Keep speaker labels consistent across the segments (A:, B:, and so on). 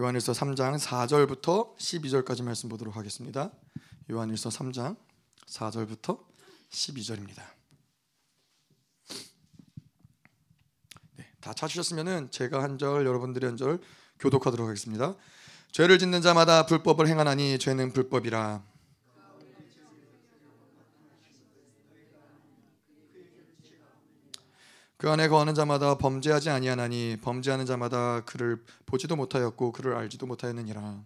A: 요한일서 3장 4절부터 12절까지 말씀 보도록 하겠습니다. 요한일서 3장 4절부터 12절입니다. 네, 다 찾으셨으면은 제가 한 절, 여러분들이 한 절 교독하도록 하겠습니다. 죄를 짓는 자마다 불법을 행하나니 죄는 불법이라. 그 안에 거하는 자마다 범죄하지 아니하나니 범죄하는 자마다 그를 보지도 못하였고 그를 알지도 못하였느니라.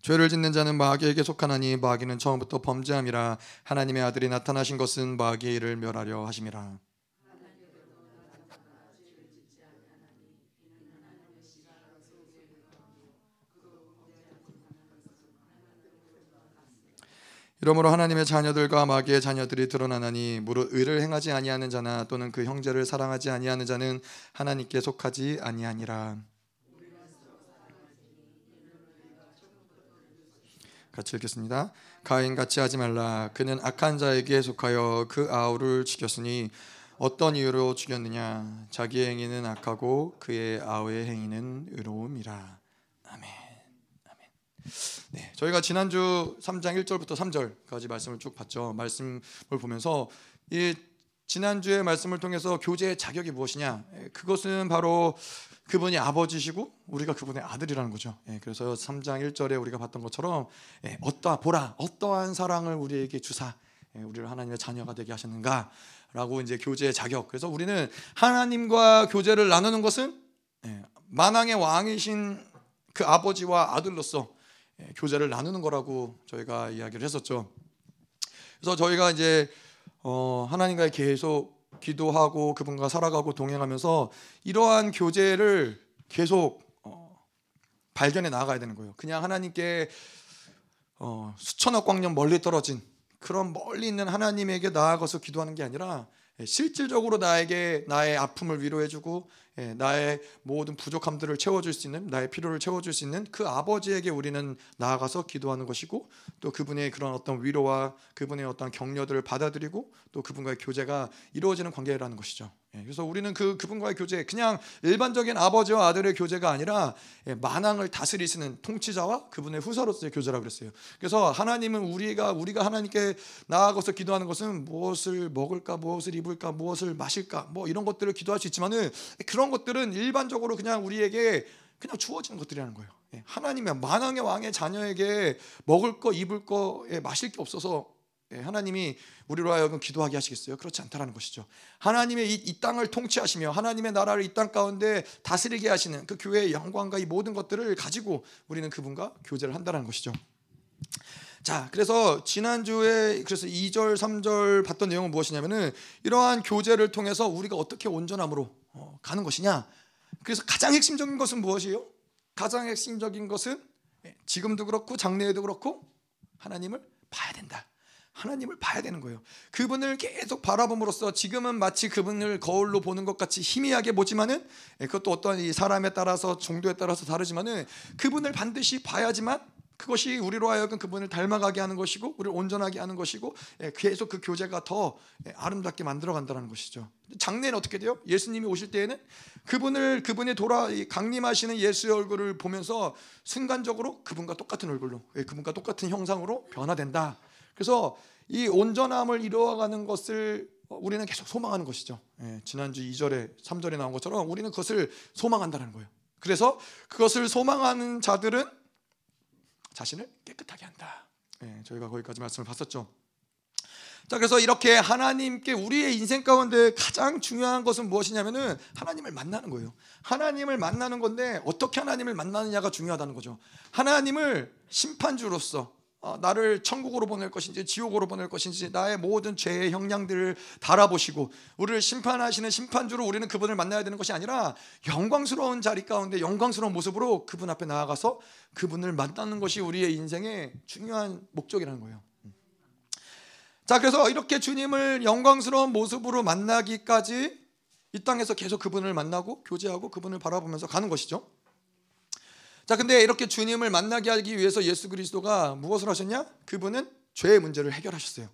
A: 죄를 짓는 자는 마귀에게 속하나니 마귀는 처음부터 범죄함이라 하나님의 아들이 나타나신 것은 마귀의 일을 멸하려 하심이라. 이러므로 하나님의 자녀들과 마귀의 자녀들이 드러나나니 무릇 의를 행하지 아니하는 자나 또는 그 형제를 사랑하지 아니하는 자는 하나님께 속하지 아니하니라. 같이 읽겠습니다. 가인 같이 하지 말라. 그는 악한 자에게 속하여 그 아우를 죽였으니 어떤 이유로 죽였느냐? 자기의 행위는 악하고 그의 아우의 행위는 의로움이라. 아멘. 네, 저희가 지난주 3장 1절부터 3절까지 말씀을 쭉 봤죠. 말씀을 보면서 이 지난주의 말씀을 통해서 교제의 자격이 무엇이냐? 그것은 바로 그분이 아버지시고 우리가 그분의 아들이라는 거죠. 예, 그래서 3장 1절에 우리가 봤던 것처럼 예, 어떠 보라 어떠한 사랑을 우리에게 주사 예, 우리를 하나님의 자녀가 되게 하셨는가라고 이제 교제의 자격. 그래서 우리는 하나님과 교제를 나누는 것은 예, 만왕의 왕이신 그 아버지와 아들로서 예, 교제를 나누는 거라고 저희가 이야기를 했었죠. 그래서 저희가 이제 어, 하나님과의 계속 기도하고 그분과 살아가고 동행하면서 이러한 교제를 계속 어, 발견해 나가야 되는 거예요. 그냥 하나님께 어, 수천억 광년 멀리 떨어진 그런 멀리 있는 하나님에게 나아가서 기도하는 게 아니라 예, 실질적으로 나에게 나의 아픔을 위로해주고 예, 나의 모든 부족함들을 채워줄 수 있는 나의 필요를 채워줄 수 있는 그 아버지에게 우리는 나아가서 기도하는 것이고 또 그분의 그런 어떤 위로와 그분의 어떤 격려들을 받아들이고 또 그분과의 교제가 이루어지는 관계라는 것이죠. 예, 그래서 우리는 그 그분과의 교제 그냥 일반적인 아버지와 아들의 교제가 아니라 만왕을 다스리시는 통치자와 그분의 후사로서의 교제라고 그랬어요. 그래서 하나님은 우리가 우리가 하나님께 나아가서 기도하는 것은 무엇을 먹을까, 무엇을 입을까, 무엇을 마실까, 뭐 이런 것들을 기도할 수 있지만은 그런 그런 것들은 일반적으로 그냥 우리에게 그냥 주어지는 것들이라는 거예요. 예, 하나님의 만왕의 왕의 자녀에게 먹을 거, 입을 거, 예, 마실 게 없어서 예, 하나님이 우리로 하여금 기도하게 하시겠어요? 그렇지 않다라는 것이죠. 하나님의 이, 이 땅을 통치하시며 하나님의 나라를 이 땅 가운데 다스리게 하시는 그 교회의 영광과 이 모든 것들을 가지고 우리는 그분과 교제를 한다는 것이죠. 자, 그래서 지난주에 그래서 2절, 3절 봤던 내용은 무엇이냐면은 이러한 교제를 통해서 우리가 어떻게 온전함으로 어, 가는 것이냐. 그래서 가장 핵심적인 것은 무엇이에요? 가장 핵심적인 것은 예, 지금도 그렇고 장래에도 그렇고 하나님을 봐야 된다. 하나님을 봐야 되는 거예요. 그분을 계속 바라봄으로써 지금은 마치 그분을 거울로 보는 것 같이 희미하게 보지만은 예, 그것도 어떤 이 사람에 따라서 정도에 따라서 다르지만은 그분을 반드시 봐야지만 그것이 우리로 하여금 그분을 닮아가게 하는 것이고 우리를 온전하게 하는 것이고 예, 계속 그 교제가 더 예, 아름답게 만들어 간다는 것이죠. 장래는 어떻게 돼요? 예수님이 오실 때에는 그분을 그분이 돌아 강림하시는 예수의 얼굴을 보면서 순간적으로 그분과 똑같은 얼굴로 예, 그분과 똑같은 형상으로 변화된다. 그래서 이 온전함을 이루어가는 것을 우리는 계속 소망하는 것이죠. 지난주 2절에 3절에 나온 것처럼 우리는 그것을 소망한다는 거예요. 그래서 그것을 소망하는 자들은 자신을 깨끗하게 한다. 네, 저희가 거기까지 말씀을 봤었죠. 자, 그래서 이렇게 하나님께 우리의 인생 가운데 가장 중요한 것은 무엇이냐면은 하나님을 만나는 거예요. 하나님을 만나는 건데 어떻게 하나님을 만나느냐가 중요하다는 거죠. 하나님을 심판주로서 어, 나를 천국으로 보낼 것인지 지옥으로 보낼 것인지 나의 모든 죄의 형량들을 달아보시고 우리를 심판하시는 심판주로 우리는 그분을 만나야 되는 것이 아니라 영광스러운 자리 가운데 영광스러운 모습으로 그분 앞에 나아가서 그분을 만나는 것이 우리의 인생의 중요한 목적이라는 거예요. 자, 그래서 이렇게 주님을 영광스러운 모습으로 만나기까지 이 땅에서 계속 그분을 만나고 교제하고 그분을 바라보면서 가는 것이죠. 자, 근데 이렇게 주님을 만나게 하기 위해서 예수 그리스도가 무엇을 하셨냐? 그분은 죄의 문제를 해결하셨어요.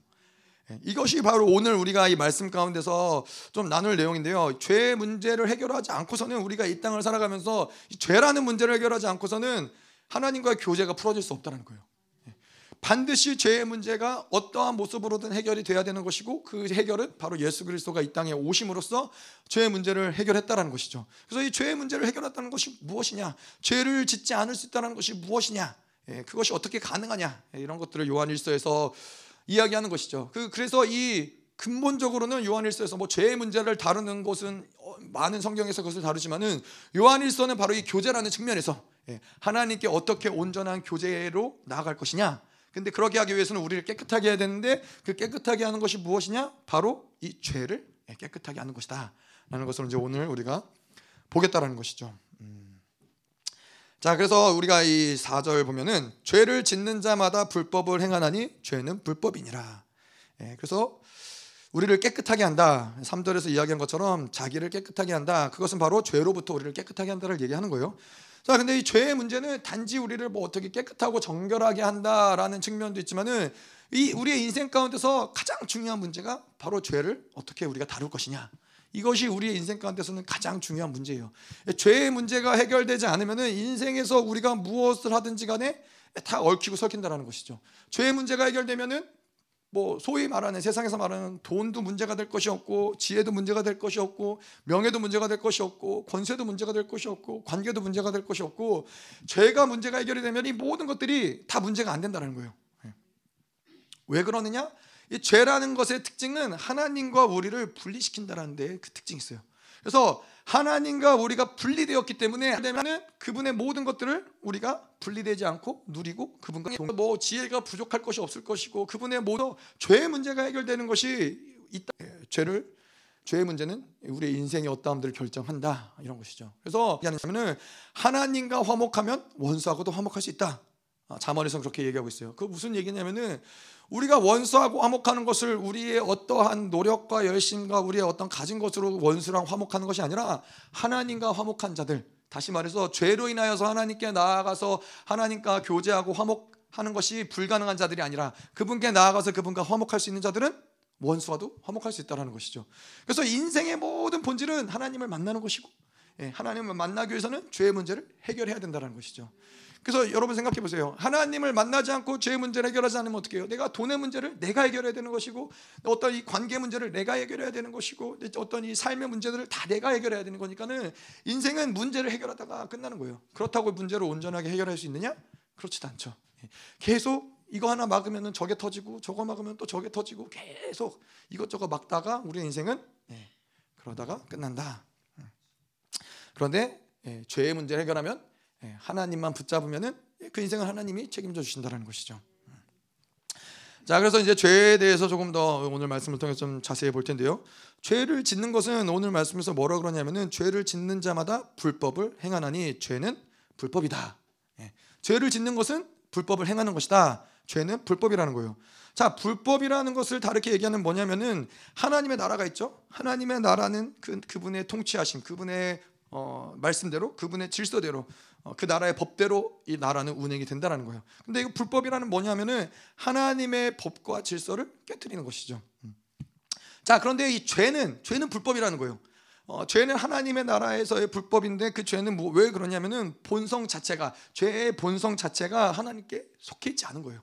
A: 예, 이것이 바로 오늘 우리가 이 말씀 가운데서 좀 나눌 내용인데요. 죄 문제를 해결하지 않고서는 우리가 이 땅을 살아가면서 죄라는 문제를 해결하지 않고서는 하나님과의 교제가 풀어질 수 없다는 거예요. 예, 반드시 죄의 문제가 어떠한 모습으로든 해결이 돼야 되는 것이고 그 해결은 바로 예수 그리스도가 이 땅에 오심으로써 죄의 문제를 해결했다라는 것이죠. 그래서 이 죄의 문제를 해결했다는 것이 무엇이냐? 죄를 짓지 않을 수 있다는 것이 무엇이냐? 예, 그것이 어떻게 가능하냐? 이런 것들을 요한일서에서 이야기하는 것이죠. 그 그래서 이 근본적으로는 요한일서에서 뭐 죄의 문제를 다루는 것은 어, 많은 성경에서 그것을 다루지만은 요한일서는 바로 이 교제라는 측면에서 예, 하나님께 어떻게 온전한 교제로 나아갈 것이냐. 근데 그러게 하기 위해서는 우리를 깨끗하게 해야 되는데 그 깨끗하게 하는 것이 무엇이냐? 바로 이 죄를 예, 깨끗하게 하는 것이다. 라는 것을 이제 오늘 우리가 보겠다라는 것이죠. 자, 그래서 우리가 이 4절 보면은 죄를 짓는 자마다 불법을 행하나니 죄는 불법이니라. 예, 그래서 우리를 깨끗하게 한다. 3절에서 이야기한 것처럼 자기를 깨끗하게 한다. 그것은 바로 죄로부터 우리를 깨끗하게 한다를 얘기하는 거예요. 자, 근데 이 죄의 문제는 단지 우리를 뭐 어떻게 깨끗하고 정결하게 한다라는 측면도 있지만은 이 우리의 인생 가운데서 가장 중요한 문제가 바로 죄를 어떻게 우리가 다룰 것이냐. 이것이 우리의 인생 가운데서는 가장 중요한 문제예요. 죄의 문제가 해결되지 않으면 인생에서 우리가 무엇을 하든지 간에 다 얽히고 설킨다라는 것이죠. 죄의 문제가 해결되면은 뭐 소위 말하는 세상에서 말하는 돈도 문제가 될 것이 없고 지혜도 문제가 될 것이 없고 명예도 문제가 될 것이 없고 권세도 문제가 될 것이 없고 관계도 문제가 될 것이 없고 죄가 문제가 해결이 되면 이 모든 것들이 다 문제가 안 된다는 거예요. 예. 왜 그러느냐? 이 죄라는 것의 특징은 하나님과 우리를 분리시킨다는 데그 특징이 있어요. 그래서 하나님과 우리가 분리되었기 때문에 되면은 그분의 모든 것들을 우리가 분리되지 않고 누리고 그분과 뭐 지혜가 부족할 것이 없을 것이고 그분의 모든 죄의 문제가 해결되는 것이 있다. 예, 죄를 죄의 문제는 우리의 인생의 어떠함들을 결정한다 이런 것이죠. 그래서 하냐면은 하나님과 화목하면 원수하고도 화목할 수 있다. 아, 자문에서 그렇게 얘기하고 있어요. 그 무슨 얘기냐면은 우리가 원수하고 화목하는 것을 우리의 어떠한 노력과 열심과 우리의 어떤 가진 것으로 원수랑 화목하는 것이 아니라 하나님과 화목한 자들 다시 말해서 죄로 인하여서 하나님께 나아가서 하나님과 교제하고 화목하는 것이 불가능한 자들이 아니라 그분께 나아가서 그분과 화목할 수 있는 자들은 원수와도 화목할 수 있다는 것이죠. 그래서 인생의 모든 본질은 하나님을 만나는 것이고 예, 하나님을 만나기 위해서는 죄의 문제를 해결해야 된다는 것이죠. 그래서 여러분 생각해 보세요. 하나님을 만나지 않고 죄의 문제를 해결하지 않으면 어떻게 해요? 내가 돈의 문제를 내가 해결해야 되는 것이고 어떤 이 관계 문제를 내가 해결해야 되는 것이고 어떤 이 삶의 문제들을 다 내가 해결해야 되는 거니까는 인생은 문제를 해결하다가 끝나는 거예요. 그렇다고 문제를 온전하게 해결할 수 있느냐? 그렇지도 않죠. 예. 계속 이거 하나 막으면 저게 터지고 저거 막으면 또 저게 터지고 계속 이것저것 막다가 우리 인생은 예, 그러다가 끝난다. 음. 그런데 예, 죄의 문제를 해결하면 예, 하나님만 붙잡으면은 그 인생을 하나님이 책임져 주신다는 것이죠. 자, 그래서 이제 죄에 대해서 조금 더 오늘 말씀을 통해서 좀 자세히 볼 텐데요. 죄를 짓는 것은 오늘 말씀에서 뭐라 그러냐면은 죄를 짓는 자마다 불법을 행하나니 죄는 불법이다. 예. 죄를 짓는 것은 불법을 행하는 것이다. 죄는 불법이라는 거예요. 자, 불법이라는 것을 다르게 얘기하는 뭐냐면은 하나님의 나라가 있죠. 하나님의 나라는 그 그분의 통치하심, 그분의 어, 말씀대로, 그분의 질서대로 어, 그 나라의 법대로 이 나라는 운행이 된다는 거예요. 근데 이거 불법이라는 뭐냐면은 하나님의 법과 질서를 깨뜨리는 것이죠. 음. 자, 그런데 이 죄는 죄는 불법이라는 거예요. 어, 죄는 하나님의 나라에서의 불법인데 그 죄는 뭐, 왜 그러냐면은 본성 자체가 죄의 본성 자체가 하나님께 속해 있지 않은 거예요.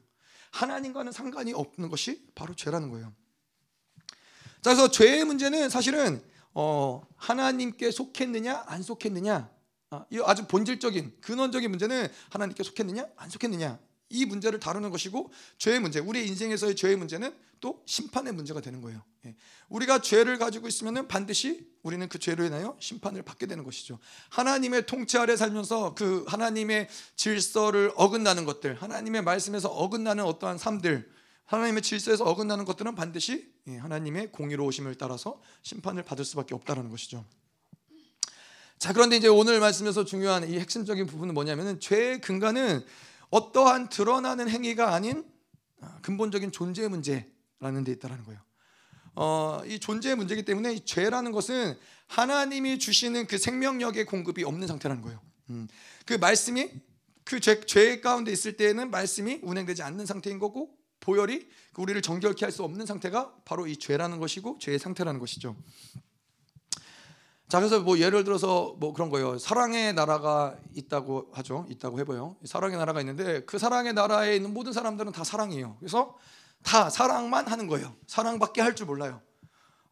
A: 하나님과는 상관이 없는 것이 바로 죄라는 거예요. 자, 그래서 죄의 문제는 사실은 어, 하나님께 속했느냐 안 속했느냐 아, 이 아주 본질적인 근원적인 문제는 하나님께 속했느냐 안 속했느냐 이 문제를 다루는 것이고 죄의 문제 우리의 인생에서의 죄의 문제는 또 심판의 문제가 되는 거예요. 예. 우리가 죄를 가지고 있으면 반드시 우리는 그 죄로 인하여 심판을 받게 되는 것이죠. 하나님의 통치 아래 살면서 그 하나님의 질서를 어긋나는 것들, 하나님의 말씀에서 어긋나는 어떠한 삶들, 하나님의 질서에서 어긋나는 것들은 반드시 예, 하나님의 공의로우심을 따라서 심판을 받을 수밖에 없다는 것이죠. 자, 그런데 이제 오늘 말씀에서 중요한 이 핵심적인 부분은 뭐냐면은 죄의 근간은 어떠한 드러나는 행위가 아닌 아, 근본적인 존재의 문제라는 데 있다라는 거예요. 어, 이 존재의 문제이기 때문에 이 죄라는 것은 하나님이 주시는 그 생명력의 공급이 없는 상태라는 거예요. 음, 그 말씀이 그 죄, 죄 가운데 있을 때에는 말씀이 운행되지 않는 상태인 거고 보혈이 그 우리를 정결케 할 수 없는 상태가 바로 이 죄라는 것이고 죄의 상태라는 것이죠. 자 그래서 뭐 예를 들어서 뭐 그런 거예요. 사랑의 나라가 있다고 하죠. 있다고 해봐요. 사랑의 나라가 있는데 그 사랑의 나라에 있는 모든 사람들은 다 사랑이에요. 그래서 다 사랑만 하는 거예요. 사랑밖에 할 줄 몰라요.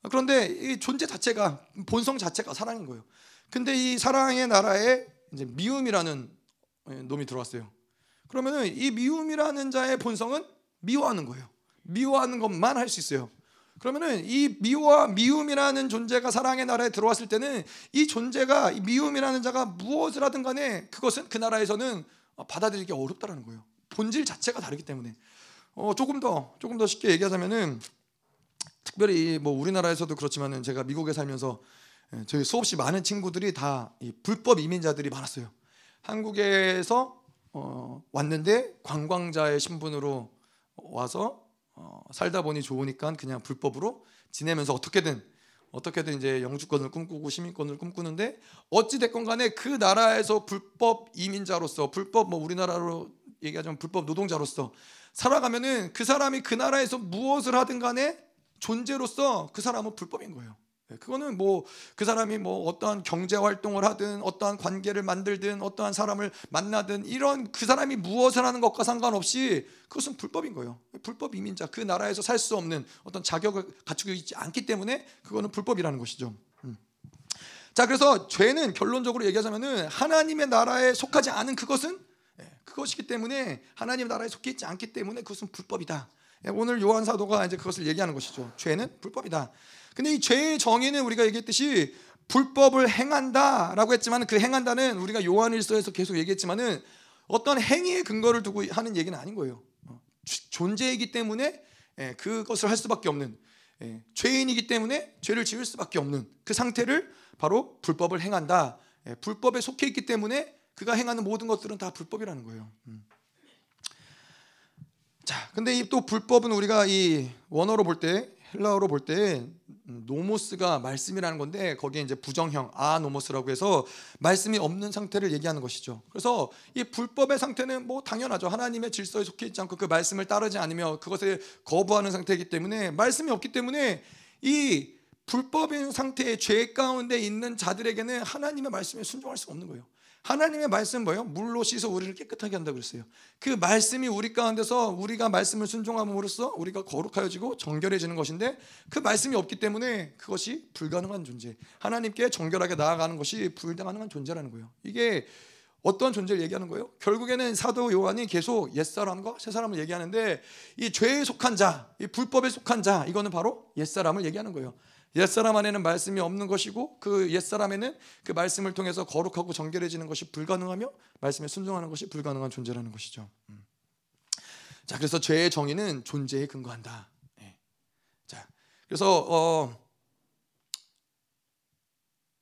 A: 그런데 이 존재 자체가 본성 자체가 사랑인 거예요. 근데 이 사랑의 나라에 이제 미움이라는 예, 놈이 들어왔어요. 그러면은 이 미움이라는 자의 본성은 미워하는 거예요. 미워하는 것만 할 수 있어요. 그러면은 이 미워와 미움이라는 존재가 사랑의 나라에 들어왔을 때는 이 존재가 이 미움이라는 자가 무엇을 하든 간에 그것은 그 나라에서는 받아들이기 어렵다라는 거예요. 본질 자체가 다르기 때문에 어, 조금 더 조금 더 쉽게 얘기하자면은 특별히 뭐 우리나라에서도 그렇지만은 제가 미국에 살면서 예, 저희 수없이 많은 친구들이 다 불법 이민자들이 많았어요. 한국에서 어, 왔는데 관광자의 신분으로 와서 어, 살다 보니 좋으니까 그냥 불법으로 지내면서 어떻게든 어떻게든 이제 영주권을 꿈꾸고 시민권을 꿈꾸는데 어찌 됐건 간에 그 나라에서 불법 이민자로서 불법 뭐 우리나라로 얘기하자면 불법 노동자로서 살아가면은 그 사람이 그 나라에서 무엇을 하든 간에 존재로서 그 사람은 불법인 거예요. 네, 그거는 뭐 그 사람이 뭐 어떠한 경제 활동을 하든 어떠한 관계를 만들든 어떠한 사람을 만나든 이런 그 사람이 무엇을 하는 것과 상관없이 그것은 불법인 거예요. 불법 이민자 그 나라에서 살 수 없는 어떤 자격을 갖추고 있지 않기 때문에 그거는 불법이라는 것이죠. 음. 자 그래서 죄는 결론적으로 얘기하자면은 하나님의 나라에 속하지 않은 그것은 예, 그것이기 때문에 하나님의 나라에 속해 있지 않기 때문에 그것은 불법이다. 예, 오늘 요한 사도가 이제 그것을 얘기하는 것이죠. 죄는 불법이다. 근데 이 죄의 정의는 우리가 얘기했듯이 불법을 행한다라고 했지만 그 행한다는 우리가 요한일서에서 계속 얘기했지만은 어떤 행위의 근거를 두고 하는 얘기는 아닌 거예요. 어, 존재이기 때문에 예, 그것을 할 수밖에 없는 예, 죄인이기 때문에 죄를 지을 수밖에 없는 그 상태를 바로 불법을 행한다. 예, 불법에 속해 있기 때문에 그가 행하는 모든 것들은 다 불법이라는 거예요. 음. 자, 근데 이또 불법은 우리가 이 원어로 볼 때 헬라어로 볼때 음, 노모스가 말씀이라는 건데 거기에 이제 부정형 아노모스라고 해서 말씀이 없는 상태를 얘기하는 것이죠. 그래서 이 불법의 상태는 뭐 당연하죠. 하나님의 질서에 속해 있지 않고 그 말씀을 따르지 않으며 그것을 거부하는 상태이기 때문에 말씀이 없기 때문에 이 불법인 상태의 죄 가운데 있는 자들에게는 하나님의 말씀에 순종할 수가 없는 거예요. 하나님의 말씀 뭐예요? 물로 씻어 우리를 깨끗하게 한다고 그랬어요. 그 말씀이 우리 가운데서 우리가 말씀을 순종함으로써 우리가 거룩하여지고 정결해지는 것인데 그 말씀이 없기 때문에 그것이 불가능한 존재. 하나님께 정결하게 나아가는 것이 불가능한 존재라는 거예요. 이게 어떤 존재를 얘기하는 거예요? 결국에는 사도 요한이 계속 옛사람과 새사람을 얘기하는데 이 죄에 속한 자, 이 불법에 속한 자, 이거는 바로 옛사람을 얘기하는 거예요. 옛사람 안에는 말씀이 없는 것이고 그 옛사람에는 그 말씀을 통해서 거룩하고 정결해지는 것이 불가능하며 말씀에 순종하는 것이 불가능한 존재라는 것이죠. 음. 자, 그래서 죄의 정의는 존재에 근거한다. 네. 자, 그래서 어,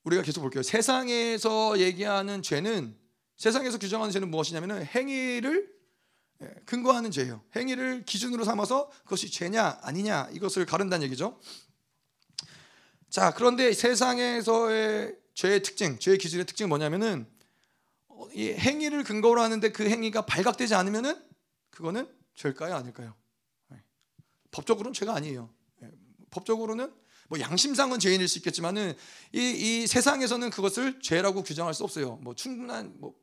A: 우리가 계속 볼게요. 세상에서 얘기하는 죄는 세상에서 규정하는 죄는 무엇이냐면은 행위를 예, 근거하는 죄예요. 행위를 기준으로 삼아서 그것이 죄냐 아니냐 이것을 가른다는 얘기죠. 자, 그런데 세상에서의 죄의 특징, 죄의 기준의 특징은 뭐냐면은 어, 이 행위를 근거로 하는데 그 행위가 발각되지 않으면은 그거는 죄일까요, 아닐까요? 네. 법적으로는 죄가 아니에요. 네. 법적으로는 뭐 양심상은 죄인일 수 있겠지만은 이, 이 세상에서는 그것을 죄라고 규정할 수 없어요. 뭐 충분한 뭐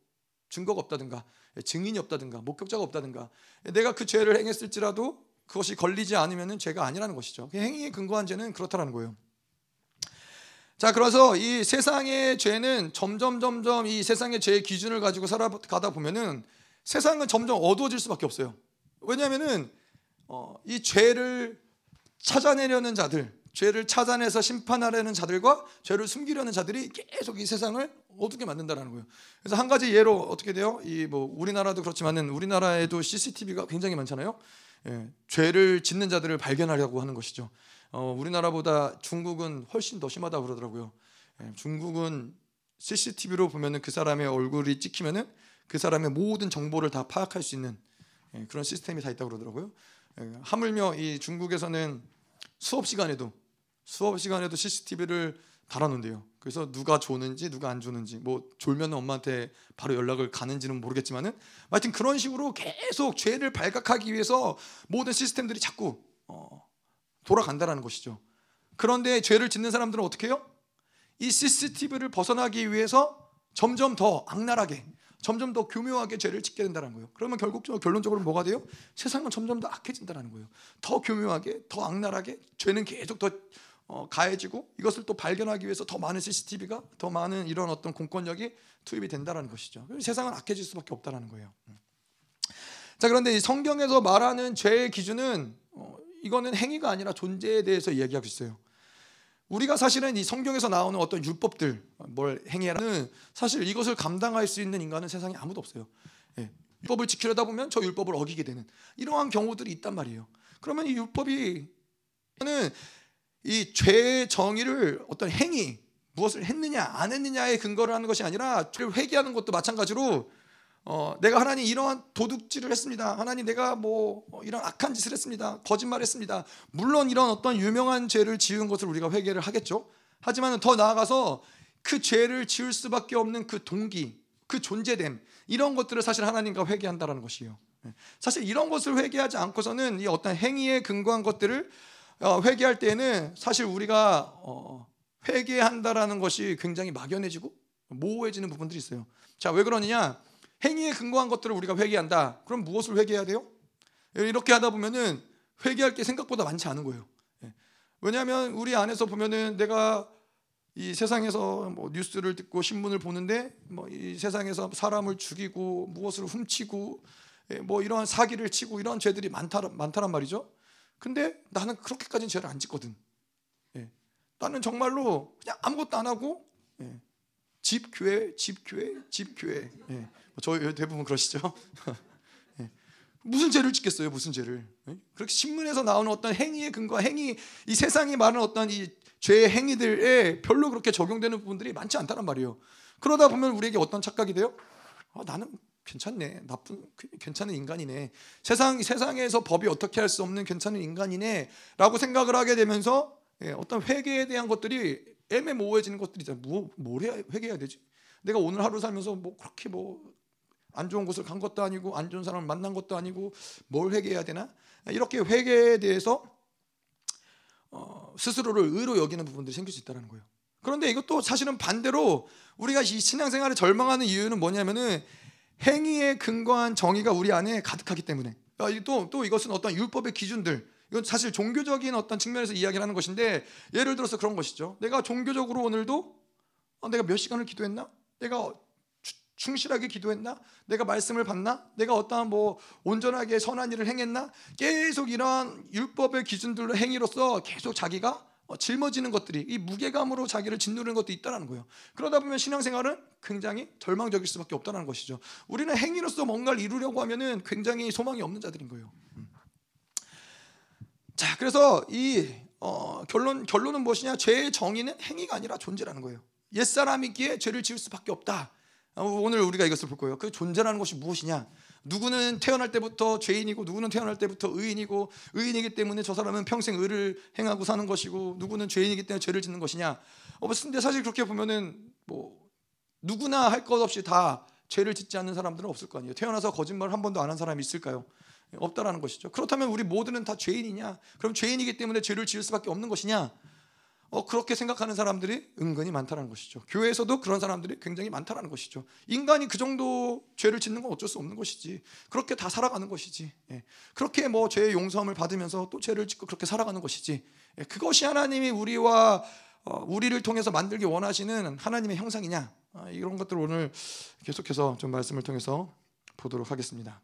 A: 증거가 없다든가 증인이 없다든가 목격자가 없다든가 내가 그 죄를 행했을지라도 그것이 걸리지 않으면은 죄가 아니라는 것이죠. 그 행위에 근거한 죄는 그렇다라는 거예요. 자, 그래서 이 세상의 죄는 점점 점점 이 세상의 죄의 기준을 가지고 살아가다 보면은 세상은 점점 어두워질 수밖에 없어요. 왜냐하면은 어, 이 죄를 찾아내려는 자들, 죄를 찾아내서 심판하려는 자들과 죄를 숨기려는 자들이 계속 이 세상을 어둡게 만든다라는 거예요. 그래서 한 가지 예로 어떻게 돼요? 이 뭐 우리나라도 그렇지만은 우리나라에도 CCTV가 굉장히 많잖아요. 예, 죄를 짓는 자들을 발견하려고 하는 것이죠. 어, 우리나라보다 중국은 훨씬 더 심하다 고 그러더라고요. 예, 중국은 CCTV로 보면은 그 사람의 얼굴이 찍히면은 그 사람의 모든 정보를 다 파악할 수 있는 예, 그런 시스템이 다 있다고 그러더라고요. 예, 하물며 이 중국에서는 수업 시간에도 수업 시간에도 CCTV를 달아놓는데요. 그래서 누가 조는지 누가 안 조는지 뭐 졸면 엄마한테 바로 연락을 가는지는 모르겠지만은 하여튼 그런 식으로 계속 죄를 발각하기 위해서 모든 시스템들이 자꾸 어, 돌아간다라는 것이죠. 그런데 죄를 짓는 사람들은 어떻게 해요? 이 CCTV를 벗어나기 위해서 점점 더 악랄하게 점점 더 교묘하게 죄를 짓게 된다는 거예요. 그러면 결국적으로 결론적으로 뭐가 돼요? 세상은 점점 더 악해진다는 거예요. 더 교묘하게, 더 악랄하게 죄는 계속 더 어, 가해지고 이것을 또 발견하기 위해서 더 많은 CCTV가 더 많은 이런 어떤 공권력이 투입이 된다는 것이죠. 세상은 악해질 수밖에 없다는 거예요. 음. 자 그런데 이 성경에서 말하는 죄의 기준은 어, 이거는 행위가 아니라 존재에 대해서 이야기하고 있어요. 우리가 사실은 이 성경에서 나오는 어떤 율법들 뭘 행해라는 사실 이것을 감당할 수 있는 인간은 세상에 아무도 없어요. 예. 율법을 지키려다 보면 저 율법을 어기게 되는 이러한 경우들이 있단 말이에요. 그러면 이 율법이 는이 죄의 정의를 어떤 행위 무엇을 했느냐 안 했느냐에 근거를 하는 것이 아니라 죄를 회개하는 것도 마찬가지로 어, 내가 하나님 이러한 도둑질을 했습니다. 하나님 내가 뭐 어, 이런 악한 짓을 했습니다. 거짓말했습니다. 물론 이런 어떤 유명한 죄를 지은 것을 우리가 회개를 하겠죠. 하지만 더 나아가서 그 죄를 지을 수밖에 없는 그 동기, 그 존재됨 이런 것들을 사실 하나님과 회개한다라는 것이에요. 예. 사실 이런 것을 회개하지 않고서는 이 어떤 행위에 근거한 것들을 어, 회개할 때에는 사실 우리가 어, 회개한다라는 것이 굉장히 막연해지고 모호해지는 부분들이 있어요. 자, 왜 그러느냐? 행위에 근거한 것들을 우리가 회개한다. 그럼 무엇을 회개해야 돼요? 이렇게 하다 보면은 회개할 게 생각보다 많지 않은 거예요. 예. 왜냐하면 우리 안에서 보면은 내가 이 세상에서 뭐 뉴스를 듣고 신문을 보는데 뭐 이 세상에서 사람을 죽이고 무엇을 훔치고 예, 뭐 이러한 사기를 치고 이런 죄들이 많다 많다란 말이죠. 근데 나는 그렇게까지는 죄를 안 짓거든. 예. 나는 정말로 그냥 아무것도 안 하고 예. 집 교회, 집 교회, 집 교회. 예. 뭐 저희 대부분 그러시죠. 예. 무슨 죄를 짓겠어요? 무슨 죄를? 예? 그렇게 신문에서 나오는 어떤 행위의 근거, 행위 이 세상이 말하는 어떤 이 죄의 행위들에 별로 그렇게 적용되는 부분들이 많지 않다는 말이에요. 그러다 보면 우리에게 어떤 착각이 돼요? 아, 나는 괜찮네. 나쁜 괜찮은 인간이네. 세상 세상에서 법이 어떻게 할 수 없는 괜찮은 인간이네라고 생각을 하게 되면서 예, 어떤 회개에 대한 것들이 애매모호해지는 것들이 있잖아요. 뭐, 뭘 해야 회개해야 되지? 내가 오늘 하루 살면서 뭐 그렇게 뭐 안 좋은 곳을 간 것도 아니고 안 좋은 사람을 만난 것도 아니고 뭘 회개해야 되나? 이렇게 회개에 대해서 어, 스스로를 의로 여기는 부분들이 생길 수 있다는 거예요. 그런데 이것도 사실은 반대로 우리가 이 신앙생활을 절망하는 이유는 뭐냐면은 행위에 근거한 정의가 우리 안에 가득하기 때문에 아, 또, 또 이것은 어떤 율법의 기준들 이건 사실 종교적인 어떤 측면에서 이야기를 하는 것인데 예를 들어서 그런 것이죠 내가 종교적으로 오늘도 어, 내가 몇 시간을 기도했나? 내가 충실하게 기도했나? 내가 말씀을 받나? 내가 어떠한 뭐 온전하게 선한 일을 행했나? 계속 이러한 율법의 기준들로 행위로서 계속 자기가 어, 짊어지는 것들이 이 무게감으로 자기를 짓누르는 것도 있다는 거예요. 그러다 보면 신앙생활은 굉장히 절망적일 수밖에 없다는 것이죠. 우리는 행위로서 뭔가를 이루려고 하면은 굉장히 소망이 없는 자들인 거예요. 음. 자, 그래서 이 어, 결론 결론은 무엇이냐? 죄의 정의는 행위가 아니라 존재라는 거예요. 옛 사람이기에 죄를 지을 수밖에 없다. 어, 오늘 우리가 이것을 볼 거예요. 그 존재라는 것이 무엇이냐? 누구는 태어날 때부터 죄인이고 누구는 태어날 때부터 의인이고 의인이기 때문에 저 사람은 평생 의를 행하고 사는 것이고 누구는 죄인이기 때문에 죄를 짓는 것이냐. 어, 근데 사실 그렇게 보면은 뭐 누구나 할 것 없이 다 죄를 짓지 않는 사람들은 없을 거 아니에요. 태어나서 거짓말을 한 번도 안 한 사람이 있을까요? 없다라는 것이죠. 그렇다면 우리 모두는 다 죄인이냐? 그럼 죄인이기 때문에 죄를 지을 수밖에 없는 것이냐? 어, 그렇게 생각하는 사람들이 은근히 많다는 것이죠. 교회에서도 그런 사람들이 굉장히 많다는 것이죠. 인간이 그 정도 죄를 짓는 건 어쩔 수 없는 것이지. 그렇게 다 살아가는 것이지. 예. 그렇게 뭐 죄의 용서함을 받으면서 또 죄를 짓고 그렇게 살아가는 것이지. 예. 그것이 하나님이 우리와 어, 우리를 통해서 만들기 원하시는 하나님의 형상이냐? 아, 이런 것들 오늘 계속해서 좀 말씀을 통해서 보도록 하겠습니다.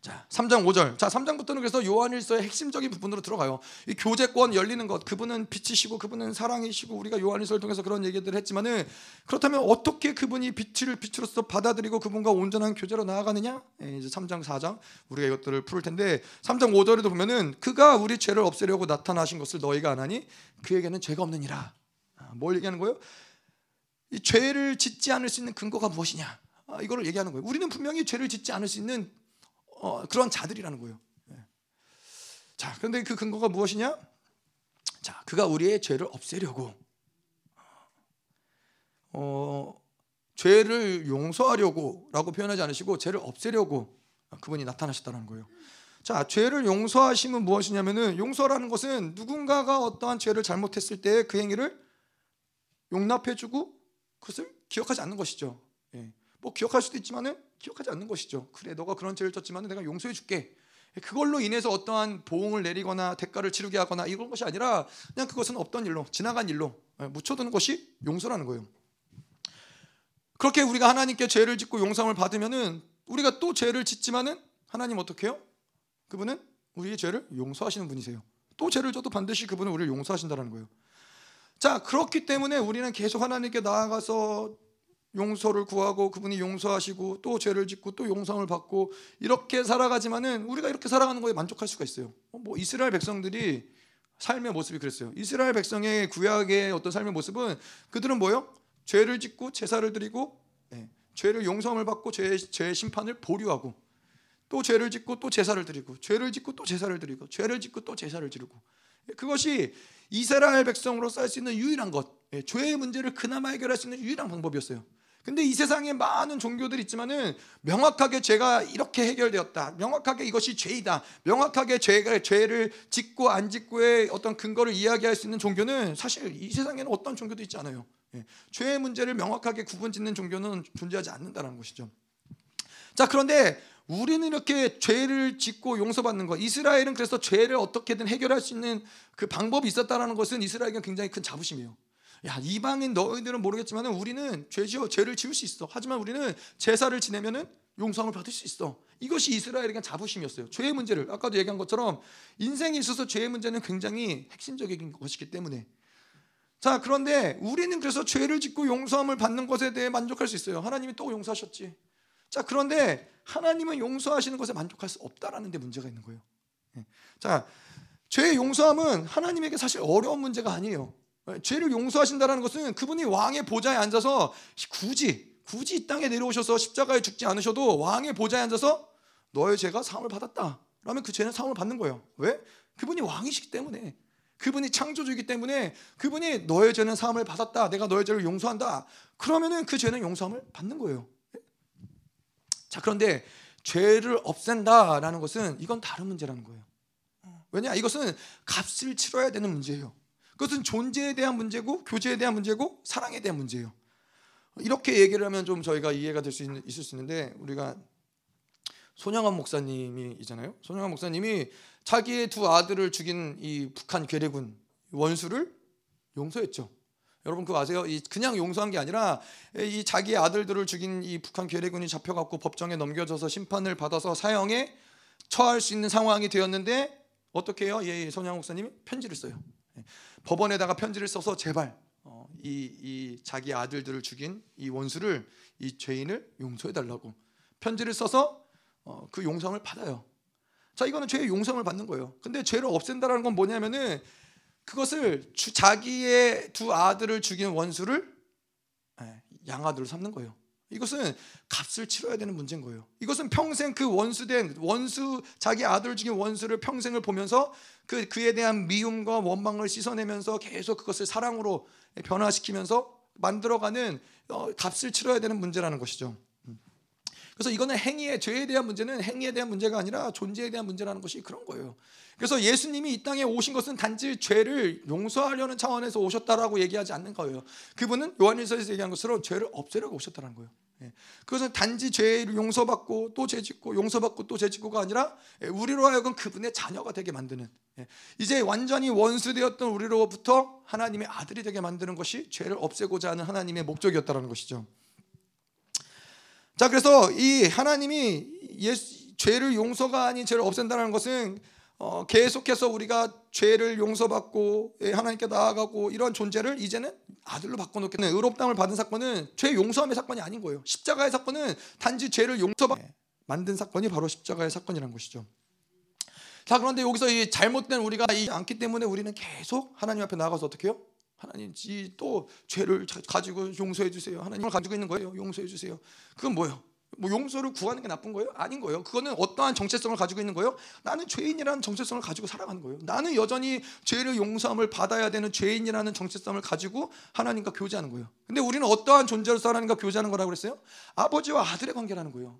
A: 자, 3장 5절. 자, 3장부터는 그래서 요한일서의 핵심적인 부분으로 들어가요. 이 교제권 열리는 것. 그분은 빛이시고 그분은 사랑이시고 우리가 요한일서를 통해서 그런 얘기들을 했지만은 그렇다면 어떻게 그분이 빛을 빛으로서 받아들이고 그분과 온전한 교제로 나아가느냐? 예, 이제 3장 4장 우리가 이것들을 풀을 텐데 3장 5절에도 보면은 그가 우리 죄를 없애려고 나타나신 것을 너희가 안 하니 그에게는 죄가 없느니라. 아, 뭘 얘기하는 거예요? 이 죄를 짓지 않을 수 있는 근거가 무엇이냐? 아, 이거를 얘기하는 거예요. 우리는 분명히 죄를 짓지 않을 수 있는 어, 그런 자들이라는 거예요. 예. 자, 그런데 그 근거가 무엇이냐? 자, 그가 우리의 죄를 없애려고 어, 죄를 용서하려고라고 표현하지 않으시고 죄를 없애려고 그분이 나타나셨다는 거예요. 자, 죄를 용서하심은 무엇이냐면은 용서라는 것은 누군가가 어떠한 죄를 잘못했을 때 그 행위를 용납해주고 그것을 기억하지 않는 것이죠. 예. 뭐 기억할 수도 있지만은 기억하지 않는 것이죠. 그래, 너가 그런 죄를 졌지만은 내가 용서해 줄게. 그걸로 인해서 어떠한 보응을 내리거나 대가를 치르게 하거나 이런 것이 아니라 그냥 그것은 없던 일로 지나간 일로 예, 묻혀두는 것이 용서라는 거예요. 그렇게 우리가 하나님께 죄를 짓고 용서를 받으면은 우리가 또 죄를 짓지만은 하나님 어떻게 해요? 그분은 우리의 죄를 용서하시는 분이세요. 또 죄를 져도 반드시 그분은 우리를 용서하신다는 거예요. 자, 그렇기 때문에 우리는 계속 하나님께 나아가서 용서를 구하고 그분이 용서하시고 또 죄를 짓고 또 용서를 받고 이렇게 살아가지만은 우리가 이렇게 살아가는 거에 만족할 수가 있어요. 어, 뭐 이스라엘 백성들이 삶의 모습이 그랬어요. 이스라엘 백성의 구약의 어떤 삶의 모습은 그들은 뭐요? 죄를 짓고 제사를 드리고 네, 죄를 용서를 받고 죄, 죄의 심판을 보류하고 또 죄를 짓고 또 제사를 드리고 죄를 짓고 또 제사를 드리고 죄를 짓고 또 제사를 드리고 그것이 이스라엘 백성으로 살수 있는 유일한 것 예, 죄의 문제를 그나마 해결할 수 있는 유일한 방법이었어요. 근데 이 세상에 많은 종교들이 있지만은 명확하게 죄가 이렇게 해결되었다. 명확하게 이것이 죄이다. 명확하게 죄가 죄를 짓고 안 짓고의 어떤 근거를 이야기할 수 있는 종교는 사실 이 세상에는 어떤 종교도 있지 않아요. 예. 죄의 문제를 명확하게 구분짓는 종교는 존재하지 않는다는 것이죠. 자, 그런데 우리는 이렇게 죄를 짓고 용서받는 것. 이스라엘은 그래서 죄를 어떻게든 해결할 수 있는 그 방법이 있었다라는 것은 이스라엘에게 굉장히 큰 자부심이에요. 야 이방인 너희들은 모르겠지만 우리는 죄지어 죄를 지을 수 있어. 하지만 우리는 제사를 지내면은 용서을 받을 수 있어. 이것이 이스라엘에게 자부심이었어요. 죄의 문제를 아까도 얘기한 것처럼 인생에 있어서 죄의 문제는 굉장히 핵심적인 것이기 때문에. 자 그런데 우리는 그래서 죄를 짓고 용서함을 받는 것에 대해 만족할 수 있어요. 하나님이 또 용서하셨지. 자, 그런데 하나님은 용서하시는 것에 만족할 수 없다라는 데 문제가 있는 거예요. 예. 자, 죄의 용서함은 하나님에게 사실 어려운 문제가 아니에요. 예, 죄를 용서하신다는 것은 그분이 왕의 보좌에 앉아서 굳이 굳이 이 땅에 내려오셔서 십자가에 죽지 않으셔도 왕의 보좌에 앉아서 너의 죄가 사함을 받았다. 그러면 그 죄는 사함을 받는 거예요. 왜? 그분이 왕이시기 때문에. 그분이 창조주이기 때문에 그분이 너의 죄는 사함을 받았다. 내가 너의 죄를 용서한다. 그러면은 그 죄는 용서함을 받는 거예요. 자, 그런데 죄를 없앤다라는 것은 이건 다른 문제라는 거예요. 왜냐? 이것은 값을 치러야 되는 문제예요. 그것은 존재에 대한 문제고 교제에 대한 문제고 사랑에 대한 문제예요. 이렇게 얘기를 하면 좀 저희가 이해가 될 수 있을 수 있는데 우리가 손영환 목사님이 있잖아요. 손영환 목사님이 자기의 두 아들을 죽인 이 북한 괴뢰군 원수를 용서했죠. 여러분 그거 아세요? 이 그냥 용서한 게 아니라 이 자기 아들들을 죽인 이 북한 괴뢰군이 잡혀갖고 법정에 넘겨져서 심판을 받아서 사형에 처할 수 있는 상황이 되었는데 어떻게 해요? 예, 손양 목사님이 편지를 써요. 예, 법원에다가 편지를 써서 제발 어, 이, 이 자기 아들들을 죽인 이 원수를 이 죄인을 용서해 달라고 편지를 써서 어, 그 용서를 받아요. 자 이거는 죄의 용서를 받는 거예요. 근데 죄를 없앤다라는 건 뭐냐면은 그것을 주, 자기의 두 아들을 죽인 원수를 예, 양아들로 삼는 거예요. 이것은 값을 치러야 되는 문제인 거예요. 이것은 평생 그 원수된 원수 자기 아들을 죽인 원수를 평생을 보면서 그 그에 대한 미움과 원망을 씻어내면서 계속 그것을 사랑으로 변화시키면서 만들어가는 어, 값을 치러야 되는 문제라는 것이죠. 음. 그래서 이거는 행위의 죄에 대한 문제는 행위에 대한 문제가 아니라 존재에 대한 문제라는 것이 그런 거예요. 그래서 예수님이 이 땅에 오신 것은 단지 죄를 용서하려는 차원에서 오셨다라고 얘기하지 않는 거예요. 그분은 요한일서에서 얘기한 것처럼 죄를 없애려고 오셨다는 거예요. 예. 그것은 단지 죄를 용서받고 또 죄짓고 용서받고 또 죄짓고가 아니라 예, 우리로 하여금 그분의 자녀가 되게 만드는 예. 이제 완전히 원수되었던 우리로부터 하나님의 아들이 되게 만드는 것이 죄를 없애고자 하는 하나님의 목적이었다는 것이죠. 자 그래서 이 하나님이 예수, 죄를 용서가 아닌 죄를 없앤다는 것은 어, 계속해서 우리가 죄를 용서받고 예, 하나님께 나아가고 이러한 존재를 이제는 아들로 바꿔놓겠는 의롭담을 받은 사건은 죄 용서함의 사건이 아닌 거예요. 십자가의 사건은 단지 죄를 용서받 만든 사건이 바로 십자가의 사건이라는 것이죠. 자 그런데 여기서 이 잘못된 우리가 이 않기 때문에 우리는 계속 하나님 앞에 나가서 어떻게 해요? 하나님 또 죄를 가지고 용서해 주세요. 하나님을 가지고 있는 거예요. 용서해 주세요. 그건 뭐예요? 뭐 용서를 구하는 게 나쁜 거예요? 아닌 거예요. 그거는 어떠한 정체성을 가지고 있는 거예요? 나는 죄인이라는 정체성을 가지고 살아가는 거예요. 나는 여전히 죄를 용서함을 받아야 되는 죄인이라는 정체성을 가지고 하나님과 교제하는 거예요. 근데 우리는 어떠한 존재로서 하나님과 교제하는 거라고 그랬어요? 아버지와 아들의 관계라는 거예요.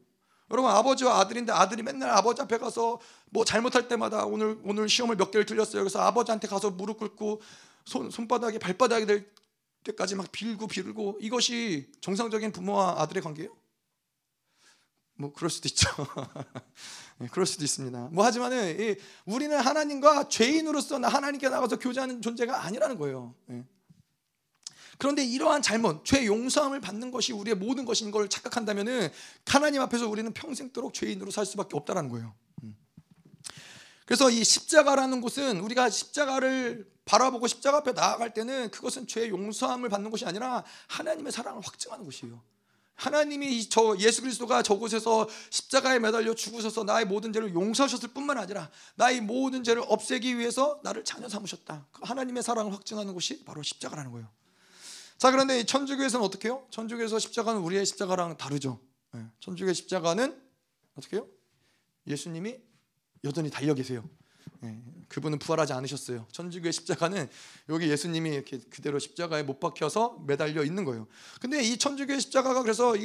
A: 여러분 아버지와 아들인데 아들이 맨날 아버지 앞에 가서 뭐 잘못할 때마다 오늘 오늘 시험을 몇 개를 틀렸어요. 그래서 아버지한테 가서 무릎 꿇고 손 손바닥이 발바닥이 될 때까지 막 빌고 빌고 이것이 정상적인 부모와 아들의 관계예요? 뭐 그럴 수도 있죠. 네, 그럴 수도 있습니다. 뭐 하지만은 우리는 하나님과 죄인으로서 하나님께 나가서 교제하는 존재가 아니라는 거예요. 네. 그런데 이러한 잘못, 죄 용서함을 받는 것이 우리의 모든 것인 걸 착각한다면은 하나님 앞에서 우리는 평생도록 죄인으로 살 수밖에 없다라는 거예요. 음. 그래서 이 십자가라는 곳은 우리가 십자가를 바라보고 십자가 앞에 나아갈 때는 그것은 죄 용서함을 받는 것이 아니라 하나님의 사랑을 확증하는 곳이에요. 하나님이 저 예수 그리스도가 저곳에서 십자가에 매달려 죽으셔서 나의 모든 죄를 용서하셨을 뿐만 아니라 나의 모든 죄를 없애기 위해서 나를 자녀 삼으셨다. 그 하나님의 사랑을 확증하는 것이 바로 십자가라는 거예요. 자 그런데 천주교에서는 어떻게 해요? 천주교에서 십자가는 우리의 십자가랑 다르죠. 네. 천주교의 십자가는 어떻게 해요? 예수님이 여전히 달려 계세요. 네. 그분은 부활하지 않으셨어요. 천주교의 십자가는 여기 예수님이 이렇게 그대로 십자가에 못 박혀서 매달려 있는 거예요. 근데 이 천주교의 십자가가 그래서 이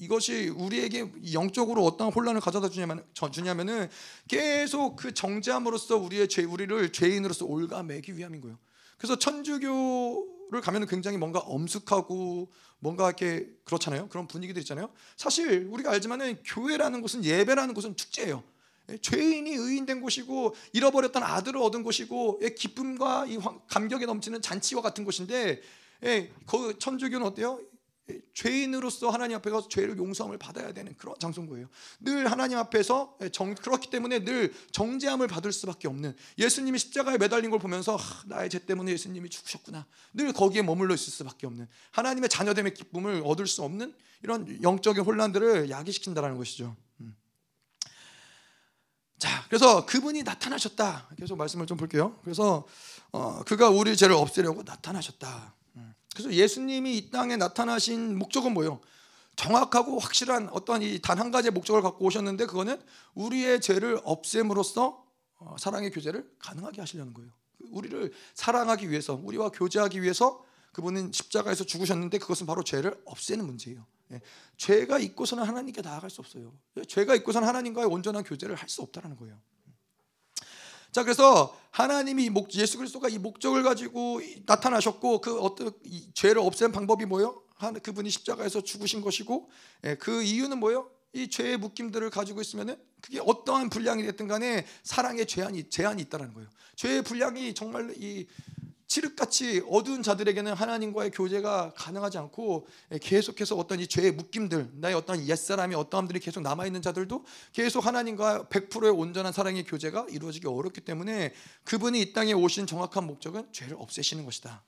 A: 이것이 우리에게 영적으로 어떤 혼란을 가져다 주냐면 주냐면은 계속 그 정죄함으로써 우리의 죄 우리를 죄인으로서 올가매기 위함인 거예요. 그래서 천주교를 가면은 굉장히 뭔가 엄숙하고 뭔가 이렇게 그렇잖아요. 그런 분위기들 있잖아요. 사실 우리가 알지만은 교회라는 곳은 예배라는 곳은 축제예요. 예, 죄인이 의인된 곳이고 잃어버렸던 아들을 얻은 곳이고 예, 기쁨과 이 감격에 넘치는 잔치와 같은 곳인데 예, 그 천주교는 어때요? 죄인으로서 하나님 앞에 가서 죄를 용서함을 받아야 되는 그런 장소인 거예요. 늘 하나님 앞에서 정, 그렇기 때문에 늘 정죄함을 받을 수밖에 없는 예수님이 십자가에 매달린 걸 보면서 하, 나의 죄 때문에 예수님이 죽으셨구나. 늘 거기에 머물러 있을 수밖에 없는 하나님의 자녀됨의 기쁨을 얻을 수 없는 이런 영적인 혼란들을 야기시킨다라는 것이죠. 자, 그래서 그분이 나타나셨다. 계속 말씀을 좀 볼게요. 그래서 어, 그가 우리 죄를 없애려고 나타나셨다. 음. 그래서 예수님이 이 땅에 나타나신 목적은 뭐예요? 정확하고 확실한 어떤 이 단 한 가지의 목적을 갖고 오셨는데 그거는 우리의 죄를 없앰으로써 어, 사랑의 교제를 가능하게 하시려는 거예요. 우리를 사랑하기 위해서, 우리와 교제하기 위해서 그분은 십자가에서 죽으셨는데 그것은 바로 죄를 없애는 문제예요. 예. 죄가 있고서는 하나님께 나아갈 수 없어요. 예, 죄가 있고서는 하나님과의 온전한 교제를 할 수 없다는 거예요. 자 그래서 하나님이 예수 그리스도가 이 목적을 가지고 나타나셨고 그 어떤 죄를 없애는 방법이 뭐요? 그분이 십자가에서 죽으신 것이고 예, 그 이유는 뭐요? 이 죄의 묶임들을 가지고 있으면은 그게 어떠한 분량이 됐든 간에 사랑의 제한이 제한이 있다는 거예요. 죄의 분량이 정말 이 칠흑같이 어두운 자들에게는 하나님과의 교제가 가능하지 않고 계속해서 어떤 이 죄의 묶임들, 나의 어떤 옛사람이 어떠함들이 계속 남아 있는 자들도 계속 하나님과 100%의 온전한 사랑의 교제가 이루어지기 어렵기 때문에 그분이 이 땅에 오신 정확한 목적은 죄를 없애시는 것이다.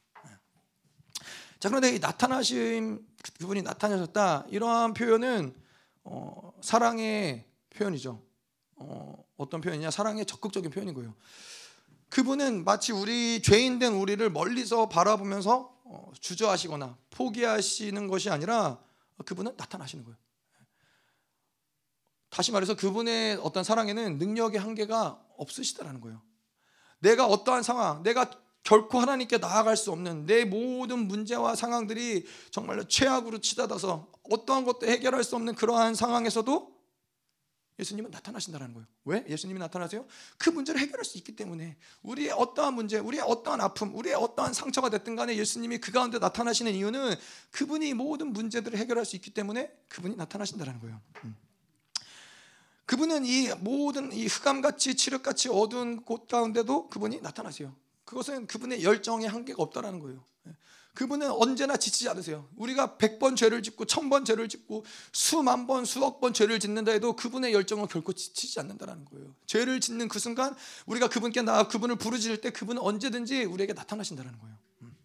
A: 자 그런데 이 나타나심 그분이 나타나셨다 이러한 표현은 어, 사랑의 표현이죠. 어, 어떤 표현이냐 사랑의 적극적인 표현인 거예요. 그분은 마치 우리 죄인된 우리를 멀리서 바라보면서 어, 주저하시거나 포기하시는 것이 아니라 그분은 나타나시는 거예요. 다시 말해서 그분의 어떤 사랑에는 능력의 한계가 없으시다라는 거예요. 내가 어떠한 상황, 내가 결코 하나님께 나아갈 수 없는 내 모든 문제와 상황들이 정말로 최악으로 치닫아서 어떠한 것도 해결할 수 없는 그러한 상황에서도 예수님은 나타나신다는 거예요. 왜? 예수님이 나타나세요? 그 문제를 해결할 수 있기 때문에 우리의 어떠한 문제, 우리의 어떠한 아픔, 우리의 어떠한 상처가 됐든 간에 예수님이 그 가운데 나타나시는 이유는 그분이 모든 문제들을 해결할 수 있기 때문에 그분이 나타나신다는 거예요. 음. 그분은 이 모든 이 흑암같이 칠흑같이 어두운 곳 가운데도 그분이 나타나세요. 그것은 그분의 열정의 한계가 없다라는 거예요. 그분은 언제나 지치지 않으세요. 우리가 백번 죄를 짓고 천번 죄를 짓고 수만 번 수억 번 죄를 짓는다 해도 그분의 열정은 결코 지치지 않는다라는 거예요. 죄를 짓는 그 순간 우리가 그분께 나아 그분을 부르짖을 때 그분은 언제든지 우리에게 나타나신다는 거예요. 음.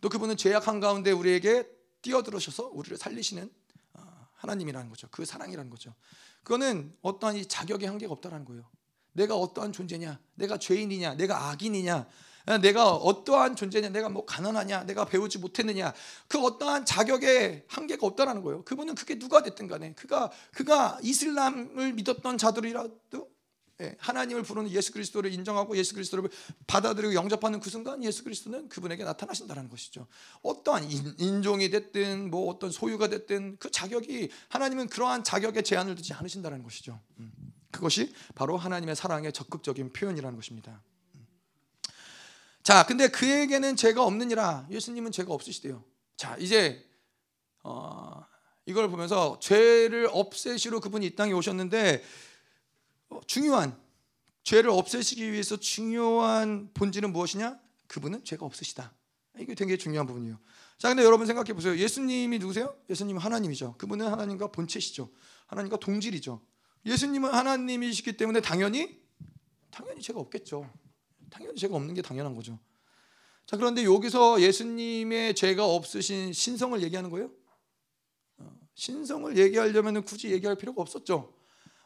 A: 또 그분은 죄악 한 가운데 우리에게 뛰어들어셔서 우리를 살리시는 어, 하나님이라는 거죠. 그 사랑이라는 거죠. 그거는 어떠한 이 자격의 한계가 없다라는 거예요. 내가 어떠한 존재냐, 내가 죄인이냐, 내가 악인이냐, 내가 어떠한 존재냐, 내가 뭐 가난하냐, 내가 배우지 못했느냐, 그 어떠한 자격에 한계가 없다라는 거예요. 그분은 그게 누가 됐든 간에 그가 그가 이슬람을 믿었던 자들이라도 예, 하나님을 부르는 예수 그리스도를 인정하고 예수 그리스도를 받아들이고 영접하는 그 순간 예수 그리스도는 그분에게 나타나신다는 것이죠. 어떠한 인종이 됐든 뭐 어떤 소유가 됐든 그 자격이 하나님은 그러한 자격에 제한을 두지 않으신다는 것이죠. 음. 그것이 바로 하나님의 사랑의 적극적인 표현이라는 것입니다. 음. 자, 근데 그에게는 죄가 없느니라. 예수님은 죄가 없으시대요. 자, 이제 어, 이걸 보면서 죄를 없애시러 그분이 이 땅에 오셨는데 어, 중요한 죄를 없애시기 위해서 중요한 본질은 무엇이냐? 그분은 죄가 없으시다. 이게 되게 중요한 부분이에요. 자, 근데 여러분 생각해 보세요. 예수님이 누구세요? 예수님은 하나님이죠. 그분은 하나님과 본체시죠. 하나님과 동질이죠. 예수님은 하나님이시기 때문에 당연히 당연히 죄가 없겠죠. 당연히 죄가 없는 게 당연한 거죠. 자, 그런데 여기서 예수님의 죄가 없으신 신성을 얘기하는 거예요? 어, 신성을 얘기하려면 굳이 얘기할 필요가 없었죠.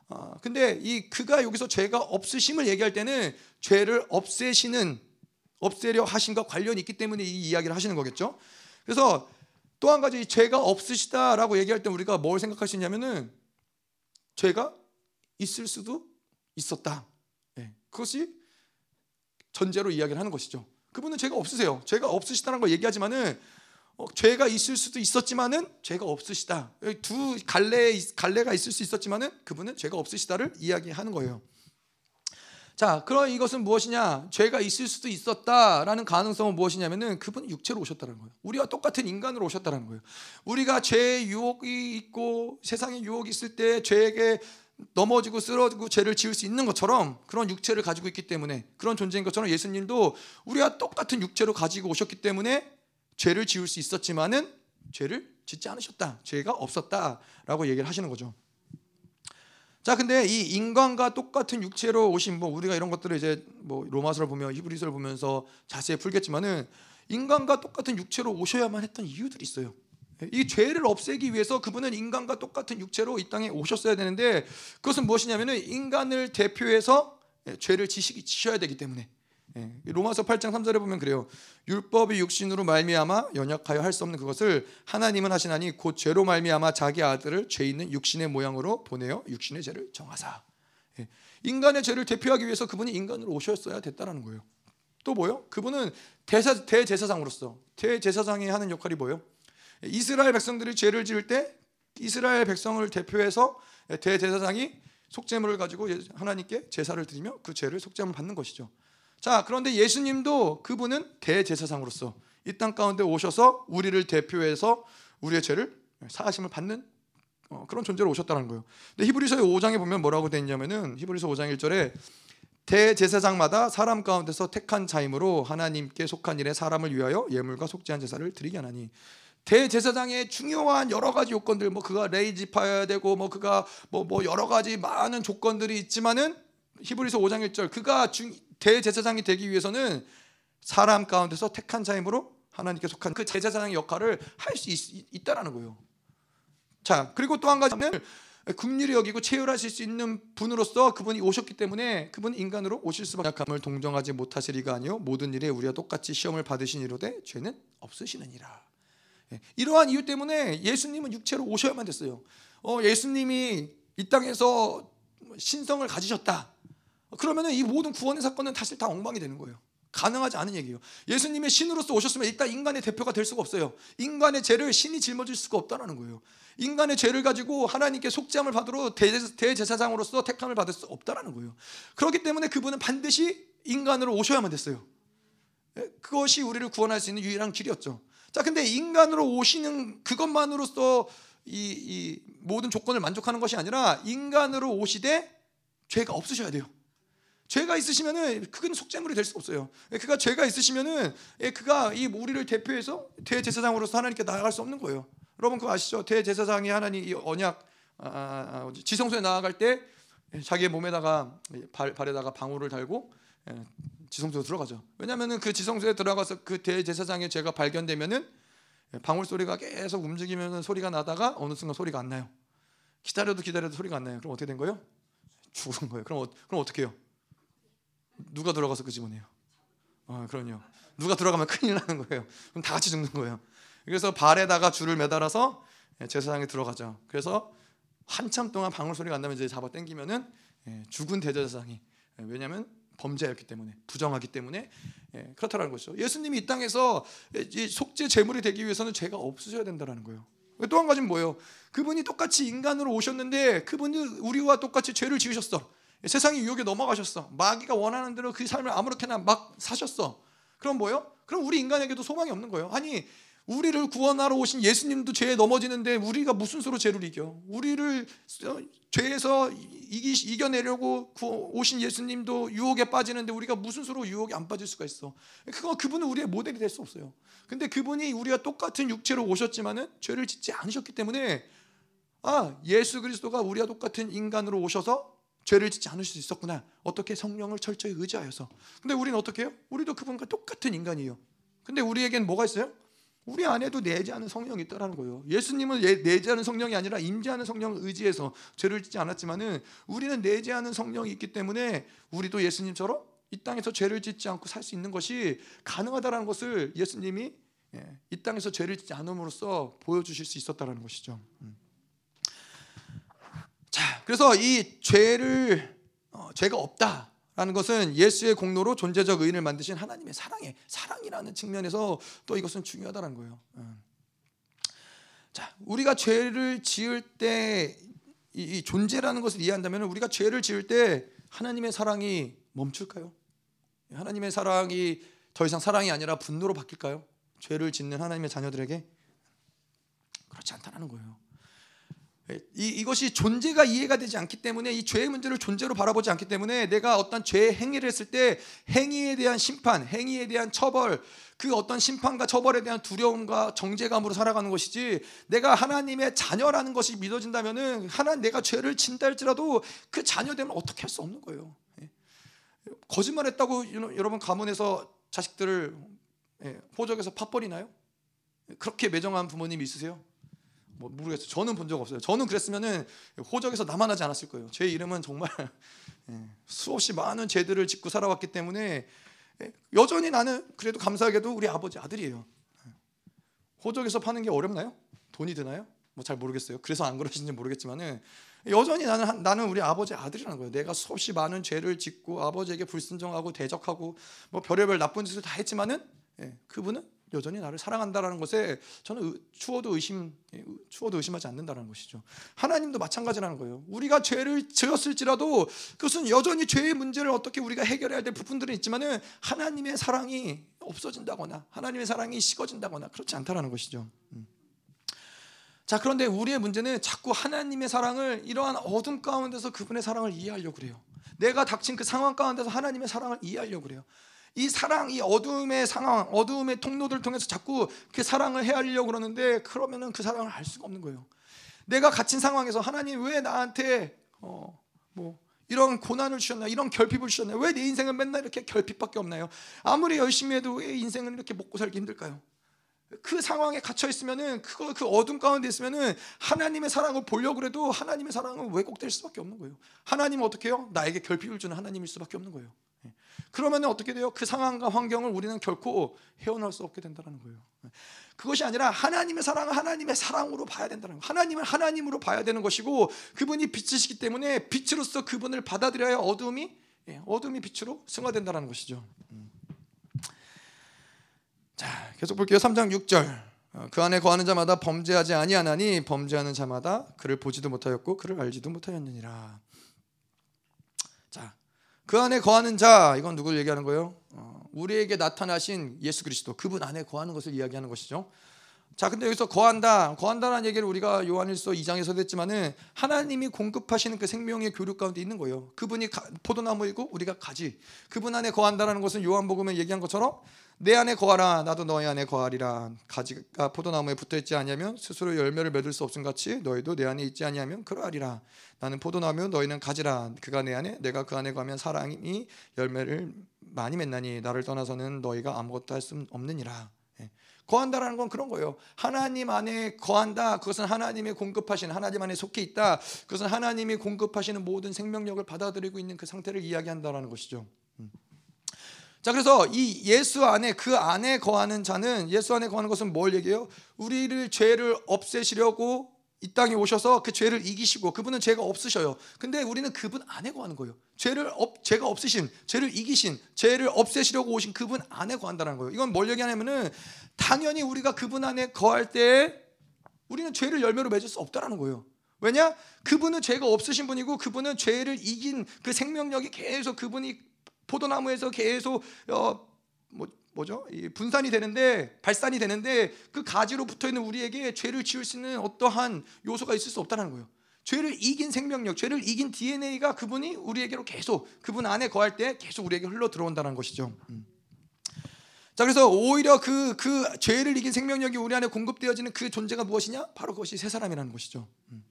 A: 어, 근데 이 그가 여기서 죄가 없으심을 얘기할 때는 죄를 없애시는 없애려 하신과 관련이 있기 때문에 이 이야기를 하시는 거겠죠. 그래서 또 한 가지 죄가 없으시다라고 얘기할 때 우리가 뭘 생각할 수 있냐면은 죄가 있을 수도 있었다. 네. 그것이 전제로 이야기를 하는 것이죠. 그분은 죄가 없으세요. 죄가 없으시다는 걸 얘기하지만은 어, 죄가 있을 수도 있었지만은 죄가 없으시다. 두 갈래 갈래가 있을 수 있었지만은 그분은 죄가 없으시다를 이야기하는 거예요. 자, 그럼 이것은 무엇이냐? 죄가 있을 수도 있었다라는 가능성은 무엇이냐면은 그분은 육체로 오셨다는 거예요. 우리와 똑같은 인간으로 오셨다는 거예요. 우리가 죄의 유혹이 있고 세상의 유혹이 있을 때 죄에게 넘어지고 쓰러지고 죄를 지을 수 있는 것처럼 그런 육체를 가지고 있기 때문에 그런 존재인 것처럼 예수님도 우리와 똑같은 육체로 가지고 오셨기 때문에 죄를 지을 수 있었지만은 죄를 짓지 않으셨다. 죄가 없었다라고 얘기를 하시는 거죠. 자, 근데 이 인간과 똑같은 육체로 오신 뭐 우리가 이런 것들을 이제 뭐 로마서를 보며 히브리서를 보면서 자세히 풀겠지만은 인간과 똑같은 육체로 오셔야만 했던 이유들이 있어요. 이 죄를 없애기 위해서 그분은 인간과 똑같은 육체로 이 땅에 오셨어야 되는데 그것은 무엇이냐면은 인간을 대표해서 죄를 지시기 지셔야 되기 때문에 예, 로마서 8장 3절에 보면 그래요. 율법이 육신으로 말미암아 연약하여 할 수 없는 그것을 하나님은 하시나니 곧 죄로 말미암아 자기 아들을 죄 있는 육신의 모양으로 보내어 육신의 죄를 정하사. 예, 인간의 죄를 대표하기 위해서 그분이 인간으로 오셨어야 됐다라는 거예요. 또 뭐요? 그분은 대사, 대제사장으로서 대제사장이 하는 역할이 뭐예요? 이스라엘 백성들이 죄를 지을 때 이스라엘 백성을 대표해서 대제사장이 속죄물을 가지고 하나님께 제사를 드리며 그 죄를 속죄함을 받는 것이죠. 자, 그런데 예수님도 그분은 대제사장으로서 이 땅 가운데 오셔서 우리를 대표해서 우리의 죄를 사하심을 받는 어, 그런 존재로 오셨다는 거예요. 근데 히브리서 5장에 보면 뭐라고 되 있냐면은 히브리서 5장 1절에 대제사장마다 사람 가운데서 택한 자임으로 하나님께 속한 일에 사람을 위하여 예물과 속죄한 제사를 드리게 하나니 대제사장의 중요한 여러 가지 요건들 뭐 그가 레이지파여야 되고 뭐 그가 뭐, 뭐 여러 가지 많은 조건들이 있지만은 히브리서 5장 1절 그가 중, 대제사장이 되기 위해서는 사람 가운데서 택한 자임으로 하나님께 속한 그 제사장의 역할을 할 수 있다라는 거예요. 자, 그리고 또 한 가지는 국률이 여기고 체휼하실 수 있는 분으로서 그분이 오셨기 때문에 그분 인간으로 오실 수밖에 약함을 동정하지 못하시리가 아니요 모든 일에 우리와 똑같이 시험을 받으신 이로되 죄는 없으시느니라. 예, 이러한 이유 때문에 예수님은 육체로 오셔야만 됐어요. 어, 예수님이 이 땅에서 신성을 가지셨다. 그러면은 이 모든 구원의 사건은 사실 다 엉망이 되는 거예요. 가능하지 않은 얘기예요. 예수님의 신으로서 오셨으면 일단 인간의 대표가 될 수가 없어요. 인간의 죄를 신이 짊어질 수가 없다는 거예요. 인간의 죄를 가지고 하나님께 속죄함을 받으러 대제사장으로서 택함을 받을 수 없다는 거예요. 그렇기 때문에 그분은 반드시 인간으로 오셔야만 됐어요. 예, 그것이 우리를 구원할 수 있는 유일한 길이었죠. 자, 근데 인간으로 오시는 그것만으로서 이, 이 모든 조건을 만족하는 것이 아니라 인간으로 오시되 죄가 없으셔야 돼요. 죄가 있으시면은 그건 속죄물이 될 수 없어요. 그가 죄가 있으시면은 예, 그가 이 우리를 대표해서 대제사장으로서 하나님께 나아갈 수 없는 거예요. 여러분 그거 아시죠? 대제사장이 하나님 이 언약 아, 아, 아 지성소에 나아갈 때 자기의 몸에다가 발, 발에다가 방울을 달고 예, 지성소에 들어가죠. 왜냐하면은 그 지성소에 들어가서 그 대제사장의 죄가 발견되면은 방울 소리가 계속 움직이면 소리가 나다가 어느 순간 소리가 안 나요. 기다려도 기다려도 소리가 안 나요. 그럼 어떻게 된 거예요? 죽은 거예요. 그럼 어, 그럼 어떻게 해요? 누가 들어가서 끄집어내요? 어, 그럼요. 누가 들어가면 큰일 나는 거예요. 그럼 다 같이 죽는 거예요. 그래서 발에다가 줄을 매달아서 예, 제사장에 들어가죠. 그래서 한참 동안 방울 소리가 안 나면 이제 잡아 당기면은 예, 죽은 대제사장이 예, 왜냐하면 범죄였기 때문에 부정하기 때문에 그렇다라는 거죠. 예수님이 이 땅에서 속죄 제물이 되기 위해서는 죄가 없으셔야 된다라는 거예요. 또 한 가지는 뭐예요? 그분이 똑같이 인간으로 오셨는데 그분이 우리와 똑같이 죄를 지으셨어. 세상의 유혹에 넘어가셨어. 마귀가 원하는 대로 그 삶을 아무렇게나 막 사셨어. 그럼 뭐요? 그럼 우리 인간에게도 소망이 없는 거예요. 아니 우리를 구원하러 오신 예수님도 죄에 넘어지는데 우리가 무슨 수로 죄를 이겨? 우리를 죄에서 이기, 이겨내려고 오신 예수님도 유혹에 빠지는데 우리가 무슨 수로 유혹에 안 빠질 수가 있어? 그거 그분은 우리의 모델이 될 수 없어요. 근데 그분이 우리가 똑같은 육체로 오셨지만은 죄를 짓지 않으셨기 때문에 아 예수 그리스도가 우리와 똑같은 인간으로 오셔서 죄를 짓지 않을 수 있었구나. 어떻게 성령을 철저히 의지하여서. 근데 우리는 어떻게 해요? 우리도 그분과 똑같은 인간이에요. 근데 우리에겐 뭐가 있어요? 우리 안에도 내재하는 성령이 있다라는 거예요. 예수님은 내재하는 성령이 아니라 임재하는 성령을 의지해서 죄를 짓지 않았지만은 우리는 내재하는 성령이 있기 때문에 우리도 예수님처럼 이 땅에서 죄를 짓지 않고 살 수 있는 것이 가능하다라는 것을 예수님이 예, 이 땅에서 죄를 짓지 않음으로써 보여주실 수 있었다라는 것이죠. 음. 자, 그래서 이 죄를 어, 죄가 없다. 라는 것은 예수의 공로로 존재적 의인을 만드신 하나님의 사랑의 사랑이라는 측면에서 또 이것은 중요하다는 거예요. 음. 자, 우리가 죄를 지을 때 이 존재라는 것을 이해한다면 우리가 죄를 지을 때 하나님의 사랑이 멈출까요? 하나님의 사랑이 더 이상 사랑이 아니라 분노로 바뀔까요? 죄를 짓는 하나님의 자녀들에게 그렇지 않다는 거예요. 이, 이것이 존재가 이해가 되지 않기 때문에 이 죄의 문제를 존재로 바라보지 않기 때문에 내가 어떤 죄의 행위를 했을 때 행위에 대한 심판, 행위에 대한 처벌, 그 어떤 심판과 처벌에 대한 두려움과 정죄감으로 살아가는 것이지 내가 하나님의 자녀라는 것이 믿어진다면은 하나님 내가 죄를 진다 할지라도 그 자녀 되면 어떻게 할 수 없는 거예요. 예. 거짓말했다고 여러분 가문에서 자식들을 예, 호적에서 팥벌이나요? 그렇게 매정한 부모님 있으세요? 뭐 모르겠어요. 저는 본 적 없어요. 저는 그랬으면은 호적에서 남아나지 않았을 거예요. 제 이름은 정말 예, 수없이 많은 죄들을 짓고 살아왔기 때문에 예, 여전히 나는 그래도 감사하게도 우리 아버지 아들이에요. 예. 호적에서 파는 게 어렵나요? 돈이 드나요? 뭐 잘 모르겠어요. 그래서 안 그러신지 모르겠지만은 여전히 나는 나는 우리 아버지 아들이라는 거예요. 내가 수없이 많은 죄를 짓고 아버지에게 불순종하고 대적하고 뭐 별의별 나쁜 짓을 다 했지만은 예, 그분은 여전히 나를 사랑한다라는 것에 저는 추워도 의심 추워도 의심하지 않는다는 것이죠. 하나님도 마찬가지라는 거예요. 우리가 죄를 지었을지라도 그것은 여전히 죄의 문제를 어떻게 우리가 해결해야 될 부분들은 있지만은 하나님의 사랑이 없어진다거나 하나님의 사랑이 식어진다거나 그렇지 않다라는 것이죠. 음. 자 그런데 우리의 문제는 자꾸 하나님의 사랑을 이러한 어둠 가운데서 그분의 사랑을 이해하려고 그래요. 내가 닥친 그 상황 가운데서 하나님의 사랑을 이해하려고 그래요. 이 사랑, 이 어둠의 상황, 어둠의 통로들을 통해서 자꾸 그 사랑을 헤아리려고 그러는데 그러면은 그 사랑을 알 수가 없는 거예요. 내가 갇힌 상황에서 하나님 왜 나한테 어, 뭐 이런 고난을 주셨나, 이런 결핍을 주셨나, 왜내 인생은 맨날 이렇게 결핍밖에 없나요? 아무리 열심히 해도 왜 인생은 이렇게 먹고 살기 힘들까요? 그 상황에 갇혀 있으면은 그거 그 어둠 가운데 있으면은 하나님의 사랑을 보려고 해도 하나님의 사랑은 왜곡될 수밖에 없는 거예요. 하나님은 어떻게 해요? 나에게 결핍을 주는 하나님일 수밖에 없는 거예요. 그러면 어떻게 돼요? 그 상황과 환경을 우리는 결코 헤어날 수 없게 된다는 거예요. 그것이 아니라 하나님의 사랑을 하나님의 사랑으로 봐야 된다는 거예요. 하나님을 하나님으로 봐야 되는 것이고 그분이 빛이시기 때문에 빛으로서 그분을 받아들여야 어둠이 예, 어둠이 빛으로 승화된다는 것이죠. 음. 자, 계속 볼게요. 3장 6절. 어, 그 안에 거하는 자마다 범죄하지 아니하나니 범죄하는 자마다 그를 보지도 못하였고 그를 알지도 못하였느니라. 그 안에 거하는 자 이건 누굴 얘기하는 거예요? 어, 우리에게 나타나신 예수 그리스도 그분 안에 거하는 것을 이야기하는 것이죠. 자, 근데 여기서 거한다, 거한다라는 얘기를 우리가 요한일서 2장에서도 했지만은 하나님이 공급하시는 그 생명의 교류 가운데 있는 거예요. 그분이 가, 포도나무이고 우리가 가지. 그분 안에 거한다라는 것은 요한복음에 얘기한 것처럼 내 안에 거하라 나도 너희 안에 거하리라 가지가 포도나무에 붙어 있지 아니하면 스스로 열매를 맺을 수 없음 같이 너희도 내 안에 있지 아니하면 그러하리라 나는 포도나무 너희는 가지라 그가 내 안에 내가 그 안에 가면 사랑이 열매를 많이 맺나니 나를 떠나서는 너희가 아무것도 할 수 없느니라 예. 거한다라는 건 그런 거예요. 하나님 안에 거한다. 그것은 하나님의 공급하신 하나님 안에 속해 있다. 그것은 하나님이 공급하시는 모든 생명력을 받아들이고 있는 그 상태를 이야기한다라는 것이죠. 음. 자 그래서 이 예수 안에 그 안에 거하는 자는 예수 안에 거하는 것은 뭘 얘기해요? 우리를 죄를 없애시려고 이 땅에 오셔서 그 죄를 이기시고 그분은 죄가 없으셔요. 근데 우리는 그분 안에 거하는 거예요. 죄를 없 죄가 없으신 죄를 이기신 죄를 없애시려고 오신 그분 안에 거한다는 거예요. 이건 뭘 얘기하냐면은 당연히 우리가 그분 안에 거할 때 우리는 죄를 열매로 맺을 수 없다라는 거예요. 왜냐? 그분은 죄가 없으신 분이고 그분은 죄를 이긴 그 생명력이 계속 그분이 포도나무에서 계속 어, 뭐 뭐죠? 분산이 되는데 발산이 되는데 그 가지로 붙어 있는 우리에게 죄를 지을 수 있는 어떠한 요소가 있을 수 없다는 거예요. 죄를 이긴 생명력, 죄를 이긴 DNA가 그분이 우리에게로 계속 그분 안에 거할 때 계속 우리에게 흘러 들어온다는 것이죠. 음. 자 그래서 오히려 그그 그 죄를 이긴 생명력이 우리 안에 공급되어지는 그 존재가 무엇이냐? 바로 그것이 새 사람이라는 것이죠. 음.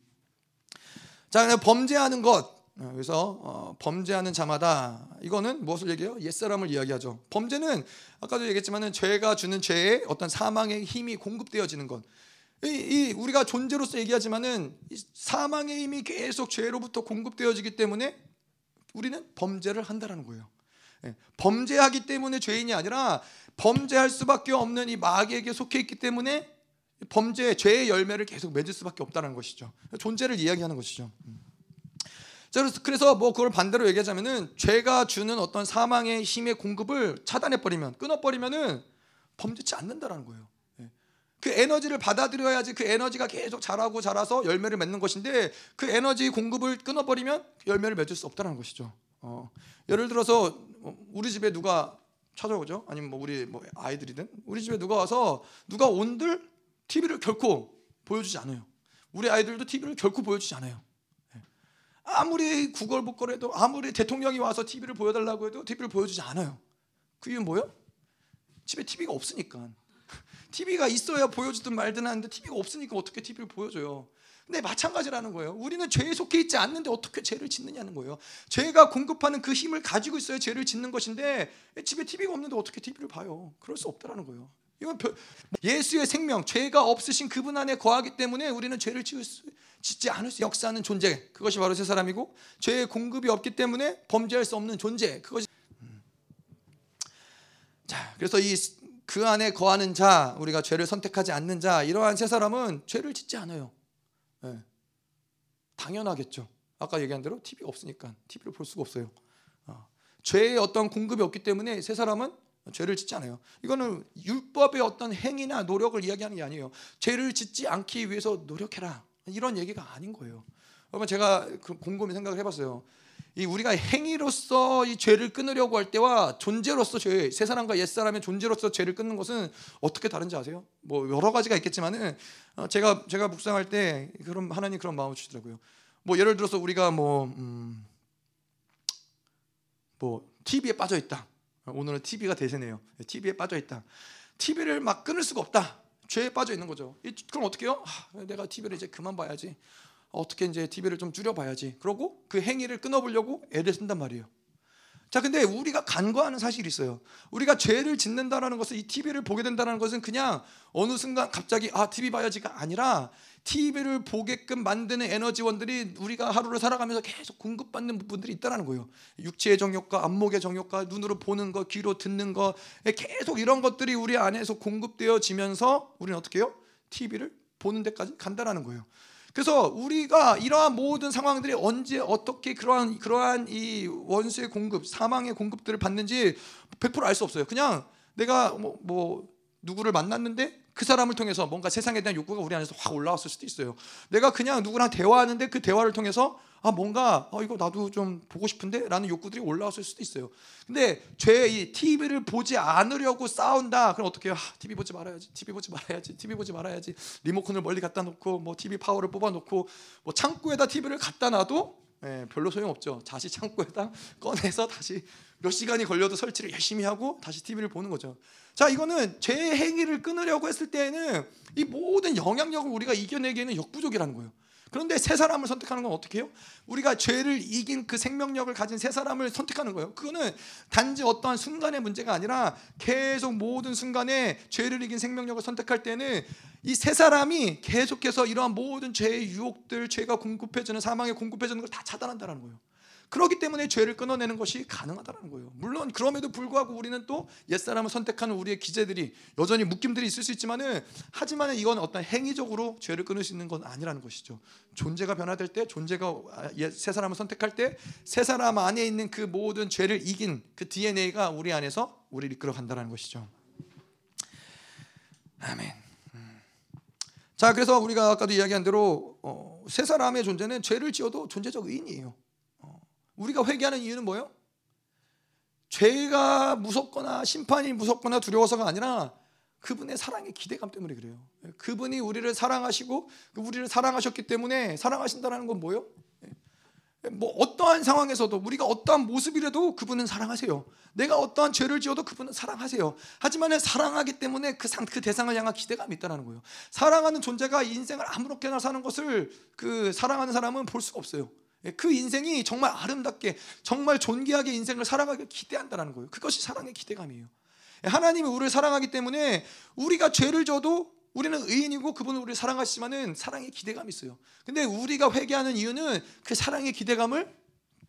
A: 자 범죄하는 것 어, 그래서 어, 범죄하는 자마다 이거는 무엇을 얘기해요? 옛사람을 이야기하죠. 범죄는 아까도 얘기했지만은 죄가 주는 죄에 어떤 사망의 힘이 공급되어지는 것. 이, 이 우리가 존재로서 얘기하지만은 사망의 힘이 계속 죄로부터 공급되어지기 때문에 우리는 범죄를 한다라는 거예요. 예, 범죄하기 때문에 죄인이 아니라 범죄할 수밖에 없는 이 마귀에게 속해 있기 때문에 범죄 죄의 열매를 계속 맺을 수밖에 없다는 것이죠. 존재를 이야기하는 것이죠. 음. 그래서 뭐 그걸 반대로 얘기하자면은 죄가 주는 어떤 사망의 힘의 공급을 차단해 버리면 끊어 버리면은 범죄치 않는다라는 거예요. 예. 그 에너지를 받아들여야지 그 에너지가 계속 자라고 자라서 열매를 맺는 것인데 그 에너지 공급을 끊어 버리면 열매를 맺을 수 없다는 것이죠. 어. 예를 들어서 뭐 우리 집에 누가 찾아오죠? 아니면 뭐 우리 뭐 아이들이든 우리 집에 누가 와서 누가 온들 TV를 결코 보여주지 않아요. 우리 아이들도 TV를 결코 보여주지 않아요. 아무리 구걸복걸해도 아무리 대통령이 와서 TV를 보여달라고 해도 TV를 보여주지 않아요. 그 이유는 뭐요? 집에 TV가 없으니까. TV가 있어야 보여주든 말든 하는데 TV가 없으니까 어떻게 TV를 보여줘요? 근데 마찬가지라는 거예요. 우리는 죄에 속해 있지 않는데 어떻게 죄를 짓느냐는 거예요. 죄가 공급하는 그 힘을 가지고 있어야 죄를 짓는 것인데 집에 TV가 없는데 어떻게 TV를 봐요? 그럴 수 없다라는 거예요. 이건 예수의 생명, 죄가 없으신 그분 안에 거하기 때문에 우리는 죄를 지을 수 짓지 않을 수 역사하는 존재 그것이 바로 새 사람이고 죄의 공급이 없기 때문에 범죄할 수 없는 존재 그것이 음. 자 그래서 이 그 안에 거하는 자 우리가 죄를 선택하지 않는 자 이러한 새 사람은 죄를 짓지 않아요 네. 당연하겠죠 아까 얘기한 대로 TV 없으니까 TV를 볼 수가 없어요 어. 죄의 어떤 공급이 없기 때문에 새 사람은 죄를 짓지 않아요. 이거는 율법의 어떤 행위나 노력을 이야기하는 게 아니에요. 죄를 짓지 않기 위해서 노력해라. 이런 얘기가 아닌 거예요. 여러분 제가 그 곰곰이 생각을 해봤어요. 이 우리가 행위로서 이 죄를 끊으려고 할 때와 존재로서 죄, 새 사람과 옛 사람의 존재로서 죄를 끊는 것은 어떻게 다른지 아세요? 뭐 여러 가지가 있겠지만은 어, 제가 제가 묵상할 때 그런 하나님 그런 마음을 주시더라고요. 뭐 예를 들어서 우리가 뭐 음, 뭐 TV에 빠져 있다. 오늘은 TV가 대세네요. TV에 빠져 있다. TV를 막 끊을 수가 없다. 죄에 빠져 있는 거죠. 그럼 어떻게 해요? 아, 내가 TV를 이제 그만 봐야지. 어떻게 이제 TV를 좀 줄여 봐야지. 그러고 그 행위를 끊어 보려고 애를 쓴단 말이에요. 자, 근데 우리가 간과하는 사실이 있어요. 우리가 죄를 짓는다라는 것은 이 TV를 보게 된다는 것은 그냥 어느 순간 갑자기 아, TV 봐야지가 아니라 TV를 보게끔 만드는 에너지원들이 우리가 하루를 살아가면서 계속 공급받는 부분들이 있다는 거예요. 육체의 정욕과 안목의 정욕과 눈으로 보는 것, 귀로 듣는 것, 계속 이런 것들이 우리 안에서 공급되어지면서 우리는 어떻게 해요? TV를 보는 데까지 간다라는 거예요. 그래서 우리가 이러한 모든 상황들이 언제 어떻게 그러한 그러한 이 원수의 공급, 사망의 공급들을 받는지 100%알 수 없어요. 그냥 내가 뭐, 뭐 누구를 만났는데 그 사람을 통해서 뭔가 세상에 대한 욕구가 우리 안에서 확 올라왔을 수도 있어요. 내가 그냥 누구랑 대화하는데 그 대화를 통해서 아 뭔가 어 이거 나도 좀 보고 싶은데라는 욕구들이 올라왔을 수도 있어요. 근데 죄이 TV를 보지 않으려고 싸운다. 그럼 어떻게 해요? 아, TV 보지 말아야지. TV 보지 말아야지. TV 보지 말아야지. 리모컨을 멀리 갖다 놓고 뭐 TV 파워를 뽑아 놓고 뭐 창고에다 TV를 갖다 놔도 예, 별로 소용없죠. 다시 창고에다 꺼내서 다시 몇 시간이 걸려도 설치를 열심히 하고 다시 TV를 보는 거죠. 자, 이거는 제 행위를 끊으려고 했을 때에는 이 모든 영향력을 우리가 이겨내기에는 역부족이라는 거예요. 그런데 새 사람을 선택하는 건 어떻게 해요? 우리가 죄를 이긴 그 생명력을 가진 새 사람을 선택하는 거예요. 그거는 단지 어떠한 순간의 문제가 아니라 계속 모든 순간에 죄를 이긴 생명력을 선택할 때는 이새 사람이 계속해서 이러한 모든 죄의 유혹들, 죄가 공급해주는 사망에 공급해주는 걸 다 차단한다는 거예요. 그렇기 때문에 죄를 끊어내는 것이 가능하다는 거예요. 물론 그럼에도 불구하고 우리는 또 옛사람을 선택하는 우리의 기재들이 여전히 묶임들이 있을 수 있지만은 하지만 이건 어떤 행위적으로 죄를 끊을 수 있는 건 아니라는 것이죠. 존재가 변화될 때 존재가 새 사람을 선택할 때 새 사람 안에 있는 그 모든 죄를 이긴 그 DNA가 우리 안에서 우리를 이끌어 간다는 것이죠. 아멘. 음. 자, 그래서 우리가 아까도 이야기한 대로 어, 새 사람의 존재는 죄를 지어도 존재적 의인이에요. 어, 우리가 회개하는 이유는 뭐예요? 죄가 무섭거나 심판이 무섭거나 두려워서가 아니라 그분의 사랑의 기대감 때문에 그래요. 그분이 우리를 사랑하시고 우리를 사랑하셨기 때문에 사랑하신다는 건 뭐예요? 뭐 어떠한 상황에서도 우리가 어떠한 모습이라도 그분은 사랑하세요. 내가 어떠한 죄를 지어도 그분은 사랑하세요. 하지만 사랑하기 때문에 그, 상, 그 대상을 향한 기대감이 있다는 거예요. 사랑하는 존재가 인생을 아무렇게나 사는 것을 그 사랑하는 사람은 볼 수가 없어요. 예, 그 인생이 정말 아름답게 정말 존귀하게 인생을 살아가길 기대한다는 거예요. 그것이 사랑의 기대감이에요. 예, 하나님이 우리를 사랑하기 때문에 우리가 죄를 져도 우리는 의인이고 그분은 우리를 사랑하시지만은 사랑의 기대감이 있어요. 근데 우리가 회개하는 이유는 그 사랑의 기대감을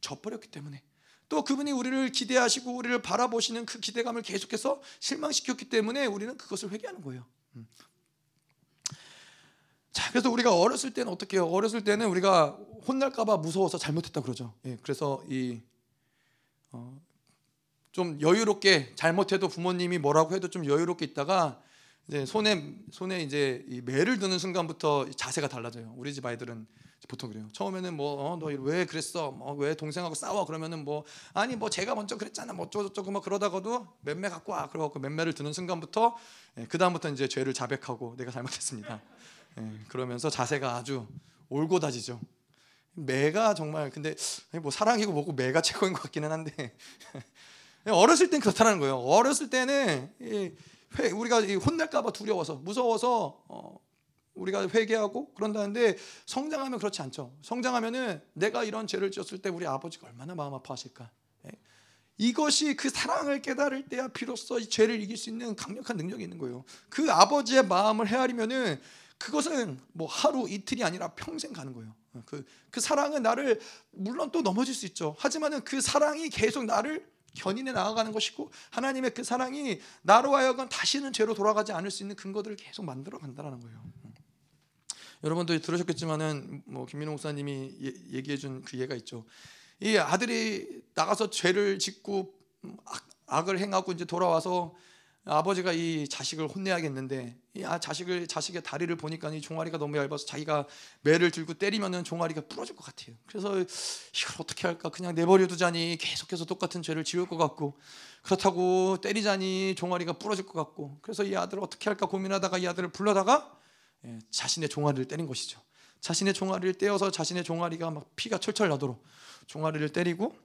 A: 져버렸기 때문에 또 그분이 우리를 기대하시고 우리를 바라보시는 그 기대감을 계속해서 실망시켰기 때문에 우리는 그것을 회개하는 거예요. 음. 자, 그래서 우리가 어렸을 때는 어떻게 해요? 어렸을 때는 우리가 혼날까봐 무서워서 잘못했다 그러죠. 예, 그래서 이 어, 좀 여유롭게 잘못해도 부모님이 뭐라고 해도 좀 여유롭게 있다가 이제 손에 손에 이제 이 매를 드는 순간부터 자세가 달라져요. 우리 집 아이들은 보통 그래요. 처음에는 뭐 너왜 어, 그랬어? 뭐 왜 동생하고 싸워? 그러면은 뭐 아니 뭐 제가 먼저 그랬잖아. 뭐 어쩌고저쩌고 막 그러다가도 맴매 갖고 와. 그러고 맴매를 드는 순간부터 예, 그 다음부터 이제 죄를 자백하고 내가 잘못했습니다. 예, 그러면서 자세가 아주 올곧아지죠. 매가 정말 근데 뭐 사랑이고 뭐고 매가 최고인 것 같기는 한데 어렸을 땐 그렇다는 거예요. 어렸을 때는 회, 우리가 혼날까봐 두려워서 무서워서 어, 우리가 회개하고 그런다는데 성장하면 그렇지 않죠. 성장하면은 내가 이런 죄를 지었을 때 우리 아버지가 얼마나 마음 아파하실까. 예? 이것이 그 사랑을 깨달을 때야 비로소 이 죄를 이길 수 있는 강력한 능력이 있는 거예요. 그 아버지의 마음을 헤아리면은 그것은 뭐 하루 이틀이 아니라 평생 가는 거예요. 그, 그 사랑은 나를 물론 또 넘어질 수 있죠. 하지만은 그 사랑이 계속 나를 견인해 나아가는 것이고 하나님의 그 사랑이 나로 하여금 다시는 죄로 돌아가지 않을 수 있는 근거들을 계속 만들어 간다는 거예요. 여러분도 들으셨겠지만은 뭐 김민호 목사님이 예, 얘기해 준 그 예가 있죠. 이 아들이 나가서 죄를 짓고 악, 을 행하고 이제 돌아와서 아버지가 이 자식을 혼내야겠는데 이 아, 자식을 자식의 다리를 보니까 이 종아리가 너무 얇아서 자기가 매를 들고 때리면은 종아리가 부러질 것 같아요. 그래서 이걸 어떻게 할까? 그냥 내버려 두자니 계속해서 똑같은 죄를 지을 것 같고 그렇다고 때리자니 종아리가 부러질 것 같고 그래서 이 아들을 어떻게 할까 고민하다가 이 아들을 불러다가 예, 자신의 종아리를 때린 것이죠. 자신의 종아리를 떼어서 자신의 종아리가 막 피가 철철 나도록 종아리를 때리고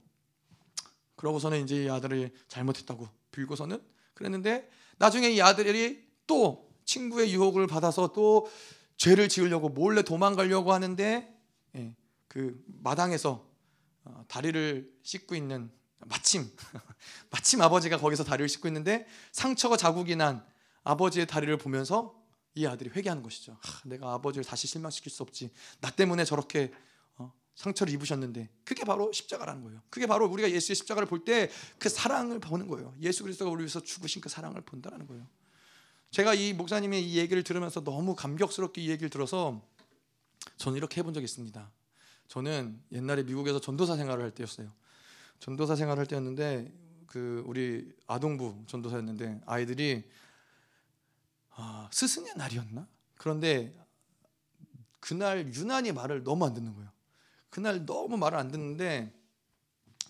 A: 그러고서는 이제 이 아들을 잘못했다고 빌고서는 그랬는데 나중에 이 아들이 또 친구의 유혹을 받아서 또 죄를 지으려고 몰래 도망가려고 하는데 예, 그 마당에서 어, 다리를 씻고 있는 마침 마침 아버지가 거기서 다리를 씻고 있는데 상처가 자국이 난 아버지의 다리를 보면서 이 아들이 회개하는 것이죠. 하, 내가 아버지를 다시 실망시킬 수 없지. 나 때문에 저렇게 어, 상처를 입으셨는데 그게 바로 십자가라는 거예요. 그게 바로 우리가 예수의 십자가를 볼 때 그 사랑을 보는 거예요. 예수 그리스도가 우리 위해서 죽으신 그 사랑을 본다는 거예요. 제가 이 목사님의 이 얘기를 들으면서 너무 감격스럽게 이 얘기를 들어서 저는 이렇게 해본 적이 있습니다. 저는 옛날에 미국에서 전도사 생활을 할 때였어요. 전도사 생활을 할 때였는데 그 우리 아동부 전도사였는데 아이들이 아, 스승의 날이었나? 그런데 그날 유난히 말을 너무 안 듣는 거예요. 그날 너무 말을 안 듣는데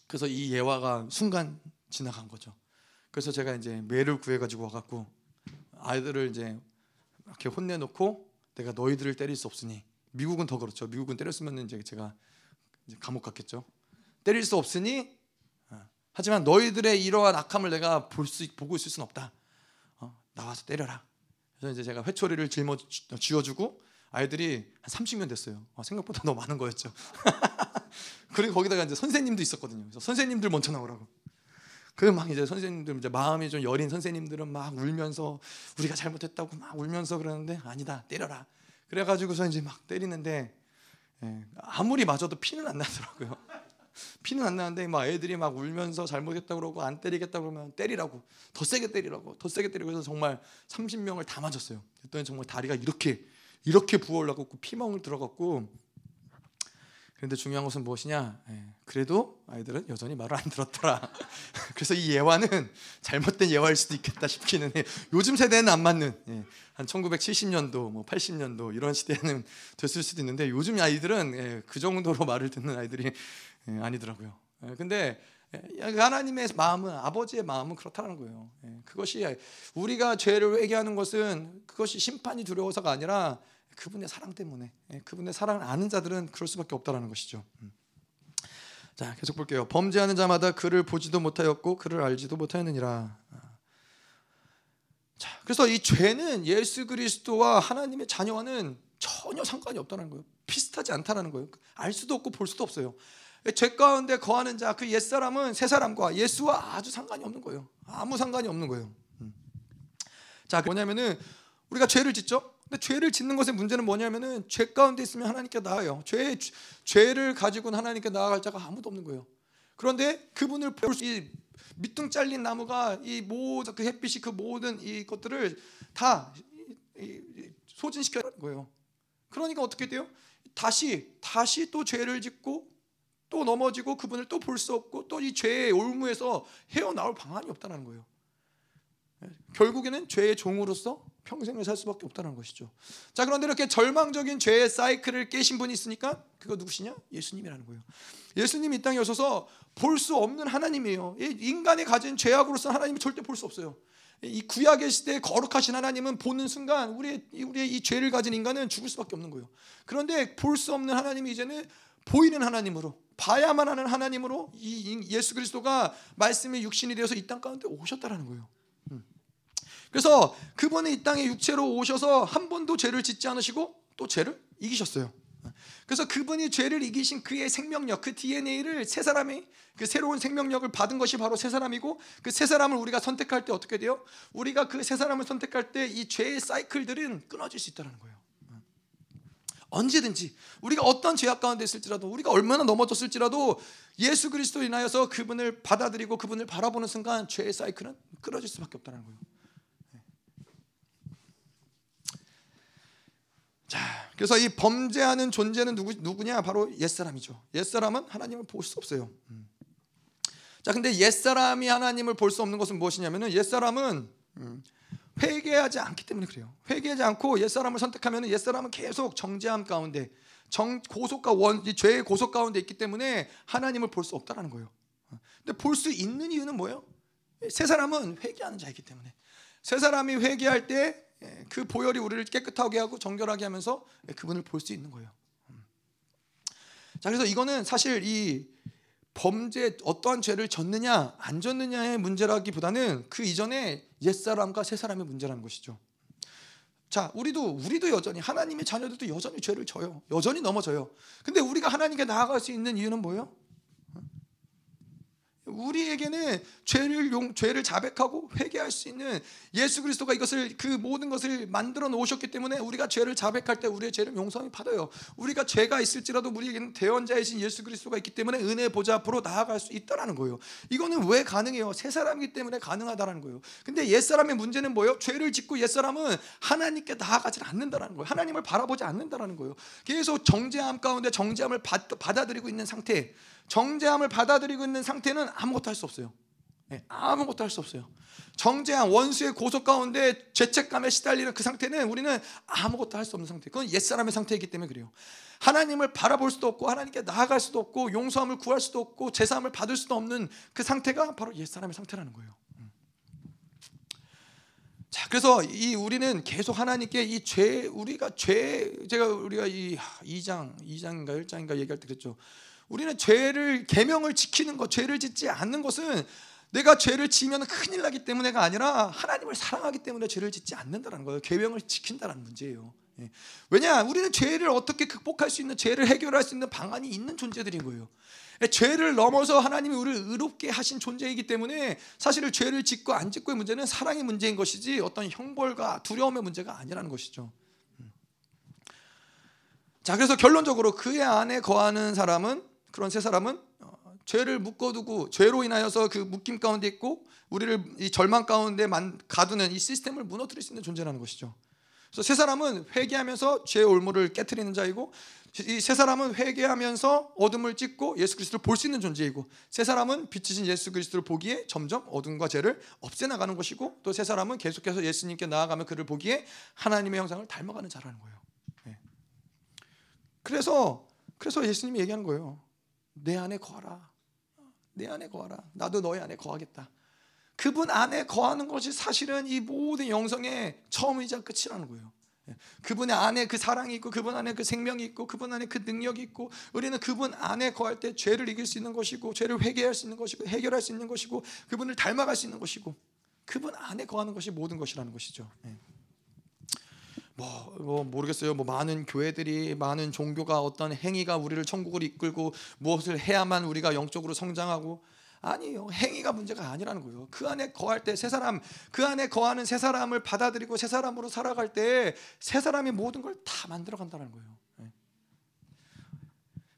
A: 그래서 이 예화가 순간 지나간 거죠. 그래서 제가 이제 매를 구해 가지고 와갖고 아이들을 이제 이렇게 혼내놓고 내가 너희들을 때릴 수 없으니 미국은 더 그렇죠. 미국은 때렸으면 이제 제가 이제 감옥 갔겠죠. 때릴 수 없으니 어, 하지만 너희들의 이러한 악함을 내가 볼 수 보고 있을 수는 없다. 어, 나와서 때려라. 그래서 이제 제가 회초리를 짊어 쥐어주고 아이들이 한 30명 됐어요. 어, 생각보다 너무 많은 거였죠. 그리고 거기다가 이제 선생님도 있었거든요. 그래서 선생님들 먼저 나오라고. 그막 이제 선생님들 이제 마음이 좀 여린 선생님들은 막 울면서 우리가 잘못했다고 막 울면서 그러는데 아니다 때려라. 그래가지고서 이제 막 때리는데 예, 아무리 맞아도 피는 안 나더라고요. 피는 안 나는데 막 애들이 막 울면서 잘못했다 그러고 안 때리겠다 그러면 때리라고 더 세게 때리라고 더 세게 때리고 해서 정말 30명을 다 맞았어요. 그랬더니 정말 다리가 이렇게 이렇게 부어 올라갔고 피멍을 들어갔고 그런데 중요한 것은 무엇이냐? 예, 그래도 아이들은 여전히 말을 안 들었더라. 그래서 이 예화는 잘못된 예화일 수도 있겠다 싶기는 해. 요즘 세대는 안 맞는 예, 한 1970년도, 뭐 80년도 이런 시대는 됐을 수도 있는데 요즘 아이들은 예, 그 정도로 말을 듣는 아이들이 예, 아니더라고요. 예, 근데 예, 하나님의 마음은 아버지의 마음은 그렇다는 거예요. 예, 그것이 우리가 죄를 회개하는 것은 그것이 심판이 두려워서가 아니라 그분의 사랑 때문에 예, 그분의 사랑을 아는 자들은 그럴 수밖에 없다라는 것이죠. 음. 자 계속 볼게요. 범죄하는 자마다 그를 보지도 못하였고 그를 알지도 못하였느니라. 자 그래서 이 죄는 예수 그리스도와 하나님의 자녀와는 전혀 상관이 없다는 거예요. 비슷하지 않다는 거예요. 알 수도 없고 볼 수도 없어요. 죄 가운데 거하는 자 그 옛사람은 새 사람과 예수와 아주 상관이 없는 거예요. 아무 상관이 없는 거예요. 음. 자 뭐냐면은 우리가 죄를 짓죠. 근데 죄를 짓는 것의 문제는 뭐냐면은 죄 가운데 있으면 하나님께 나아요. 죄 죄를 가지고는 하나님께 나아갈 자가 아무도 없는 거예요. 그런데 그분을 볼수 밑둥 잘린 나무가 이 모든 그 햇빛이 그 모든 이 것들을 다 소진시켜 거예요. 그러니까 어떻게 돼요? 다시 다시 또 죄를 짓고 또 넘어지고 그분을 또 볼 수 없고 또 이 죄의 올무에서 헤어나올 방안이 없다는 거예요. 결국에는 죄의 종으로서 평생을 살 수밖에 없다는 것이죠. 자 그런데 이렇게 절망적인 죄의 사이클을 깨신 분이 있으니까 그거 누구시냐? 예수님이라는 거예요. 예수님이 이 땅에 오셔서 볼 수 없는 하나님이에요. 인간이 가진 죄악으로서 하나님이 절대 볼 수 없어요. 이 구약의 시대에 거룩하신 하나님은 보는 순간 우리의 우리의 이 죄를 가진 인간은 죽을 수밖에 없는 거예요. 그런데 볼 수 없는 하나님이 이제는 보이는 하나님으로 봐야만 하는 하나님으로 이 예수 그리스도가 말씀의 육신이 되어서 이 땅 가운데 오셨다라는 거예요. 그래서 그분이 이 땅에 육체로 오셔서 한 번도 죄를 짓지 않으시고 또 죄를 이기셨어요. 그래서 그분이 죄를 이기신 그의 생명력, 그 DNA를 새 사람이 그 새로운 생명력을 받은 것이 바로 새 사람이고 그새 사람을 우리가 선택할 때 어떻게 돼요? 우리가 그새 사람을 선택할 때 이 죄의 사이클들은 끊어질 수 있다는 거예요. 언제든지 우리가 어떤 죄악 가운데 있을지라도 우리가 얼마나 넘어졌을지라도 예수 그리스도 인하여서 그분을 받아들이고 그분을 바라보는 순간 죄의 사이클은 끊어질 수밖에 없다는 거예요. 자, 그래서 이 범죄하는 존재는 누구 누구냐? 바로 옛사람이죠. 옛사람은 하나님을 볼 수 없어요. 음. 자, 근데 옛사람이 하나님을 볼 수 없는 것은 무엇이냐면은 옛사람은 음, 회개하지 않기 때문에 그래요. 회개하지 않고 옛사람을 선택하면 옛사람은 계속 정죄함 가운데 정 고속과 원 죄의 고속 가운데 있기 때문에 하나님을 볼 수 없다라는 거예요. 근데 볼 수 있는 이유는 뭐예요? 새 사람은 회개하는 자이기 때문에 새 사람이 회개할 때 그 보혈이 우리를 깨끗하게 하고 정결하게 하면서 그분을 볼 수 있는 거예요. 음. 자, 그래서 이거는 사실 이 범죄 어떠한 죄를 졌느냐 안 졌느냐의 문제라기보다는 그 이전에 옛 사람과 새 사람의 문제라는 것이죠. 자, 우리도 우리도 여전히 하나님의 자녀들도 여전히 죄를 져요. 여전히 넘어져요. 근데 우리가 하나님께 나아갈 수 있는 이유는 뭐예요? 우리에게는 죄를 용, 죄를 자백하고 회개할 수 있는 예수 그리스도가 이것을 그 모든 것을 만들어 놓으셨기 때문에 우리가 죄를 자백할 때 우리의 죄를 용서함이 받아요. 우리가 죄가 있을지라도 우리에게는 대원자이신 예수 그리스도가 있기 때문에 은혜 보좌 앞으로 나아갈 수 있다라는 거예요. 이거는 왜 가능해요? 새 사람이기 때문에 가능하다라는 거예요. 근데 옛 사람의 문제는 뭐예요? 죄를 짓고 옛 사람은 하나님께 나아가지 않는다라는 거예요. 하나님을 바라보지 않는다라는 거예요. 계속 정죄함 가운데 정죄함을 받, 받아들이고 있는 상태. 정죄함을 받아들이고 있는 상태는 아무것도 할 수 없어요. 네, 아무것도 할 수 없어요. 정죄함 원수의 고속 가운데 죄책감에 시달리는 그 상태는 우리는 아무것도 할 수 없는 상태. 그건 옛 사람의 상태이기 때문에 그래요. 하나님을 바라볼 수도 없고 하나님께 나아갈 수도 없고 용서함을 구할 수도 없고 제사함을 받을 수도 없는 그 상태가 바로 옛 사람의 상태라는 거예요. 음. 자, 그래서 이 우리는 계속 하나님께 이 죄 우리가 죄 제가 우리가 이 2장 2장인가 1장인가 얘기할 때 그랬죠. 우리는 죄를 계명을 지키는 것, 죄를 짓지 않는 것은 내가 죄를 지면 큰일 나기 때문에가 아니라 하나님을 사랑하기 때문에 죄를 짓지 않는다는 거예요. 계명을 지킨다는 문제예요. 예. 왜냐? 우리는 죄를 어떻게 극복할 수 있는 죄를 해결할 수 있는 방안이 있는 존재들인 거예요. 예, 죄를 넘어서 하나님이 우리를 의롭게 하신 존재이기 때문에 사실은 죄를 짓고 안 짓고의 문제는 사랑의 문제인 것이지 어떤 형벌과 두려움의 문제가 아니라는 것이죠. 음. 자, 그래서 결론적으로 그의 안에 거하는 사람은 그런 세 사람은 어, 죄를 묶어두고 죄로 인하여서 그 묶임 가운데 있고 우리를 이 절망 가운데 가두는 이 시스템을 무너뜨릴 수 있는 존재라는 것이죠. 그래서 세 사람은 회개하면서 죄의 올무를 깨뜨리는 자이고 이 세 사람은 회개하면서 어둠을 찢고 예수 그리스도를 볼 수 있는 존재이고 세 사람은 빛이신 예수 그리스도를 보기에 점점 어둠과 죄를 없애 나가는 것이고 또 세 사람은 계속해서 예수님께 나아가며 그를 보기에 하나님의 형상을 닮아가는 자라는 거예요. 네. 그래서 그래서 예수님이 얘기하는 거예요. 내 안에 거하라. 내 안에 거하라. 나도 너희 안에 거하겠다. 그분 안에 거하는 것이 사실은 이 모든 영성의 처음이자 끝이라는 거예요. 예. 그분 안에 그 사랑이 있고 그분 안에 그 생명이 있고 그분 안에 그 능력이 있고 우리는 그분 안에 거할 때 죄를 이길 수 있는 것이고 죄를 회개할 수 있는 것이고 해결할 수 있는 것이고 그분을 닮아갈 수 있는 것이고 그분 안에 거하는 것이 모든 것이라는 것이죠. 예. 뭐, 뭐, 모르겠어요. 뭐 많은 교회들이 많은 종교가 어떤 행위가 우리를 천국으로 이끌고 무엇을 해야만 우리가 영적으로 성장하고 아니요. 행위가 문제가 아니라는 거예요. 그 안에 거할 때세 사람, 그 안에 거하는 세 사람을 받아들이고 세 사람으로 살아갈 때세 사람이 모든 걸 다 만들어 간다는 거예요. 네.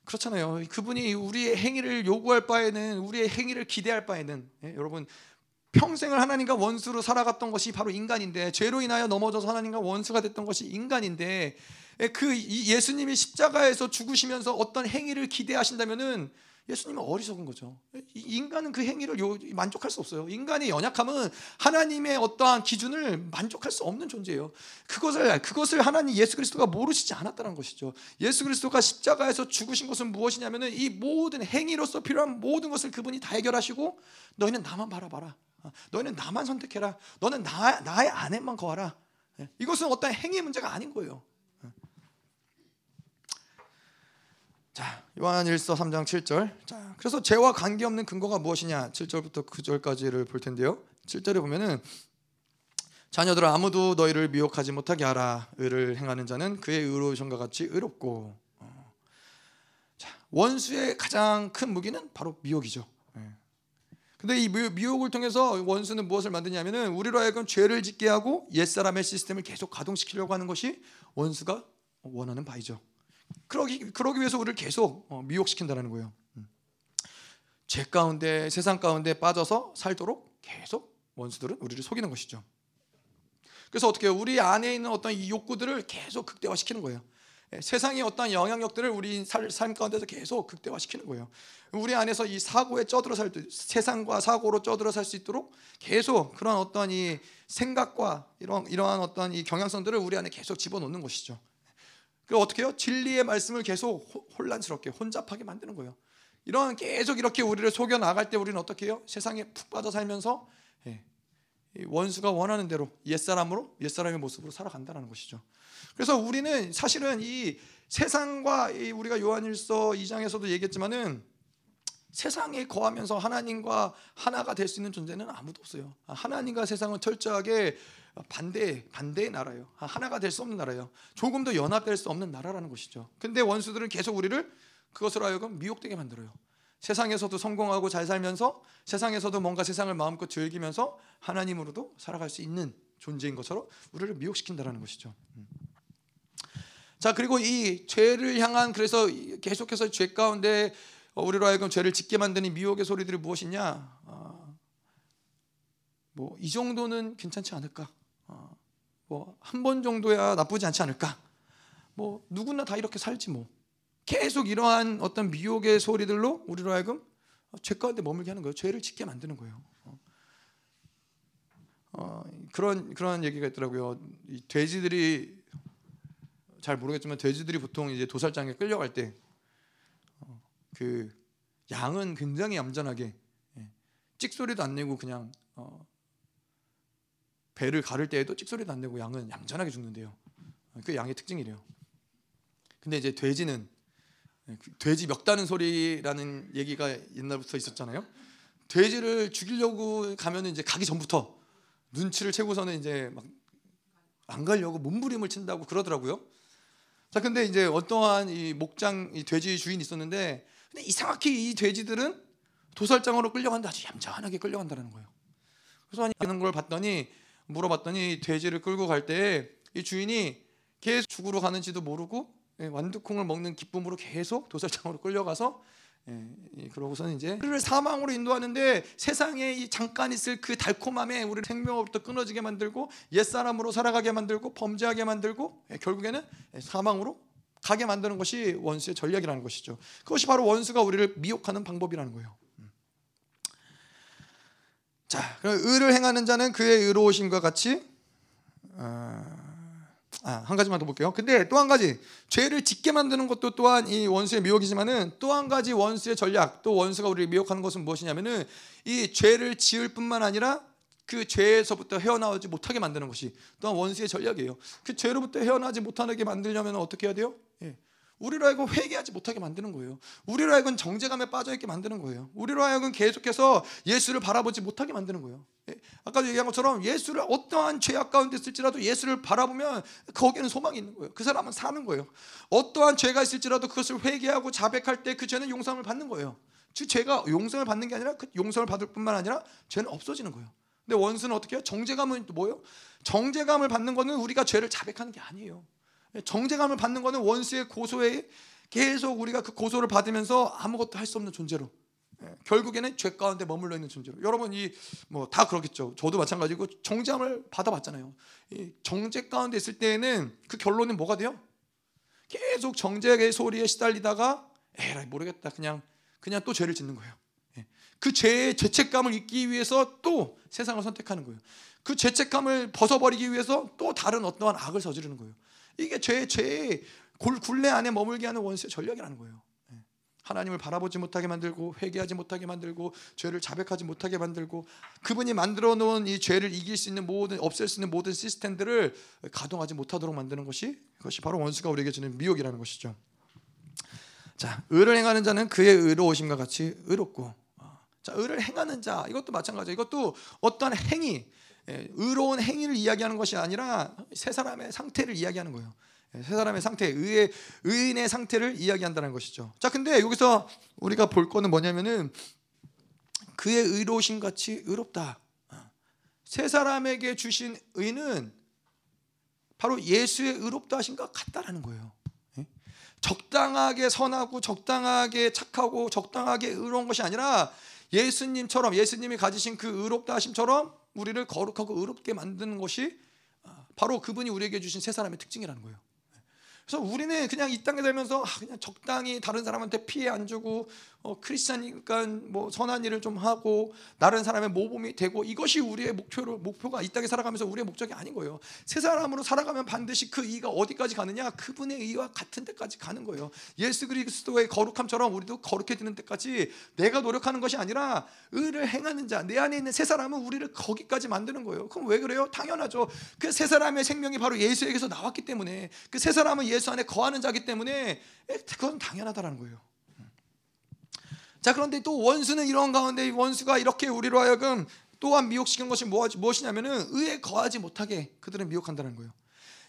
A: 그렇잖아요. 그분이 우리의 행위를 요구할 바에는 우리의 행위를 기대할 바에는 예, 여러분 평생을 하나님과 원수로 살아갔던 것이 바로 인간인데 죄로 인하여 넘어져서 하나님과 원수가 됐던 것이 인간인데 예, 그 예수님이 십자가에서 죽으시면서 어떤 행위를 기대하신다면은 예수님은 어리석은 거죠. 인간은 그 행위를 만족할 수 없어요. 인간의 연약함은 하나님의 어떠한 기준을 만족할 수 없는 존재예요. 그것을 그것을 하나님 예수 그리스도가 모르시지 않았다는 것이죠. 예수 그리스도가 십자가에서 죽으신 것은 무엇이냐면은 이 모든 행위로서 필요한 모든 것을 그분이 다 해결하시고 너희는 나만 바라봐라. 너희는 나만 선택해라. 너는 나, 나의 안에만 거하라. 이것은 어떤 행위 문제가 아닌 거예요. 자, 요한일서 3장 7절. 자, 그래서 죄와 관계없는 근거가 무엇이냐? 7절부터 9절까지를 볼 텐데요. 7절에 보면은 자녀들아 아무도 너희를 미혹하지 못하게 하라. 의를 행하는 자는 그의 의로우심과 같이 의롭고. 어. 자, 원수의 가장 큰 무기는 바로 미혹이죠. 예. 근데 이 미혹을 통해서 원수는 무엇을 만드냐면은 우리로 하여금 죄를 짓게 하고 옛사람의 시스템을 계속 가동시키려고 하는 것이 원수가 원하는 바이죠. 그러기 그러기 위해서 우리를 계속 어, 미혹시킨다는 거예요. 음. 죄 가운데 세상 가운데 빠져서 살도록 계속 원수들은 우리를 속이는 것이죠. 그래서 어떻게 해요? 우리 안에 있는 어떤 이 욕구들을 계속 극대화시키는 거예요. 예, 세상의 어떤 영향력들을 우리 삶 가운데서 계속 극대화시키는 거예요. 우리 안에서 이 사고에 쩌들어 살 세상과 사고로 쩌들어 살 수 있도록 계속 그런 어떤 이 생각과 이런 이러한 어떤 이 경향성들을 우리 안에 계속 집어넣는 것이죠. 그 어떻게 해요? 진리의 말씀을 계속 혼란스럽게 혼잡하게 만드는 거예요. 이런 계속 이렇게 우리를 속여 나갈 때 우리는 어떻게 해요? 세상에 푹 빠져 살면서 예, 원수가 원하는 대로 옛사람으로 옛사람의 모습으로 살아간다는 것이죠. 그래서 우리는 사실은 이 세상과 이 우리가 요한일서 2장에서도 얘기했지만은 세상에 거하면서 하나님과 하나가 될 수 있는 존재는 아무도 없어요. 하나님과 세상은 철저하게 반대 반대의 나라예요. 하나가 될 수 없는 나라예요. 조금 더 연합될 수 없는 나라라는 것이죠. 근데 원수들은 계속 우리를 그것으로 하여금 미혹되게 만들어요. 세상에서도 성공하고 잘 살면서 세상에서도 뭔가 세상을 마음껏 즐기면서 하나님으로도 살아갈 수 있는 존재인 것처럼 우리를 미혹시킨다라는 것이죠. 음. 자 그리고 이 죄를 향한 그래서 계속해서 죄 가운데 우리로 하여금 죄를 짓게 만드는 미혹의 소리들이 무엇이냐? 아, 뭐이 정도는 괜찮지 않을까? 어, 뭐한 번 정도야 나쁘지 않지 않을까? 뭐 누구나 다 이렇게 살지 뭐. 계속 이러한 어떤 미혹의 소리들로 우리로 하여금 죄 가운데 머물게 하는 거예요. 죄를 짓게 만드는 거예요. 어, 어 그런 그런 얘기가 있더라고요. 이 돼지들이 잘 모르겠지만 돼지들이 보통 이제 도살장에 끌려갈 때 그 어, 양은 굉장히 얌전하게 예, 찍소리도 안 내고 그냥 어, 배를 가를 때에도 찍소리도 안 내고 양은 얌전하게 죽는데요. 그 양의 특징이래요. 근데 이제 돼지는 그 돼지 멱다는 소리라는 얘기가 옛날부터 있었잖아요. 돼지를 죽이려고 가면 이제 가기 전부터 눈치를 채고서는 이제 막 안 가려고 몸부림을 친다고 그러더라고요. 자, 근데 이제 어떠한 이 목장 이 돼지 주인이 있었는데 근데 이상하게 이 돼지들은 도살장으로 끌려간다 아주 얌전하게 끌려간다는 거예요. 그래서 하는 걸 봤더니 물어봤더니 돼지를 끌고 갈 때 이 주인이 계속 죽으러 가는지도 모르고 예, 완두콩을 먹는 기쁨으로 계속 도살장으로 끌려가서 예, 그러고서는 이제 우리를 사망으로 인도하는데 세상에 이 잠깐 있을 그 달콤함에 우리를 생명으로부터 끊어지게 만들고 옛 사람으로 살아가게 만들고 범죄하게 만들고 예, 결국에는 사망으로 가게 만드는 것이 원수의 전략이라는 것이죠. 그것이 바로 원수가 우리를 미혹하는 방법이라는 거예요. 음. 자, 그럼 의를 행하는 자는 그의 의로우심과 같이 어, 아, 한 가지만 더 볼게요. 근데 또 한 가지 죄를 짓게 만드는 것도 또한 이 원수의 미혹이지만은 또 한 가지 원수의 전략, 또 원수가 우리를 미혹하는 것은 무엇이냐면은 이 죄를 지을 뿐만 아니라 그 죄에서부터 헤어나오지 못하게 만드는 것이 또한 원수의 전략이에요. 그 죄로부터 헤어나지 못하게 만들려면 어떻게 해야 돼요? 예. 우리로 하여금 회개하지 못하게 만드는 거예요. 우리로 하여금 정죄감에 빠져 있게 만드는 거예요. 우리로 하여금 계속해서 예수를 바라보지 못하게 만드는 거예요. 예. 아까도 얘기한 것처럼 예수를 어떠한 죄악 가운데 있을지라도 예수를 바라보면 거기에는 소망이 있는 거예요. 그 사람은 사는 거예요. 어떠한 죄가 있을지라도 그것을 회개하고 자백할 때 그 죄는 용서을 받는 거예요. 즉 죄가 용서를 받는 게 아니라 그 용서를 받을 뿐만 아니라 죄는 없어지는 거예요. 근데 원수는 어떻게 해요? 정죄감은 뭐예요? 정죄감을 받는 거는 우리가 죄를 자백하는 게 아니에요. 정죄감을 받는 거는 원수의 고소에 계속 우리가 그 고소를 받으면서 아무것도 할 수 없는 존재로 예, 결국에는 죄 가운데 머물러 있는 존재로 여러분 이 뭐 다 그렇겠죠. 저도 마찬가지고 정죄함을 받아봤잖아요. 이 정죄 가운데 있을 때에는 그 결론은 뭐가 돼요? 계속 정죄의 소리에 시달리다가 에라이 모르겠다 그냥 그냥 또 죄를 짓는 거예요. 예, 그 죄의 죄책감을 잊기 위해서 또 세상을 선택하는 거예요. 그 죄책감을 벗어버리기 위해서 또 다른 어떠한 악을 저지르는 거예요. 이게 죄 죄의 굴레 안에 머물게 하는 원수의 전략이라는 거예요. 예. 하나님을 바라보지 못하게 만들고 회개하지 못하게 만들고 죄를 자백하지 못하게 만들고 그분이 만들어 놓은 이 죄를 이길 수 있는 모든 없앨 수 있는 모든 시스템들을 가동하지 못하도록 만드는 것이 그것이 바로 원수가 우리에게 주는 미혹이라는 것이죠. 자, 의를 행하는 자는 그의 의로우심과 같이 의롭고 어. 자, 의를 행하는 자 이것도 마찬가지. 이것도 어떠한 행위 예, 의로운 행위를 이야기하는 것이 아니라 세 사람의 상태를 이야기하는 거예요. 예, 세 사람의 상태, 의의 의인의 상태를 이야기한다는 것이죠. 자, 근데 여기서 우리가 볼 거는 뭐냐면은 그의 의로우신 같이 의롭다. 세 사람에게 주신 의는 바로 예수의 의롭다 하신 것 같다라는 거예요. 예? 적당하게 선하고 적당하게 착하고 적당하게 의로운 것이 아니라 예수님처럼 예수님이 가지신 그 의롭다 하심처럼 우리를 거룩하고 의롭게 만드는 것이 아, 바로 그분이 우리에게 주신 세 사람의 특징이라는 거예요. 그래서 우리는 그냥 이 땅에 살면서 아, 그냥 적당히 다른 사람한테 피해 안 주고 어, 크리스천이니까 뭐 선한 일을 좀 하고 다른 사람의 모범이 되고 이것이 우리의 목표로 목표가 이 땅에 살아가면서 우리의 목적이 아닌 거예요. 새 사람으로 살아가면 반드시 그 의가 어디까지 가느냐? 그분의 의와 같은 데까지 가는 거예요. 예수 그리스도의 거룩함처럼 우리도 거룩해지는 데까지 내가 노력하는 것이 아니라 의를 행하는 자, 내 안에 있는 새 사람은 우리를 거기까지 만드는 거예요. 그럼 왜 그래요? 당연하죠. 그새 사람의 생명이 바로 예수에게서 나왔기 때문에 그새 사람은 예수 안에 거하는 자기 때문에 그건 당연하다라는 거예요. 자 그런데 또 원수는 이런 가운데 원수가 이렇게 우리로 하여금 또한 미혹시킨 것이 무엇이냐면은 의에 거하지 못하게 그들은 미혹한다는 거예요.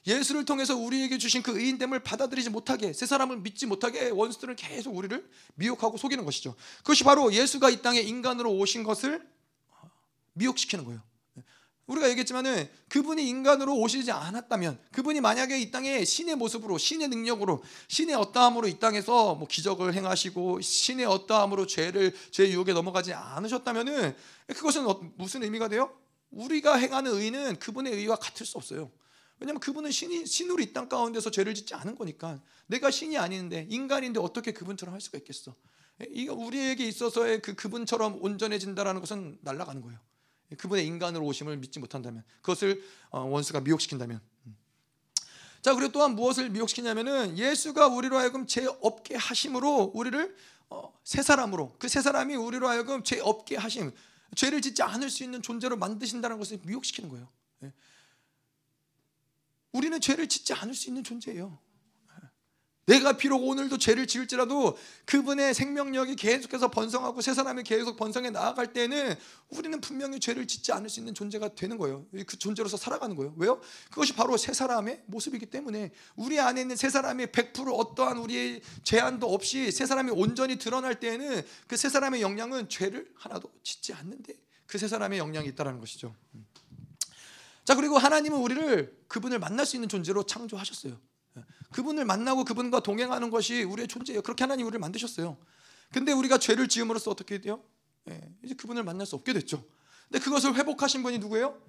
A: 예수를 통해서 우리에게 주신 그 의인됨을 받아들이지 못하게 새 사람을 믿지 못하게 원수들은 계속 우리를 미혹하고 속이는 것이죠. 그것이 바로 예수가 이 땅에 인간으로 오신 것을 미혹시키는 거예요. 우리가 얘기했지만은 그분이 인간으로 오시지 않았다면 그분이 만약에 이 땅에 신의 모습으로 신의 능력으로 신의 어떠함으로 이 땅에서 뭐 기적을 행하시고 신의 어떠함으로 죄를 죄 유혹에 넘어가지 않으셨다면은 그것은 어, 무슨 의미가 돼요? 우리가 행하는 의는 그분의 의와 같을 수 없어요. 왜냐하면 그분은 신이 신으로 이 땅 가운데서 죄를 짓지 않은 거니까 내가 신이 아닌데 인간인데 어떻게 그분처럼 할 수가 있겠어? 이거 우리에게 있어서의 그 그분처럼 온전해진다라는 것은 날아가는 거예요. 그분의 인간으로 오심을 믿지 못한다면 그것을 어, 원수가 미혹시킨다면 음. 자 그리고 또한 무엇을 미혹시키냐면은 예수가 우리로 하여금 죄 없게 하심으로 우리를 어, 새 사람으로 그 새 사람이 우리로 하여금 죄 없게 하심 죄를 짓지 않을 수 있는 존재로 만드신다는 것을 미혹시키는 거예요. 예. 우리는 죄를 짓지 않을 수 있는 존재예요. 내가 비록 오늘도 죄를 지을지라도 그분의 생명력이 계속해서 번성하고 새 사람이 계속 번성해 나아갈 때는 우리는 분명히 죄를 짓지 않을 수 있는 존재가 되는 거예요. 그 존재로서 살아가는 거예요. 왜요? 그것이 바로 새 사람의 모습이기 때문에 우리 안에 있는 새 사람이 100% 어떠한 우리의 제한도 없이 새 사람이 온전히 드러날 때에는 그 새 사람의 영향은 죄를 하나도 짓지 않는데 그 새 사람의 영향이 있다는 것이죠. 자 그리고 하나님은 우리를 그분을 만날 수 있는 존재로 창조하셨어요. 그분을 만나고 그분과 동행하는 것이 우리의 존재예요. 그렇게 하나님 우리를 만드셨어요. 근데 우리가 죄를 지음으로써 어떻게 돼요? 예, 이제 그분을 만날 수 없게 됐죠. 근데 그것을 회복하신 분이 누구예요?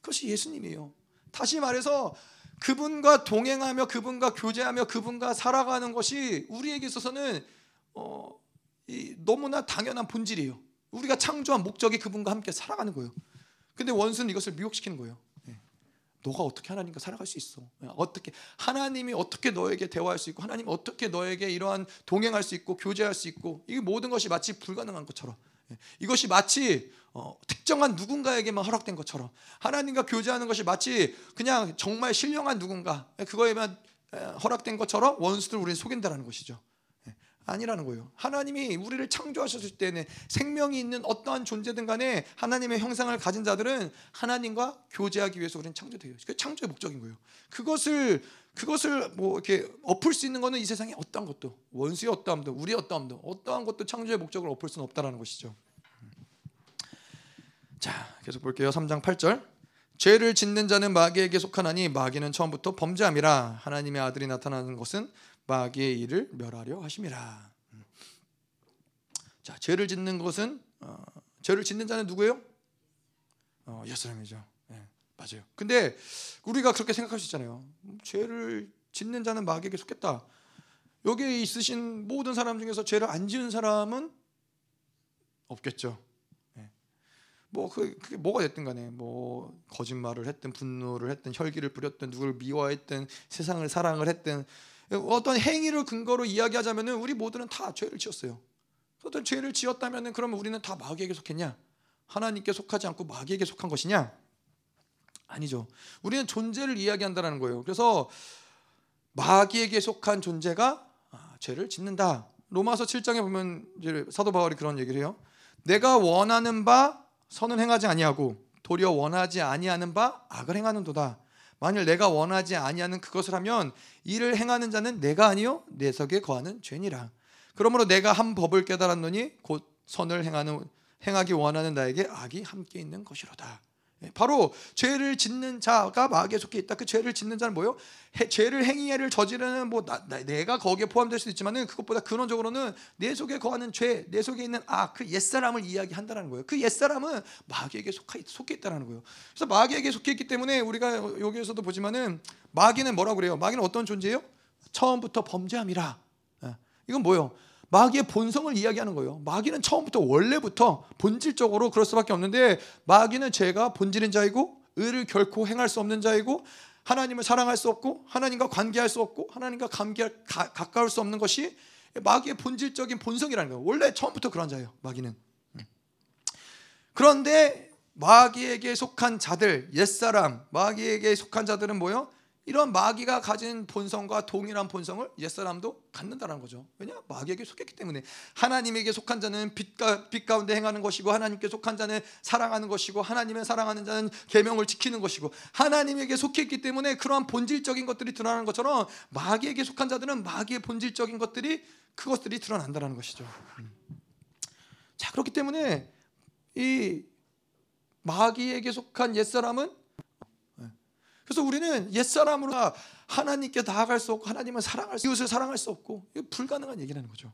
A: 그것이 예수님이에요. 다시 말해서 그분과 동행하며 그분과 교제하며 그분과 살아가는 것이 우리에게 있어서는 어, 너무나 당연한 본질이에요. 우리가 창조한 목적이 그분과 함께 살아가는 거예요. 근데 원수는 이것을 미혹시키는 거예요. 예. 너가 어떻게 하나님과 살아갈 수 있어? 예, 어떻게 하나님이 어떻게 너에게 대화할 수 있고 하나님이 어떻게 너에게 이러한 동행할 수 있고 교제할 수 있고 이 모든 것이 마치 불가능한 것처럼 예. 이것이 마치 어, 특정한 누군가에게만 허락된 것처럼 하나님과 교제하는 것이 마치 그냥 정말 신령한 누군가 그거에만 허락된 것처럼 원수들 우리는 속인다라는 것이죠. 아니라는 거예요. 하나님이 우리를 창조하셨을 때는 생명이 있는 어떠한 존재든 간에 하나님의 형상을 가진 자들은 하나님과 교제하기 위해서 우리는 창조돼요. 그 창조의 목적인 거예요. 그것을 그것을 뭐 이렇게 엎을 수 있는 것은 이 세상에 어떠한 것도 원수의 어떠함도 우리의 어떠함도 어떠한 것도 창조의 목적을 엎을 수는 없다라는 것이죠. 자, 계속 볼게요. 3장 8절. 죄를 짓는 자는 마귀에게 속하나니 마귀는 처음부터 범죄함이라 하나님의 아들이 나타나는 것은 마귀의 일을 멸하려 하심이라. 자, 죄를 짓는 것은 어, 죄를 짓는 자는 누구예요? 어, 옛사람이죠. 네, 맞아요. 근데 우리가 그렇게 생각할 수 있잖아요. 죄를 짓는 자는 마귀에게 속했다. 여기에 있으신 모든 사람 중에서 죄를 안 지은 사람은 없겠죠. 네. 뭐 그, 그게 뭐가 됐든 간에 뭐 거짓말을 했든 분노를 했든 혈기를 부렸든 누구를 미워했든 세상을 사랑을 했든 어떤 행위를 근거로 이야기하자면은 우리 모두는 다 죄를 지었어요. 어떤 죄를 지었다면은 그러면 우리는 다 마귀에게 속했냐? 하나님께 속하지 않고 마귀에게 속한 것이냐? 아니죠. 우리는 존재를 이야기한다는 거예요. 그래서 마귀에게 속한 존재가 아, 죄를 짓는다. 로마서 7장에 보면 사도 바울이 그런 얘기를 해요. 내가 원하는 바 선은 행하지 아니하고 도리어 원하지 아니하는 바 악을 행하는도다. 만일 내가 원하지 아니하는 그것을 하면 이를 행하는 자는 내가 아니요 내 속에 거하는 죄니라. 그러므로 내가 한 법을 깨달았노니 곧 선을 행하는 행하기 원하는 나에게 악이 함께 있는 것이로다. 예, 바로 죄를 짓는 자가 마귀에 속해 있다. 그 죄를 짓는 자는 뭐요? 해, 죄를 행위를 저지르는 뭐 나, 나, 내가 거기에 포함될 수도 있지만은 그것보다 근원적으로는 내 속에 거하는 죄, 내 속에 있는 악, 그 옛사람을 이야기한다는 거예요. 그 옛사람은 마귀에게 속해, 속해 있다는 거예요. 그래서 마귀에게 속해 있기 때문에 우리가 여기에서도 보지만은 마귀는 뭐라고 그래요? 마귀는 어떤 존재예요? 처음부터 범죄함이라. 예, 이건 뭐요? 마귀의 본성을 이야기하는 거예요. 마귀는 처음부터 원래부터 본질적으로 그럴 수밖에 없는데 마귀는 죄가 본질인 자이고 의를 결코 행할 수 없는 자이고 하나님을 사랑할 수 없고 하나님과 관계할 수 없고 하나님과 감기할, 가, 가까울 수 없는 것이 마귀의 본질적인 본성이라는 거예요. 원래 처음부터 그런 자예요. 마귀는. 음. 그런데 마귀에게 속한 자들, 옛사람, 마귀에게 속한 자들은 뭐요? 이런 마귀가 가진 본성과 동일한 본성을 옛사람도 갖는다는 거죠. 왜냐? 마귀에게 속했기 때문에 하나님에게 속한 자는 빛가, 빛 가운데 행하는 것이고 하나님께 속한 자는 사랑하는 것이고 하나님의 사랑하는 자는 계명을 지키는 것이고 하나님에게 속했기 때문에 그러한 본질적인 것들이 드러나는 것처럼 마귀에게 속한 자들은 마귀의 본질적인 것들이 그것들이 드러난다는 것이죠. 자 그렇기 때문에 이 마귀에게 속한 옛사람은 그래서 우리는 옛사람으로 하나님께 나아갈 수 없고 하나님을 사랑할 수 이웃을 사랑할 수 없고 이거 불가능한 얘기라는 거죠.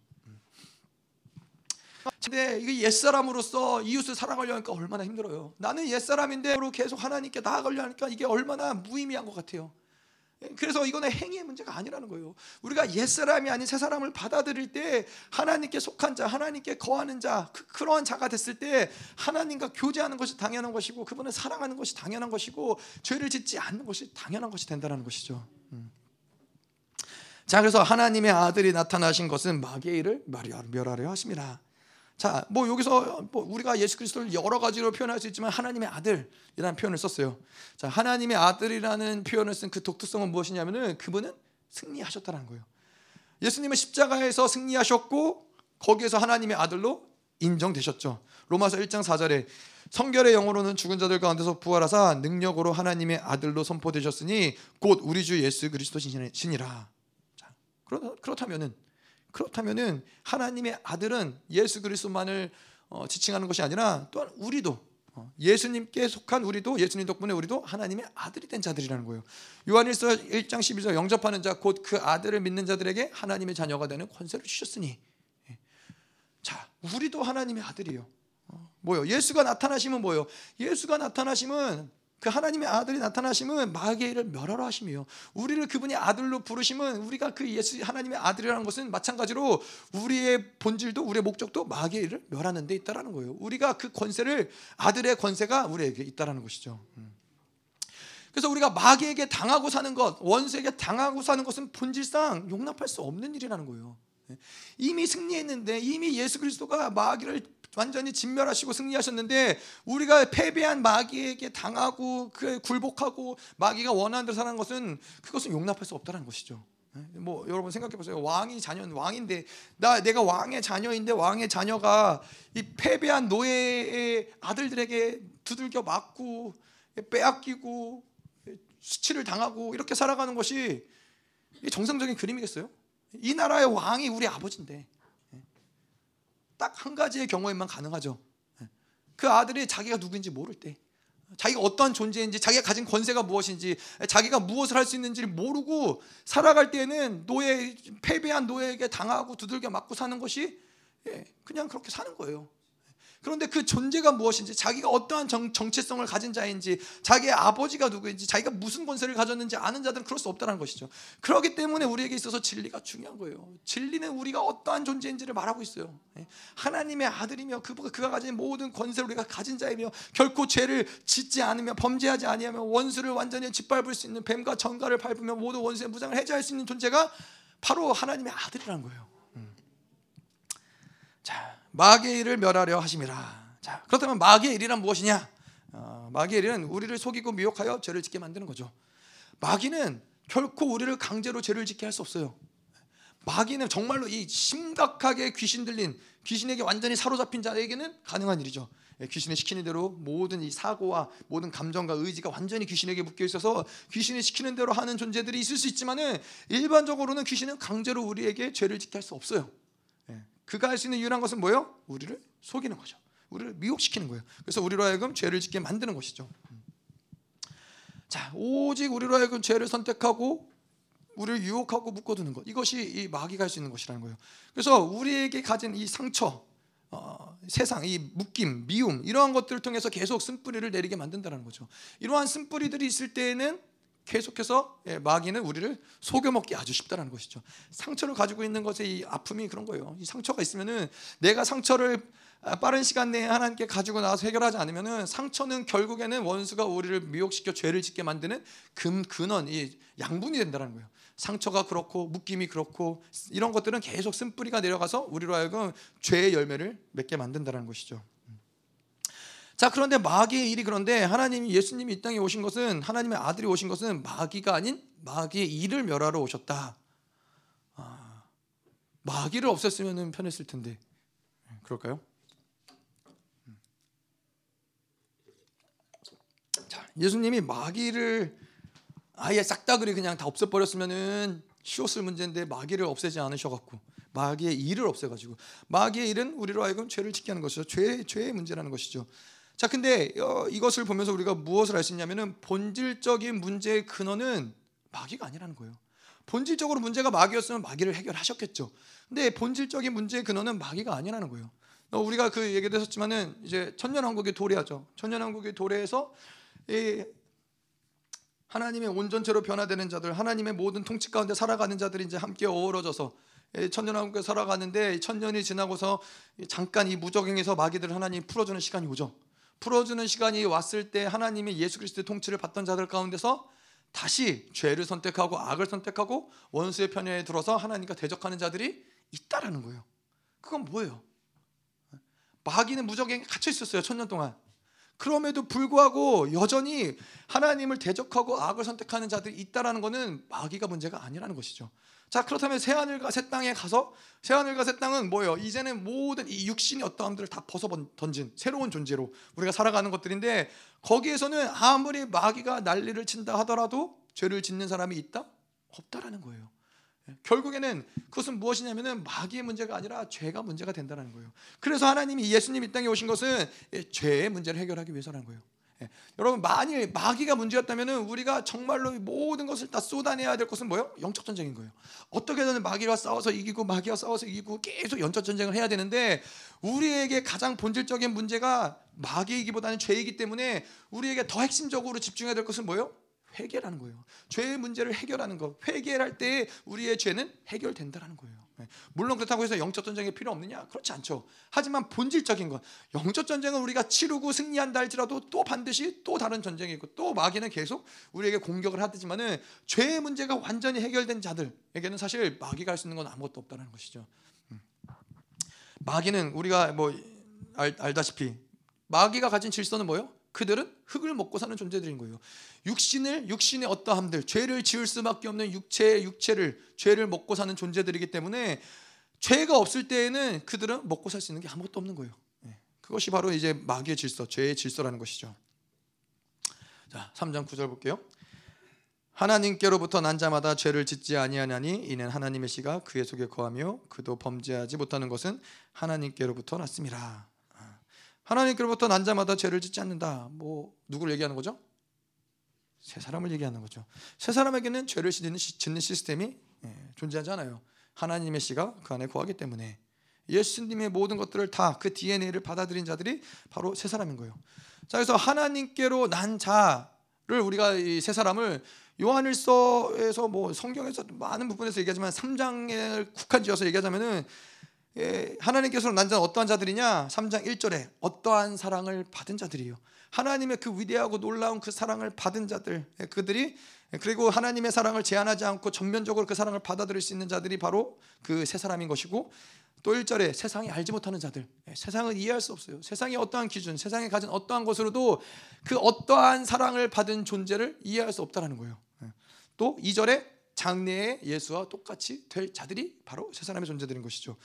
A: 근데 이게 옛사람으로서 이웃을 사랑하려 하니까 얼마나 힘들어요. 나는 옛사람인데 계속 하나님께 나아가려 하니까 이게 얼마나 무의미한 것 같아요. 그래서 이거는 행위의 문제가 아니라는 거예요. 우리가 옛사람이 아닌 새 사람을 받아들일 때 하나님께 속한 자, 하나님께 거하는 자, 그, 러한 자가 됐을 때 하나님과 교제하는 것이 당연한 것이고 그분을 사랑하는 것이 당연한 것이고 죄를 짓지 않는 것이 당연한 것이 된다는 것이죠. 음. 자, 그래서 하나님의 아들이 나타나신 것은 마귀의 일을 멸하려 하십니다. 자, 뭐 여기서 뭐 우리가 예수 그리스도를 여러 가지로 표현할 수 있지만 하나님의 아들이라는 표현을 썼어요. 자, 하나님의 아들이라는 표현을 쓴 그 독특성은 무엇이냐면은 그분은 승리하셨다는 거예요. 예수님은 십자가에서 승리하셨고 거기에서 하나님의 아들로 인정되셨죠. 로마서 1장 4절에 성결의 영으로는 죽은 자들 가운데서 부활하사 능력으로 하나님의 아들로 선포되셨으니 곧 우리 주 예수 그리스도 신이라. 자, 그렇다면은 그렇다면은 하나님의 아들은 예수 그리스도만을 어, 지칭하는 것이 아니라 또한 우리도 어, 예수님께 속한 우리도 예수님 덕분에 우리도 하나님의 아들이 된 자들이라는 거예요. 요한일서 1장 12절 영접하는 자 곧 그 아들을 믿는 자들에게 하나님의 자녀가 되는 권세를 주셨으니. 예. 자, 우리도 하나님의 아들이요. 어, 뭐요? 예수가 나타나시면 뭐요? 예수가 나타나시면 그 하나님의 아들이 나타나시면 일을 멸하러 하심이요. 우리를 그분이 아들로 부르시면 우리가 그 예수 하나님의 아들이라는 것은 마찬가지로 우리의 본질도 우리의 목적도 일을 멸하는 데 있다라는 거예요. 우리가 그 권세를 아들의 권세가 우리에게 있다라는 것이죠. 음. 그래서 우리가 마귀에게 당하고 사는 것, 원수에게 당하고 사는 것은 본질상 용납할 수 없는 일이라는 거예요. 예. 이미 승리했는데 이미 예수 그리스도가 마귀를 완전히 진멸하시고 승리하셨는데 우리가 패배한 마귀에게 당하고 그 굴복하고 마귀가 원하는 대로 사는 것은 그것은 용납할 수 없다는 것이죠. 예? 뭐 여러분 생각해 보세요. 왕이 자녀 왕인데 나 내가 왕의 자녀인데 왕의 자녀가 이 패배한 노예의 아들들에게 두들겨 맞고 빼앗기고 수치를 당하고 이렇게 살아가는 것이 정상적인 그림이겠어요? 이 나라의 왕이 우리 아버지인데 딱 한 가지의 경우에만 가능하죠. 그 아들이 자기가 누구인지 모를 때, 자기가 어떠한 존재인지, 자기가 가진 권세가 무엇인지, 자기가 무엇을 할 수 있는지를 모르고 살아갈 때는 노예 패배한 노예에게 당하고 두들겨 맞고 사는 것이 예, 그냥 그렇게 사는 거예요. 그런데 그 존재가 무엇인지, 자기가 어떠한 정, 정체성을 가진 자인지, 자기의 아버지가 누구인지, 자기가 무슨 권세를 가졌는지 아는 자들은 그럴 수 없다는 것이죠. 그렇기 때문에 우리에게 있어서 진리가 중요한 거예요. 진리는 우리가 어떠한 존재인지를 말하고 있어요. 예. 하나님의 아들이며 그가, 그가 가진 모든 권세를 우리가 가진 자이며 결코 죄를 짓지 않으며 범죄하지 아니하며 원수를 완전히 짓밟을 수 있는 뱀과 전갈을 밟으며 모든 원수의 무장을 해제할 수 있는 존재가 바로 하나님의 아들이라는 거예요. 음. 자. 마귀의 일을 멸하려 하심이라. 자, 그렇다면 마귀의 일이란 무엇이냐? 어, 마귀의 일은 우리를 속이고 미혹하여 죄를 짓게 만드는 거죠. 마귀는 결코 우리를 강제로 죄를 짓게 할 수 없어요. 마귀는 정말로 이 심각하게 귀신 들린 귀신에게 완전히 사로잡힌 자에게는 가능한 일이죠. 예, 귀신이 시키는 대로 모든 이 사고와 모든 감정과 의지가 완전히 귀신에게 묶여 있어서 귀신이 시키는 대로 하는 존재들이 있을 수 있지만은 일반적으로는 귀신은 강제로 우리에게 죄를 짓게 할 수 없어요. 그가 할 수 있는 유일한 것은 뭐예요? 우리를 속이는 거죠. 우리를 미혹시키는 거예요. 그래서 우리로 하여금 죄를 짓게 만드는 것이죠. 자, 오직 우리로 하여금 죄를 선택하고 우리를 유혹하고 묶어두는 것. 이것이 이 마귀가 할 수 있는 것이라는 거예요. 그래서 우리에게 가진 이 상처, 어, 세상, 이 묶임, 미움 이러한 것들을 통해서 계속 쓴뿌리를 내리게 만든다는 거죠. 이러한 쓴뿌리들이 있을 때에는 계속해서 예, 마귀는 우리를 속여 먹기 아주 쉽다는 것이죠. 상처를 가지고 있는 것의 이 아픔이 그런 거예요. 이 상처가 있으면은 내가 상처를 아, 빠른 시간 내에 하나님께 가지고 나와서 해결하지 않으면은 상처는 결국에는 원수가 우리를 미혹시켜 죄를 짓게 만드는 금 근원 이 양분이 된다는 거예요. 상처가 그렇고 묶임이 그렇고 이런 것들은 계속 쓴뿌리가 내려가서 우리로 하여금 죄의 열매를 맺게 만든다는 것이죠. 자 그런데 마귀의 일이 그런데 하나님이 예수님이 이 땅에 오신 것은 하나님의 아들이 오신 것은 마귀가 아닌 마귀의 일을 멸하러 오셨다. 아, 마귀를 없앴으면 편했을 텐데 그럴까요? 자 예수님이 마귀를 아예 싹 다 그리 그냥 다 없애버렸으면은 쉬웠을 문제인데 마귀를 없애지 않으셔갖고 마귀의 일을 없애가지고 마귀의 일은 우리로 하여금 죄를 짓게 하는 것이죠. 죄 죄의 문제라는 것이죠. 자, 근데 어, 이것을 보면서 우리가 무엇을 알 수 있냐면은 본질적인 문제의 근원은 마귀가 아니라는 거예요. 본질적으로 문제가 마귀였으면 마귀를 해결하셨겠죠. 근데 본질적인 문제의 근원은 마귀가 아니라는 거예요. 어, 우리가 그 얘기도 했었지만은 이제 천년왕국의 도래하죠. 천년왕국의 도래에서 이 하나님의 온전체로 변화되는 자들, 하나님의 모든 통치 가운데 살아가는 자들이 이제 함께 어우러져서 천년왕국에 살아가는데 천년이 지나고서 잠깐 이 무적행에서 마귀들 하나님 풀어주는 시간이 오죠. 풀어주는 시간이 왔을 때 하나님의 예수 그리스도의 통치를 받던 자들 가운데서 다시 죄를 선택하고 악을 선택하고 원수의 편에 들어서 하나님과 대적하는 자들이 있다라는 거예요. 그건 뭐예요? 마귀는 무적에 갇혀 있었어요. 천년 동안. 그럼에도 불구하고 여전히 하나님을 대적하고 악을 선택하는 자들이 있다라는 것은 마귀가 문제가 아니라는 것이죠. 자 그렇다면 새 하늘과 새 땅에 가서 새 하늘과 새 땅은 뭐예요? 이제는 모든 이 육신이 어떠함들을 다 벗어 던진 새로운 존재로 우리가 살아가는 것들인데 거기에서는 아무리 마귀가 난리를 친다 하더라도 죄를 짓는 사람이 있다? 없다라는 거예요. 예, 결국에는 그것은 무엇이냐면은 마귀의 문제가 아니라 죄가 문제가 된다는 거예요. 그래서 하나님이 예수님 이 땅에 오신 것은 예, 죄의 문제를 해결하기 위해서라는 거예요. 예. 여러분 만일 마귀가 문제였다면은 우리가 정말로 모든 것을 다 쏟아내야 될 것은 뭐예요? 영적 전쟁인 거예요. 어떻게든 마귀와 싸워서 이기고 마귀와 싸워서 이기고 계속 영적 전쟁을 해야 되는데 우리에게 가장 본질적인 문제가 마귀이기보다는 죄이기 때문에 우리에게 더 핵심적으로 집중해야 될 것은 뭐예요? 회개라는 거예요. 죄의 문제를 해결하는 것. 회개할 때 우리의 죄는 해결된다라는 거예요. 네. 물론 그렇다고 해서 영적 전쟁이 필요 없느냐? 그렇지 않죠. 하지만 본질적인 것, 영적 전쟁은 우리가 치르고 승리한다 할지라도 또 반드시 또 다른 전쟁이 있고 또 마귀는 계속 우리에게 공격을 하지만은 죄의 문제가 완전히 해결된 자들에게는 사실 마귀가 할 수 있는 건 아무것도 없다는 것이죠. 음. 마귀는 우리가 뭐 알, 알다시피 마귀가 가진 질서는 뭐요? 그들은 흙을 먹고 사는 존재들인 거예요. 육신을 육신의 어떠함들, 죄를 지을 수밖에 없는 육체의 육체를 죄를 먹고 사는 존재들이기 때문에 죄가 없을 때에는 그들은 먹고 살 수 있는 게 아무것도 없는 거예요. 예. 그것이 바로 이제 마귀의 질서, 죄의 질서라는 것이죠. 자, 3장 9절 볼게요. 하나님께로부터 난 자마다 죄를 짓지 아니하나니 이는 하나님의 씨가 그의 속에 거하며 그도 범죄하지 못하는 것은 하나님께로부터 났습니다. 하나님께로부터 난 자마다 죄를 짓지 않는다. 뭐 누구를 얘기하는 거죠? 세 사람을 얘기하는 거죠. 세 사람에게는 죄를 짓는, 짓는 시스템이 예, 존재하지 않아요. 하나님의 씨가 그 안에 거하기 때문에 예수님의 모든 것들을 다 그 DNA를 받아들인 자들이 바로 세 사람인 거예요. 자, 그래서 하나님께로 난 자를 우리가 이 세 사람을 요한일서에서 뭐 성경에서 많은 부분에서 얘기하지만 3장에 국한지어서 얘기하자면은 예, 하나님께서 난 자는 어떠한 자들이냐? 3장 1절에 어떠한 사랑을 받은 자들이요. 하나님의 그 위대하고 놀라운 그 사랑을 받은 자들, 예, 그들이 예, 그리고 하나님의 사랑을 제한하지 않고 전면적으로 그 사랑을 받아들일 수 있는 자들이 바로 그 세 사람인 것이고 또 1절에 세상이 알지 못하는 자들 세상은 이해할 수 없어요 세상이 어떠한 기준 세상에 가진 어떠한 것으로도 그 어떠한 사랑을 받은 존재를 이해할 수 없다는 거예요 또 2절에 장래의 예수와 똑같이 될 자들이 바로 세 사람의 존재들인 것이죠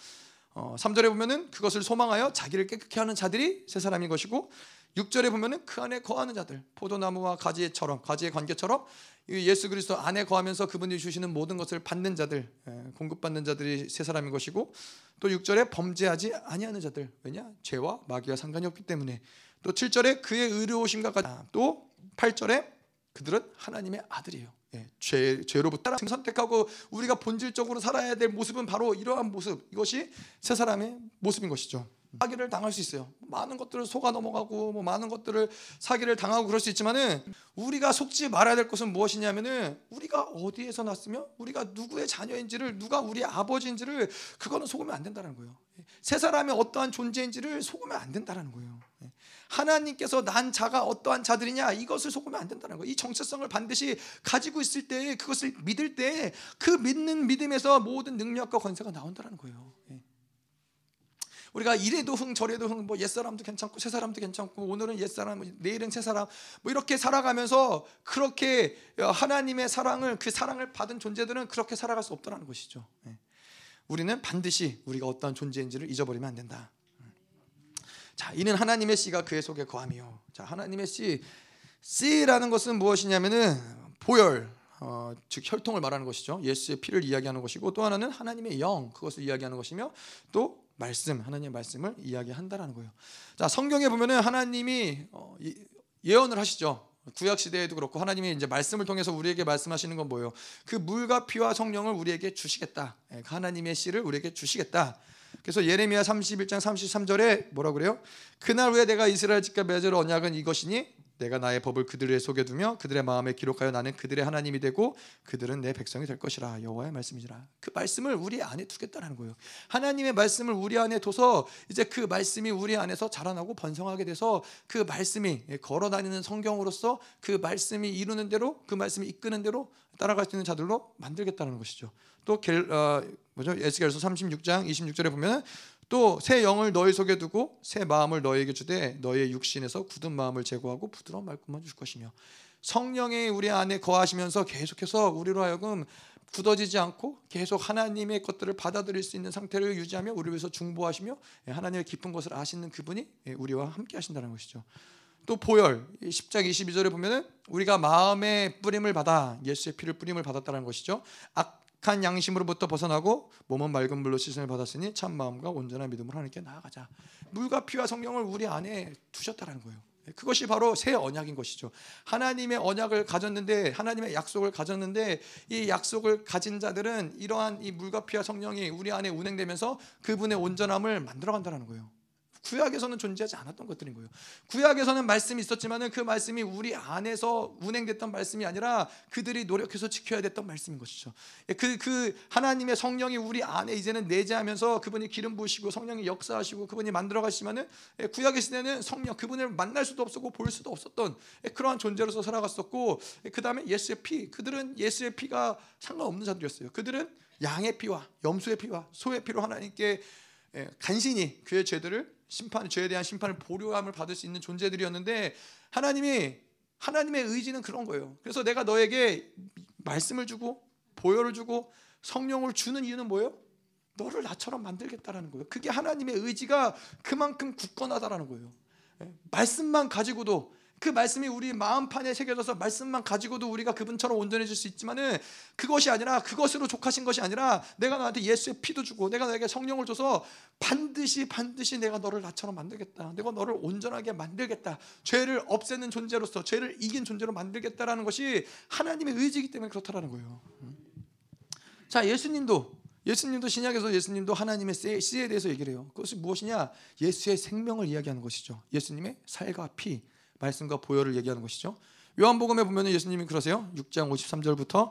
A: 어, 3절에 보면은 그것을 소망하여 자기를 깨끗게 하는 자들이 세 사람인 것이고 6절에 보면은 그 안에 거하는 자들 포도나무와 가지처럼 가지의 관계처럼 예수 그리스도 안에 거하면서 그분이 주시는 모든 것을 받는 자들 예, 공급받는 자들이 세 사람인 것이고 또 6절에 범죄하지 아니하는 자들 왜냐? 죄와 마귀와 상관이 없기 때문에. 또 7절에 그의 의로우심과 같이 또 8절에 그들은 하나님의 아들이에요 예, 죄, 죄로부터 선택하고 우리가 본질적으로 살아야 될 모습은 바로 이러한 모습. 이것이 세 사람의 모습인 것이죠. 사기를 당할 수 있어요. 많은 것들을 속아 넘어가고 뭐 많은 것들을 사기를 당하고 그럴 수 있지만은 우리가 속지 말아야 될 것은 무엇이냐면은 우리가 어디에서 났으며 우리가 누구의 자녀인지를 누가 우리의 아버지인지를 그거는 속으면 안 된다는 거예요. 세 사람의 어떠한 존재인지를 속으면 안 된다는 거예요 하나님께서 난 자가 어떠한 자들이냐 이것을 속으면 안 된다는 거예요. 이 정체성을 반드시 가지고 있을 때 그것을 믿을 때 그 믿는 믿음에서 모든 능력과 권세가 나온다는 거예요. 예. 우리가 이래도 흥 저래도 흥뭐 옛사람도 괜찮고 새사람도 괜찮고 오늘은 옛사람 뭐 내일은 새사람 뭐 이렇게 살아가면서 그렇게 하나님의 사랑을 그 사랑을 받은 존재들은 그렇게 살아갈 수 없다는 것이죠. 예. 우리는 반드시 우리가 어떠한 존재인지를 잊어버리면 안 된다. 자, 이는 하나님의 씨가 그의 속에 거함이요. 자, 하나님의 씨 씨라는 것은 무엇이냐면은 보혈 어, 즉 혈통을 말하는 것이죠. 예수의 피를 이야기하는 것이고 또 하나는 하나님의 영 그것을 이야기하는 것이며 또 말씀 하나님의 말씀을 이야기한다라는 거예요. 자 성경에 보면은 하나님이 어, 예언을 하시죠. 구약 시대에도 그렇고 하나님이 이제 말씀을 통해서 우리에게 말씀하시는 건 뭐예요? 그 물과 피와 성령을 우리에게 주시겠다. 예, 그 하나님의 씨를 우리에게 주시겠다. 그래서 예레미야 31장 33절에 뭐라 그래요? 그날 후에 내가 이스라엘 집과 맺을 언약은 이것이니 내가 나의 법을 그들의 속에 두며 그들의 마음에 기록하여 나는 그들의 하나님이 되고 그들은 내 백성이 될 것이라. 여호와의 말씀이지라. 그 말씀을 우리 안에 두겠다는 거예요. 하나님의 말씀을 우리 안에 둬서 이제 그 말씀이 우리 안에서 자라나고 번성하게 돼서 그 말씀이 걸어 다니는 성경으로서 그 말씀이 이루는 대로 그 말씀이 이끄는 대로 따라갈 수 있는 자들로 만들겠다는 것이죠. 또 어, 뭐죠 에스겔서 36장 26절에 보면 또새 영을 너희 속에 두고 새 마음을 너희에게 주되 너희의 육신에서 굳은 마음을 제거하고 부드러운 말씀만 줄 것이며 성령이 우리 안에 거하시면서 계속해서 우리로 하여금 굳어지지 않고 계속 하나님의 것들을 받아들일 수 있는 상태를 유지하며 우리 위해서 중보하시며 하나님의 깊은 것을 아시는 그분이 우리와 함께 하신다는 것이죠. 또 보혈 10장 22절에 보면은 우리가 마음의 뿌림을 받아 예수의 피를 뿌림을 받았다는 것이죠. 악 악한 양심으로부터 벗어나고 몸은 맑은 물로 씻음을 받았으니 참 마음과 온전한 믿음으로 하나님께 나아가자. 물과 피와 성령을 우리 안에 두셨다는 거예요. 그것이 바로 새 언약인 것이죠. 하나님의 언약을 가졌는데 하나님의 약속을 가졌는데 이 약속을 가진 자들은 이러한 이 물과 피와 성령이 우리 안에 운행되면서 그분의 온전함을 만들어 간다는 거예요. 구약에서는 존재하지 않았던 것들인 거예요. 구약에서는 말씀이 있었지만은 그 말씀이 우리 안에서 운행됐던 말씀이 아니라 그들이 노력해서 지켜야 됐던 말씀인 것이죠. 그, 그 하나님의 성령이 우리 안에 이제는 내재하면서 그분이 기름 부으시고 성령이 역사하시고 그분이 만들어 가시면은 구약의 시대는 성령 그분을 만날 수도 없었고 볼 수도 없었던 그러한 존재로서 살아갔었고 그 다음에 예수의 피 그들은 예수의 피가 상관없는 자들이었어요. 그들은 양의 피와 염소의 피와 소의 피로 하나님께 간신히 그의 죄들을 심판 죄에 대한 심판을 보류함을 받을 수 있는 존재들이었는데 하나님이 하나님의 의지는 그런 거예요. 그래서 내가 너에게 말씀을 주고 보혈을 주고 성령을 주는 이유는 뭐예요? 너를 나처럼 만들겠다라는 거예요. 그게 하나님의 의지가 그만큼 굳건하다라는 거예요. 예, 말씀만 가지고도 그 말씀이 우리 마음판에 새겨져서 말씀만 가지고도 우리가 그분처럼 온전해질 수 있지만은 그것이 아니라 그것으로 족하신 것이 아니라 내가 너한테 예수의 피도 주고 내가 너에게 성령을 줘서 반드시 반드시 내가 너를 나처럼 만들겠다. 내가 너를 온전하게 만들겠다. 죄를 없애는 존재로서 죄를 이긴 존재로 만들겠다라는 것이 하나님의 의지이기 때문에 그렇다라는 거예요. 음. 자, 예수님도 예수님도 신약에서 예수님도 하나님의 씨에 대해서 얘기를 해요. 그것이 무엇이냐? 예수의 생명을 이야기하는 것이죠. 예수님의 살과 피, 말씀과 보혈을 얘기하는 것이죠. 요한복음에 보면 예수님이 그러세요. 6장 53절부터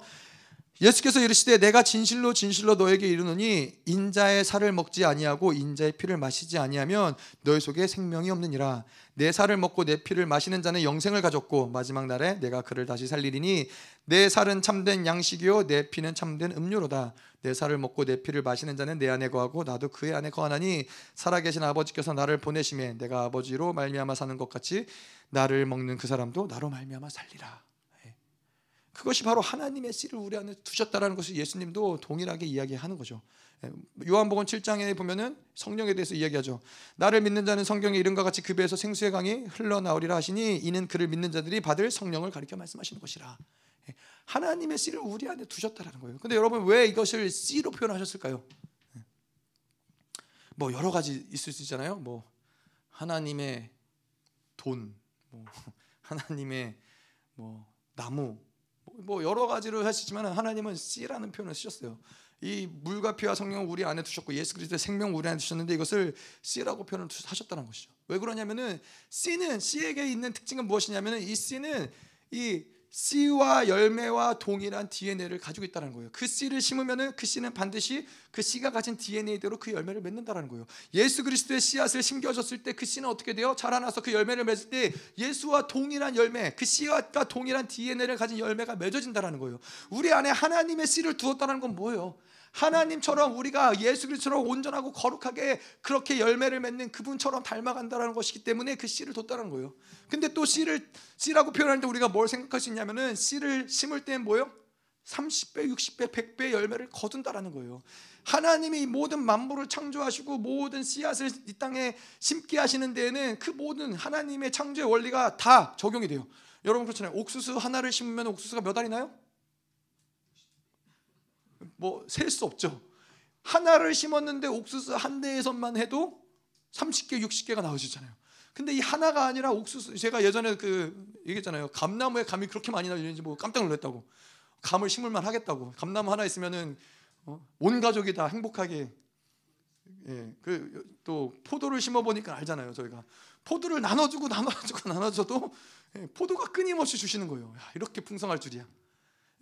A: 예수께서 이르시되 내가 진실로 진실로 너에게 이르노니 인자의 살을 먹지 아니하고 인자의 피를 마시지 아니하면 너희 속에 생명이 없느니라. 내 살을 먹고 내 피를 마시는 자는 영생을 가졌고 마지막 날에 내가 그를 다시 살리리니 내 살은 참된 양식이요 내 피는 참된 음료로다. 내 살을 먹고 내 피를 마시는 자는 내 안에 거하고 나도 그의 안에 거하나니 살아계신 아버지께서 나를 보내심에 내가 아버지로 말미암아 사는 것 같이 나를 먹는 그 사람도 나로 말미암아 살리라 그것이 바로 하나님의 씨를 우리 안에 두셨다라는 것을 예수님도 동일하게 이야기하는 거죠. 예, 요한복음 7장에 보면은 성령에 대해서 이야기하죠. 나를 믿는 자는 성경의 이름과 같이 그 배에서 생수의 강이 흘러나오리라 하시니 이는 그를 믿는 자들이 받을 성령을 가리켜 말씀하시는 것이라. 예, 하나님의 씨를 우리 안에 두셨다라는 거예요. 근데 여러분 왜 이것을 씨로 표현하셨을까요? 예, 뭐 여러 가지 있을 수 있잖아요. 뭐 하나님의 돈, 뭐 하나님의 뭐 나무, 뭐 여러 가지로 하시지만 하나님은 씨라는 표현을 쓰셨어요. 이 물과 피와 성령을 우리 안에 두셨고 예수 그리스도의 생명 우리 안에 두셨는데 이것을 씨라고 표현을 하셨다는 것이죠. 왜 그러냐면은 씨는 씨에게 있는 특징은 무엇이냐면은 이 씨는 이 씨와 열매와 동일한 DNA를 가지고 있다는 거예요. 그 씨를 심으면은 그 씨는 반드시 그 씨가 가진 DNA대로 그 열매를 맺는다는 거예요. 예수 그리스도의 씨앗을 심겨졌을 때 그 씨는 어떻게 돼요? 자라나서 그 열매를 맺을 때 예수와 동일한 열매, 그 씨앗과 동일한 DNA를 가진 열매가 맺어진다는 거예요. 우리 안에 하나님의 씨를 두었다는 건 뭐예요? 하나님처럼 우리가 예수 그리스도로 온전하고 거룩하게 그렇게 열매를 맺는 그분처럼 닮아간다는 것이기 때문에 그 씨를 뒀다는 거예요. 근데 또 씨를 씨라고 표현하는데 우리가 뭘 생각할 수 있냐면은 씨를 심을 때 뭐예요? 30배, 60배, 100배 열매를 거둔다라는 거예요. 하나님이 모든 만물을 창조하시고 모든 씨앗을 이 땅에 심게 하시는 데에는 그 모든 하나님의 창조의 원리가 다 적용이 돼요. 여러분 그렇잖아요. 옥수수 하나를 심으면 옥수수가 몇 알이 나요? 뭐 셀 수 없죠. 하나를 심었는데 옥수수 한 대에서만 해도 30개, 60개가 나오시잖아요. 근데 이 하나가 아니라 옥수수 제가 예전에 그 얘기했잖아요. 감나무에 감이 그렇게 많이 나오는지 뭐 깜짝 놀랐다고. 감을 심을만 하겠다고. 감나무 하나 있으면은 어? 온 가족이 다 행복하게 예, 그 또 포도를 심어 보니까 알잖아요. 저희가 포도를 나눠주고 나눠주고 나눠줘도 예, 포도가 끊임없이 주시는 거예요. 야, 이렇게 풍성할 줄이야.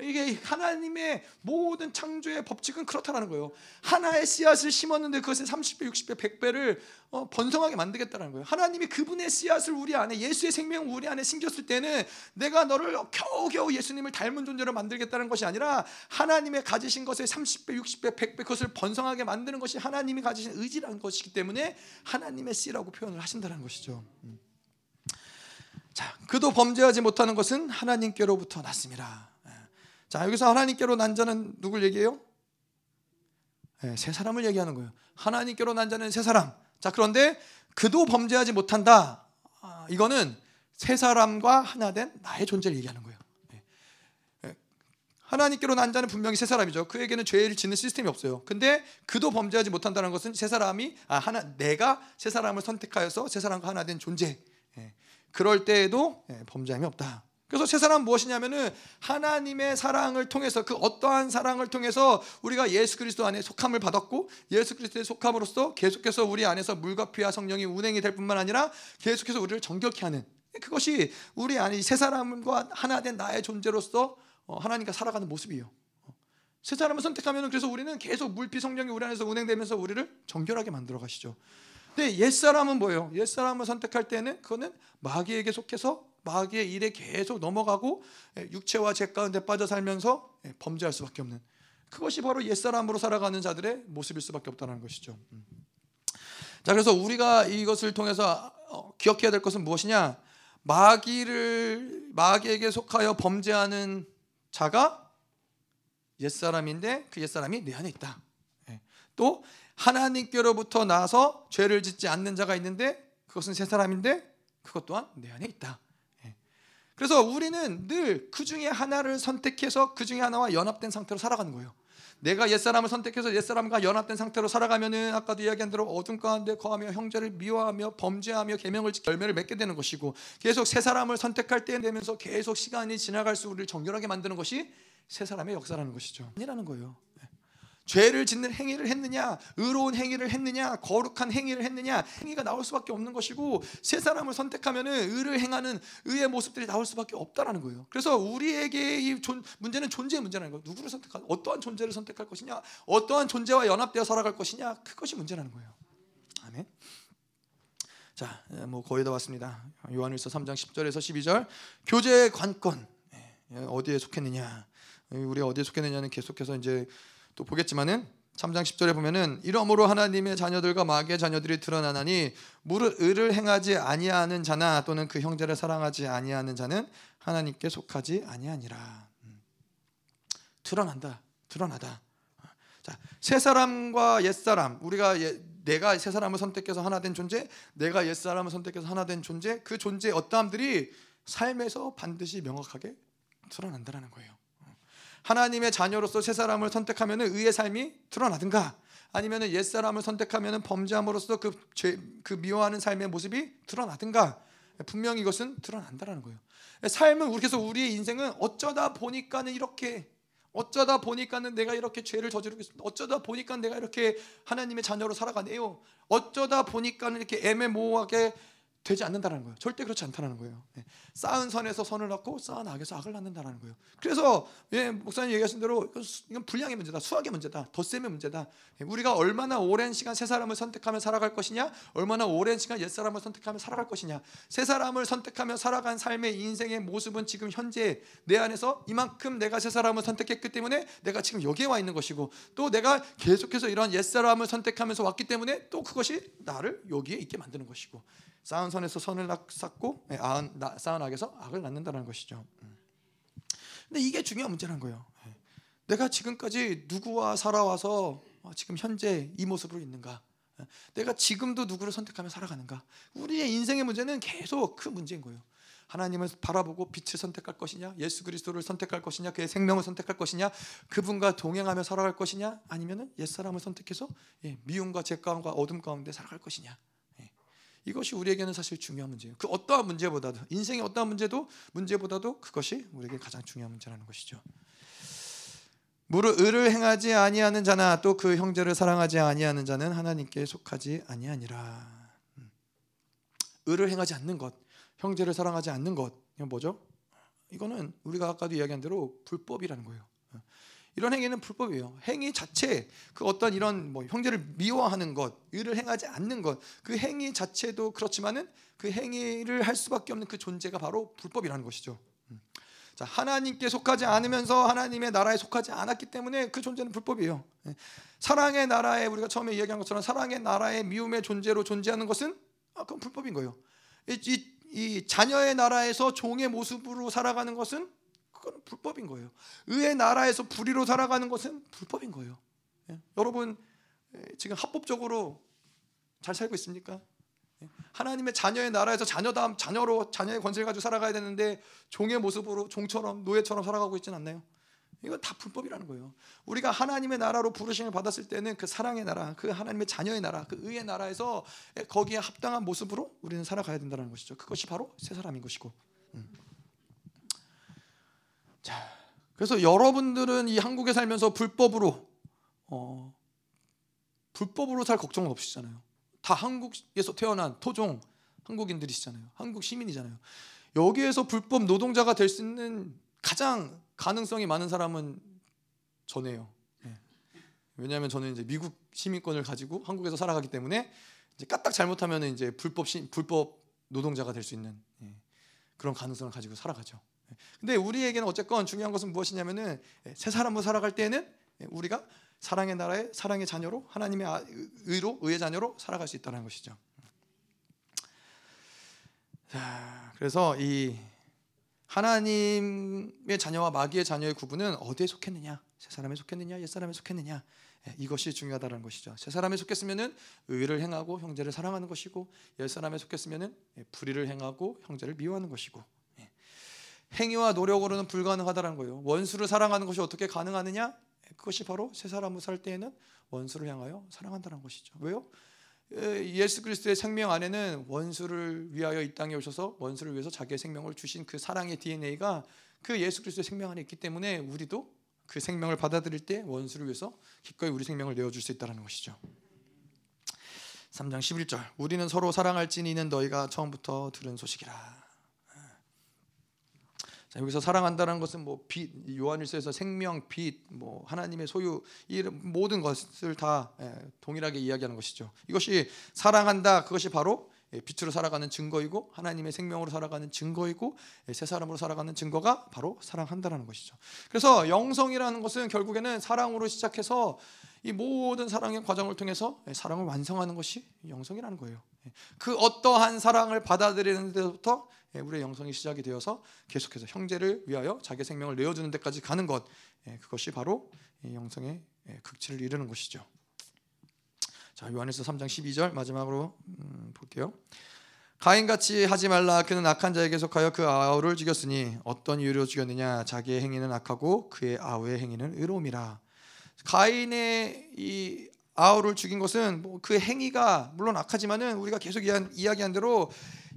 A: 이게 하나님의 모든 창조의 법칙은 그렇다라는 거예요. 하나의 씨앗을 심었는데 그것에 30배, 60배, 100배를 어, 번성하게 만들겠다는 거예요. 하나님이 그분의 씨앗을 우리 안에 예수의 생명을 우리 안에 심겼을 때는 내가 너를 겨우겨우 예수님을 닮은 존재로 만들겠다는 것이 아니라 하나님의 가지신 것에 30배, 60배, 100배 그것을 번성하게 만드는 것이 하나님이 가지신 의지라는 것이기 때문에 하나님의 씨라고 표현을 하신다는 것이죠. 음. 자, 그도 범죄하지 못하는 것은 하나님께로부터 났습니다. 자 여기서 하나님께로 난 자는 누굴 얘기해요? 네, 세 사람을 얘기하는 거예요. 하나님께로 난 자는 세 사람. 자 그런데 그도 범죄하지 못한다. 아, 이거는 세 사람과 하나 된 나의 존재를 얘기하는 거예요. 네. 네. 하나님께로 난 자는 분명히 세 사람이죠. 그에게는 죄를 짓는 시스템이 없어요. 근데 그도 범죄하지 못한다는 것은 세 사람이 아 하나 내가 세 사람을 선택하여서 세 사람과 하나 된 존재. 예. 그럴 때에도 예, 범죄함이 없다. 그래서 새 사람 무엇이냐면은 하나님의 사랑을 통해서 그 어떠한 사랑을 통해서 우리가 예수 그리스도 안에 속함을 받았고 예수 그리스도의 속함으로써 계속해서 우리 안에서 물과 피와 성령이 운행이 될 뿐만 아니라 계속해서 우리를 정결케 하는 그것이 우리 안에 새 사람과 하나 된 나의 존재로서 어, 하나님과 살아가는 모습이에요. 어, 새 사람을 선택하면 그래서 우리는 계속 물피 성령이 우리 안에서 운행되면서 우리를 정결하게 만들어 가시죠. 근데 옛 사람은 뭐예요? 옛 사람을 선택할 때는 그거는 마귀에게 속해서 마귀의 일에 계속 넘어가고 예, 육체와 죄 가운데 빠져 살면서 예, 범죄할 수밖에 없는 그것이 바로 옛 사람으로 살아가는 자들의 모습일 수밖에 없다는 것이죠. 음. 자 그래서 우리가 이것을 통해서 어, 기억해야 될 것은 무엇이냐? 마귀를 마귀에게 속하여 범죄하는 자가 옛 사람인데 그 옛 사람이 내 안에 있다. 예. 또 하나님께로부터 나서 죄를 짓지 않는 자가 있는데 그것은 새 사람인데 그것 또한 내 안에 있다. 그래서 우리는 늘 그 중에 하나를 선택해서 그 중에 하나와 연합된 상태로 살아가는 거예요. 내가 옛사람을 선택해서 옛사람과 연합된 상태로 살아가면은 아까도 이야기한 대로 어둠 가운데 거하며 형제를 미워하며 범죄하며 계명을 열매를 맺게 되는 것이고 계속 새 사람을 선택할 때 되면서 계속 시간이 지나갈수록 우리를 정결하게 만드는 것이 새 사람의 역사라는 것이죠. 아니라는 거예요. 죄를 짓는 행위를 했느냐, 의로운 행위를 했느냐, 거룩한 행위를 했느냐, 행위가 나올 수밖에 없는 것이고 새 사람을 선택하면은 의를 행하는 의의 모습들이 나올 수밖에 없다라는 거예요. 그래서 우리에게 이 존, 문제는 존재의 문제라는 거예요. 누구를 선택할, 어떠한 존재를 선택할 것이냐, 어떠한 존재와 연합되어 살아갈 것이냐, 그것이 문제라는 거예요. 아멘. 자, 예, 뭐 거의 다 왔습니다. 요한일서 3장 10절에서 12절 교제의 관건 예, 어디에 속했느냐, 우리 어디에 속했느냐는 계속해서 이제 또 보겠지만은 3장 10절에 보면은 이러므로 하나님의 자녀들과 마귀의 자녀들이 드러나나니 무릇 의를 행하지 아니하는 자나 또는 그 형제를 사랑하지 아니하는 자는 하나님께 속하지 아니하니라. 음. 드러난다. 드러나다. 자, 새 사람과 옛 사람, 우리가 예, 내가 새 사람을 선택해서 하나 된 존재, 내가 옛 사람을 선택해서 하나 된 존재, 그 존재의 어떠함들이 삶에서 반드시 명확하게 드러난다라는 거예요. 하나님의 자녀로서 새 사람을 선택하면 의의 삶이 드러나든가 아니면 옛 사람을 선택하면 범죄함으로써 그, 죄, 그 미워하는 삶의 모습이 드러나든가 분명히 이것은 드러난다라는 거예요. 삶은 그래서 우리의 인생은 어쩌다 보니까는 이렇게 어쩌다 보니까는 내가 이렇게 죄를 저지르고 있습니다. 어쩌다 보니까 내가 이렇게 하나님의 자녀로 살아가네요. 어쩌다 보니까는 이렇게 애매모호하게 되지 않는다는 거예요. 절대 그렇지 않다는 거예요. 예. 쌓은 선에서 선을 낳고 쌓은 악에서 악을 낳는다는 거예요. 그래서 예, 목사님 얘기하신 대로 이건 분량의 문제다, 수학의 문제다, 덧셈의 문제다. 예, 우리가 얼마나 오랜 시간 새 사람을 선택하며 살아갈 것이냐, 얼마나 오랜 시간 옛 사람을 선택하며 살아갈 것이냐. 새 사람을 선택하며 살아간 삶의 인생의 모습은 지금 현재 내 안에서 이만큼 내가 새 사람을 선택했기 때문에 내가 지금 여기에 와 있는 것이고 또 내가 계속해서 이런 옛 사람을 선택하면서 왔기 때문에 또 그것이 나를 여기에 있게 만드는 것이고. 쌓은 선에서 선을 쌓고 예, 쌓은 악에서 악을 낳는다는 것이죠. 음. 근데 이게 중요한 문제라는 거예요. 예. 내가 지금까지 누구와 살아와서 어, 지금 현재 이 모습으로 있는가? 예. 내가 지금도 누구를 선택하며 살아가는가? 우리의 인생의 문제는 계속 그 문제인 거예요. 하나님을 바라보고 빛을 선택할 것이냐, 예수 그리스도를 선택할 것이냐, 그의 생명을 선택할 것이냐, 그분과 동행하며 살아갈 것이냐, 아니면은 옛 사람을 선택해서 미움과 죄 가운데 어둠 가운데 살아갈 것이냐. 이것이 우리에게는 사실 중요한 문제예요. 그 어떠한 문제보다도 인생의 어떠한 문제도 문제보다도 그것이 우리에게 가장 중요한 문제라는 것이죠. 무릇 의를 행하지 아니하는 자나 또 그 형제를 사랑하지 아니하는 자는 하나님께 속하지 아니하니라. 음. 의를 행하지 않는 것, 형제를 사랑하지 않는 것, 이건 뭐죠? 이거는 우리가 아까도 이야기한 대로 불법이라는 거예요. 이런 행위는 불법이에요. 행위 자체 그 어떤 이런 뭐 형제를 미워하는 것, 의를 행하지 않는 것, 그 행위 자체도 그렇지만은 그 행위를 할 수밖에 없는 그 존재가 바로 불법이라는 것이죠. 음. 자, 하나님께 속하지 않으면서 하나님의 나라에 속하지 않았기 때문에 그 존재는 불법이에요. 예. 사랑의 나라에 우리가 처음에 이야기한 것처럼 사랑의 나라의 미움의 존재로 존재하는 것은 아, 그건 불법인 거예요. 이, 이, 이 자녀의 나라에서 종의 모습으로 살아가는 것은 그건 불법인 거예요. 의의 나라에서 불의로 살아가는 것은 불법인 거예요. 예? 여러분 지금 합법적으로 잘 살고 있습니까? 예? 하나님의 자녀의 나라에서 자녀다음 자녀로 자녀의 권세를 가지고 살아가야 되는데 종의 모습으로 종처럼 노예처럼 살아가고 있지는 않나요? 이거 다 불법이라는 거예요. 우리가 하나님의 나라로 부르심을 받았을 때는 그 사랑의 나라, 그 하나님의 자녀의 나라, 그 의의 나라에서 거기에 합당한 모습으로 우리는 살아가야 된다는 것이죠. 그것이 바로 새 사람인 것이고. 음. 자, 그래서 여러분들은 이 한국에 살면서 불법으로 어, 불법으로 살 걱정은 없으시잖아요. 다 한국에서 태어난 토종 한국인들이시잖아요. 한국 시민이잖아요. 여기에서 불법 노동자가 될 수 있는 가장 가능성이 많은 사람은 전에요. 네. 왜냐하면 저는 이제 미국 시민권을 가지고 한국에서 살아가기 때문에 이제 까딱 잘못하면 이제 불법 시, 불법 노동자가 될 수 있는 예, 그런 가능성을 가지고 살아가죠. 예. 근데 우리에게는 어쨌건 중요한 것은 무엇이냐면은 예, 새 사람으로 살아갈 때는 우리가 사랑의 나라의 사랑의 자녀로 하나님의 아, 의로 의의 자녀로 살아갈 수 있다는 것이죠. 자, 그래서 이 하나님의 자녀와 마귀의 자녀의 구분은 어디에 속했느냐, 새 사람에 속했느냐, 옛 사람에 속했느냐 예, 이것이 중요하다는 것이죠. 새 사람에 속했으면은 의를 행하고 형제를 사랑하는 것이고 옛 사람에 속했으면은 예, 불의를 행하고 형제를 미워하는 것이고 예. 행위와 노력으로는 불가능하다는 거예요. 원수를 사랑하는 것이 어떻게 가능하느냐? 그것이 바로 새 사람을 살 때에는 원수를 향하여 사랑한다는 것이죠. 왜요? 예수 그리스도의 생명 안에는 원수를 위하여 이 땅에 오셔서 원수를 위해서 자기의 생명을 주신 그 사랑의 DNA가 그 예수 그리스도의 생명 안에 있기 때문에 우리도 그 생명을 받아들일 때 원수를 위해서 기꺼이 우리 생명을 내어 줄 수 있다는 것이죠. 3장 11절 우리는 서로 사랑할지니 이는 너희가 처음부터 들은 소식이라. 자, 여기서 사랑한다는 것은 뭐 빛, 요한일서에서 생명, 빛, 뭐 하나님의 소유 이 모든 것을 다 예, 동일하게 이야기하는 것이죠. 이것이 사랑한다 그것이 바로 예, 빛으로 살아가는 증거이고 하나님의 생명으로 살아가는 증거이고 예, 새 사람으로 살아가는 증거가 바로 사랑한다라는 것이죠. 그래서 영성이라는 것은 결국에는 사랑으로 시작해서 이 모든 사랑의 과정을 통해서 사랑을 완성하는 것이 영성이라는 거예요. 그 어떠한 사랑을 받아들이는 데부터 예, 우리의 영성이 시작이 되어서 계속해서 형제를 위하여 자기 생명을 내어주는 데까지 가는 것 예, 그것이 바로 영성의 예, 극치를 이루는 것이죠. 자 요한에서 3장 12절 마지막으로 음, 볼게요. 가인같이 하지 말라 그는 악한 자에게 속하여 그 아우를 죽였으니 어떤 이유로 죽였느냐 자기의 행위는 악하고 그의 아우의 행위는 의로움이라 가인의 이 아우를 죽인 것은 뭐 그 행위가 물론 악하지만은 우리가 계속 이야기한 대로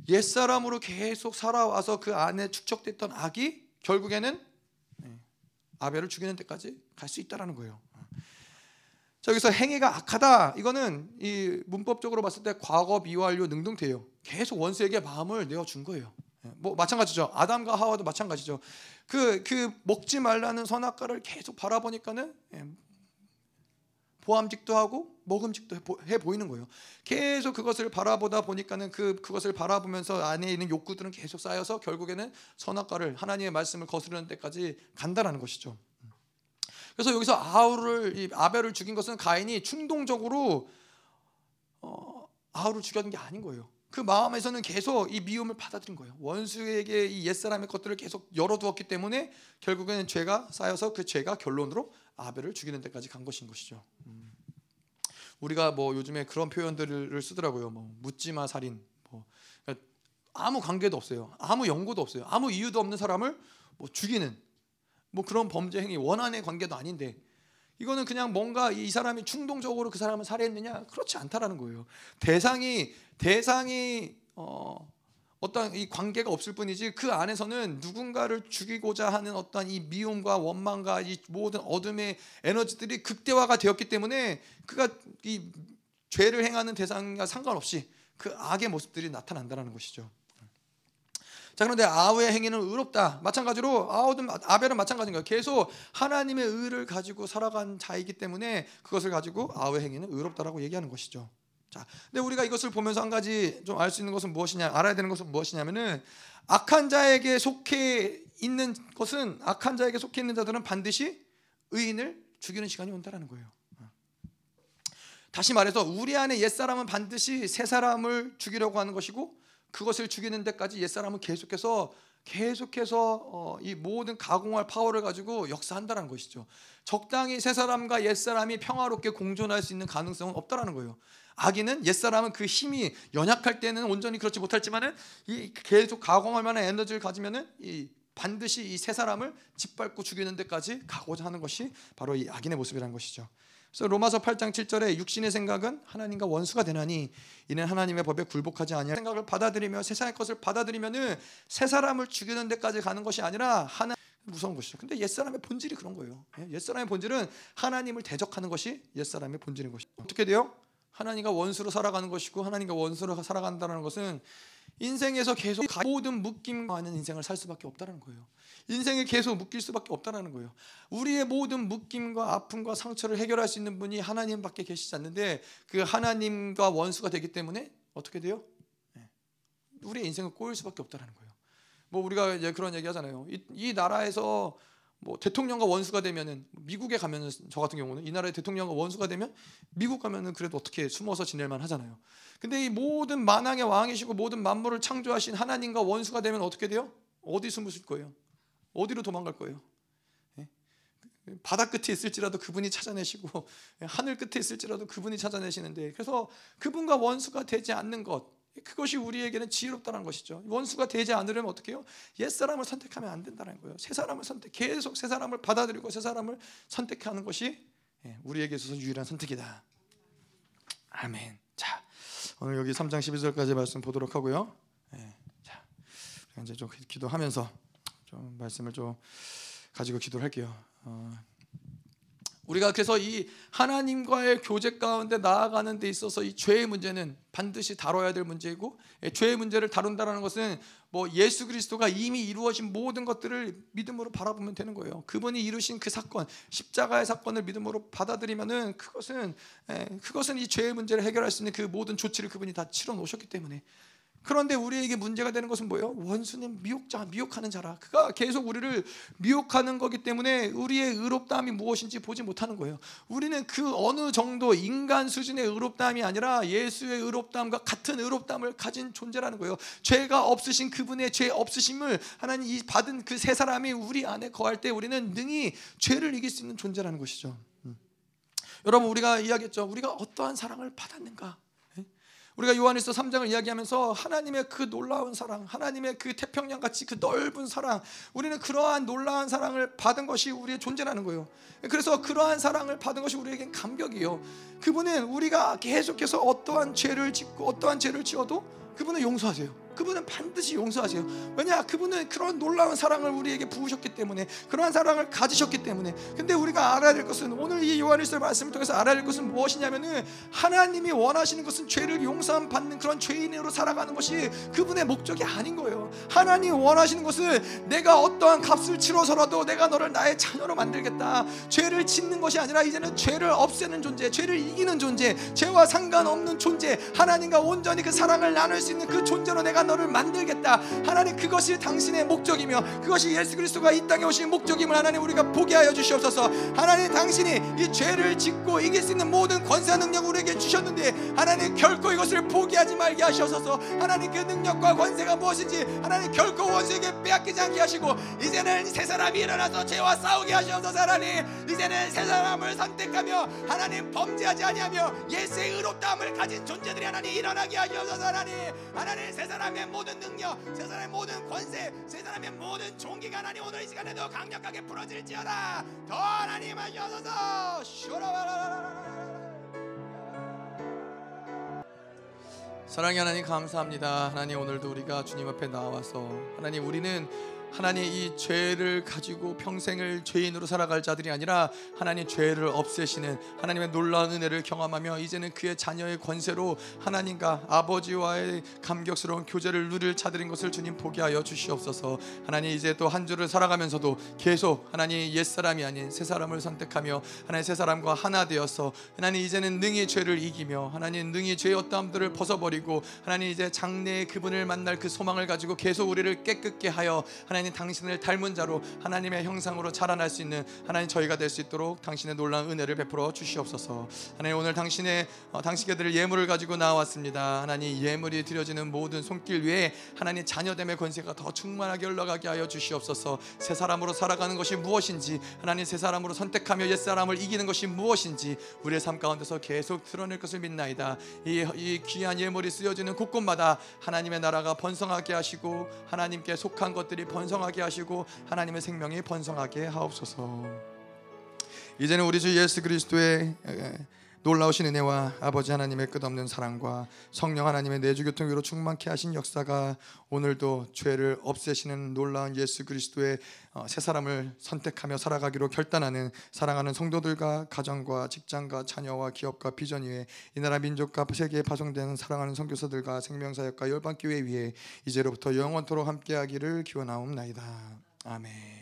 A: 옛 사람으로 계속 살아와서 그 안에 축적됐던 악이 결국에는 네, 아벨을 죽이는 데까지 갈 수 있다라는 거예요. 자 여기서 행위가 악하다 이거는 이 문법적으로 봤을 때 과거 미완료 능동태요. 계속 원수에게 마음을 내어 준 거예요. 네, 뭐 마찬가지죠. 아담과 하와도 마찬가지죠. 그그 그 먹지 말라는 선악과를 계속 바라보니까는 네, 보암직도 하고 먹음직도 해 보이는 거예요. 계속 그것을 바라보다 보니까는 그 그것을 바라보면서 안에 있는 욕구들은 계속 쌓여서 결국에는 선악과를 하나님의 말씀을 거스르는 때까지 간다라는 것이죠. 그래서 여기서 아우를 아벨을 죽인 것은 가인이 충동적으로 어, 아우를 죽였는 게 아닌 거예요. 그 마음에서는 계속 이 미움을 받아들인 거예요. 원수에게 이 옛사람의 것들을 계속 열어두었기 때문에 결국에는 죄가 쌓여서 그 죄가 결론으로 아벨을 죽이는 데까지 간 것인 것이죠. 음. 우리가 뭐 요즘에 그런 표현들을 쓰더라고요. 뭐 묻지마 살인. 뭐 그러니까 아무 관계도 없어요. 아무 연고도 없어요. 아무 이유도 없는 사람을 뭐 죽이는 뭐 그런 범죄 행위 원한의 관계도 아닌데 이거는 그냥 뭔가 이 사람이 충동적으로 그 사람을 살해했느냐 그렇지 않다라는 거예요. 대상이 대상이 어 어떤 이 관계가 없을 뿐이지 그 안에서는 누군가를 죽이고자 하는 어떤 이 미움과 원망과 이 모든 어둠의 에너지들이 극대화가 되었기 때문에 그가 이 죄를 행하는 대상과 상관없이 그 악의 모습들이 나타난다는 것이죠. 자 그런데 아우의 행위는 의롭다. 마찬가지로 아우든 아벨은 마찬가지인 거예요. 계속 하나님의 의를 가지고 살아간 자이기 때문에 그것을 가지고 아우의 행위는 의롭다라고 얘기하는 것이죠. 자, 근데 우리가 이것을 보면서 한 가지 좀 알 수 있는 것은 무엇이냐, 알아야 되는 것은 무엇이냐면은 악한 자에게 속해 있는 것은 악한 자에게 속해 있는 자들은 반드시 의인을 죽이는 시간이 온다라는 거예요. 다시 말해서 우리 안에 옛 사람은 반드시 새 사람을 죽이려고 하는 것이고 그것을 죽이는 데까지 옛 사람은 계속해서 계속해서 어, 이 모든 가공할 파워를 가지고 역사한다는 것이죠. 적당히 새 사람과 옛 사람이 평화롭게 공존할 수 있는 가능성은 없다라는 거예요. 아기는 옛사람은 그 힘이 연약할 때는 온전히 그렇지 못할지만은 이 계속 가공할 만한 에너지를 가지면은 이 반드시 이 세 사람을 짓밟고 죽이는 데까지 가고자 하는 것이 바로 이 악인의 모습이라는 것이죠. 그래서 로마서 8장 7절에 육신의 생각은 하나님과 원수가 되나니 이는 하나님의 법에 굴복하지 아니할 생각을 받아들이며 세상의 것을 받아들이면은 세 사람을 죽이는 데까지 가는 것이 아니라 하나 무서운 것이죠. 근데 옛사람의 본질이 그런 거예요. 예, 옛사람의 본질은 하나님을 대적하는 것이 옛사람의 본질인 것이죠. 어떻게 돼요? 하나님과 원수로 살아가는 것이고 하나님과 원수로 살아간다는 것은 인생에서 계속 모든 묶임과 하는 인생을 살 수밖에 없다는 거예요. 인생에 계속 묶일 수밖에 없다는 거예요. 우리의 모든 묶임과 아픔과 상처를 해결할 수 있는 분이 하나님밖에 계시지 않는데 그 하나님과 원수가 되기 때문에 어떻게 돼요? 네. 우리의 인생을 꼬일 수밖에 없다는 거예요. 뭐 우리가 그런 얘기 하잖아요. 이, 이 나라에서 뭐 대통령과 원수가 되면은 미국에 가면은 저 같은 경우는 이 나라의 대통령과 원수가 되면 미국 가면은 그래도 어떻게 숨어서 지낼만 하잖아요. 근데 이 모든 만왕의 왕이시고 모든 만물을 창조하신 하나님과 원수가 되면 어떻게 돼요? 어디 숨으실 거예요? 어디로 도망갈 거예요? 예? 바다 끝에 있을지라도 그분이 찾아내시고 하늘 끝에 있을지라도 그분이 찾아내시는데 그래서 그분과 원수가 되지 않는 것 그것이 우리에게는 지혜롭다는 것이죠. 원수가 되지 않으려면 어떻게 해요? 옛 사람을 선택하면 안 된다는 거예요. 새 사람을 선택, 계속 새 사람을 받아들이고 새 사람을 선택하는 것이 예, 우리에게 있어서 유일한 선택이다. 아멘. 자, 오늘 여기 3장 12절까지 말씀 보도록 하고요. 예, 자, 이제 좀 기도하면서 좀 말씀을 좀 가지고 기도를 할게요. 어, 우리가 그래서 이 하나님과의 교제 가운데 나아가는 데 있어서 이 죄의 문제는 반드시 다뤄야 될 문제이고 예, 죄의 문제를 다룬다는 것은 뭐 예수 그리스도가 이미 이루어진 모든 것들을 믿음으로 바라보면 되는 거예요. 그분이 이루신 그 사건, 십자가의 사건을 믿음으로 받아들이면은 그것은 예, 그것은 이 죄의 문제를 해결할 수 있는 그 모든 조치를 그분이 다 치러 놓으셨기 때문에 그런데 우리에게 문제가 되는 것은 뭐예요? 원수는 미혹자, 미혹하는 자라. 그가 계속 우리를 미혹하는 거기 때문에 우리의 의롭다함이 무엇인지 보지 못하는 거예요. 우리는 그 어느 정도 인간 수준의 의롭다함이 아니라 예수의 의롭다함과 같은 의롭다함을 가진 존재라는 거예요. 죄가 없으신 그분의 죄 없으심을 하나님 받은 그 세 사람이 우리 안에 거할 때 우리는 능히 죄를 이길 수 있는 존재라는 것이죠. 음. 여러분 우리가 이야기했죠. 우리가 어떠한 사랑을 받았는가? 우리가 요한일서 3장을 이야기하면서 하나님의 그 놀라운 사랑, 하나님의 그 태평양 같이 그 넓은 사랑, 우리는 그러한 놀라운 사랑을 받은 것이 우리의 존재라는 거예요. 그래서 그러한 사랑을 받은 것이 우리에겐 감격이요. 그분은 우리가 계속해서 어떠한 죄를 짓고 어떠한 죄를 지어도 그분은 용서하세요. 그분은 반드시 용서하세요. 왜냐? 그분은 그런 놀라운 사랑을 우리에게 부으셨기 때문에 그러한 사랑을 가지셨기 때문에. 근데 우리가 알아야 될 것은 오늘 이 요한일서 말씀을 통해서 알아야 될 것은 무엇이냐면은 하나님이 원하시는 것은 죄를 용서함 받는 그런 죄인으로 살아가는 것이 그분의 목적이 아닌 거예요. 하나님 원하시는 것은 내가 어떠한 값을 치러서라도 내가 너를 나의 자녀로 만들겠다. 죄를 짓는 것이 아니라 이제는 죄를 없애는 존재, 죄를 이기는 존재, 죄와 상관없는 존재, 하나님과 온전히 그 사랑을 나눌 수 있는 그 존재로 내가 너를 만들겠다. 하나님 그것이 당신의 목적이며 그것이 예수 그리스도가 이 땅에 오신 목적임을 하나님 우리가 보게 하여 주시옵소서. 하나님 당신이 이 죄를 짓고 이길 수 있는 모든 권세 능력 우리에게 주셨는데 하나님 결코 이것을 포기하지 말게 하시옵소서. 하나님 그 능력과 권세가 무엇인지 하나님 결코 원수에게 빼앗기지 않게 하시고 이제는 새 사람이 일어나서 죄와 싸우게 하시옵소서. 하나님 이제는 새 사람을 선택하며 하나님 범죄하지 아니하며 예수의 의롭다함을 가진 존재들이 하나님 일어나게 하시옵소서. 하나님 하나님 새 사람 사람의 모든 능력, 세 사람의 모든 권세, 세 사람의 모든 종기가 하나님 오늘 이 시간에도 강력하게 풀어질지어다. 더 하나님 하셔서 사랑의 하나님 감사합니다. 하나님 오늘도 우리가 주님 앞에 나와서 하나님 우리는 하나님 이 죄를 가지고 평생을 죄인으로 살아갈 자들이 아니라 하나님 죄를 없애시는 하나님의 놀라운 은혜를 경험하며 이제는 그의 자녀의 권세로 하나님과 아버지와의 감격스러운 교제를 누릴 자들인 것을 주님 보게 하여 주시옵소서. 하나님 이제 또 한 주를 살아가면서도 계속 하나님 옛 사람이 아닌 새 사람을 선택하며 하나님 새 사람과 하나 되어서 하나님 이제는 능히 죄를 이기며 하나님 능히 죄의 어떠함들을 벗어버리고 하나님 이제 장래의 그분을 만날 그 소망을 가지고 계속 우리를 깨끗게 하여 하나님 하나님 당신을 닮은 자로 하나님의 형상으로 자라날 수 있는 하나님 저희가 될 수 있도록 당신의 놀라운 은혜를 베풀어 주시옵소서. 하나님 오늘 당신의 어, 당신께들을 예물을 가지고 나왔습니다. 하나님 예물이 드려지는 모든 손길 위에 하나님 자녀됨의 권세가 더 충만하게 올라가게 하여 주시옵소서. 새 사람으로 살아가는 것이 무엇인지 하나님 새 사람으로 선택하며 옛 사람을 이기는 것이 무엇인지 우리의 삶 가운데서 계속 드러낼 것을 믿나이다. 이, 이 귀한 예물이 쓰여지는 곳곳마다 하나님의 나라가 번성하게 하시고 하나님께 속한 것들이 번성 번성하게 하시고 하나님의 생명이 번성하게 하옵소서. 이제는 우리 주 예수 그리스도의 에, 놀라우신 은혜와 아버지 하나님의 끝없는 사랑과 성령 하나님의 내주교통으로 충만케 하신 역사가 오늘도 죄를 없애시는 놀라운 예수 그리스도의 어, 새 사람을 선택하며 살아가기로 결단하는 사랑하는 성도들과 가정과 직장과 자녀와 기업과 비전 위에 이 나라 민족과 세계에 파송되는 사랑하는 선교사들과 생명사역과 열방교회 위에 이제로부터 영원토록 함께하기를 기원하옵나이다. 아멘.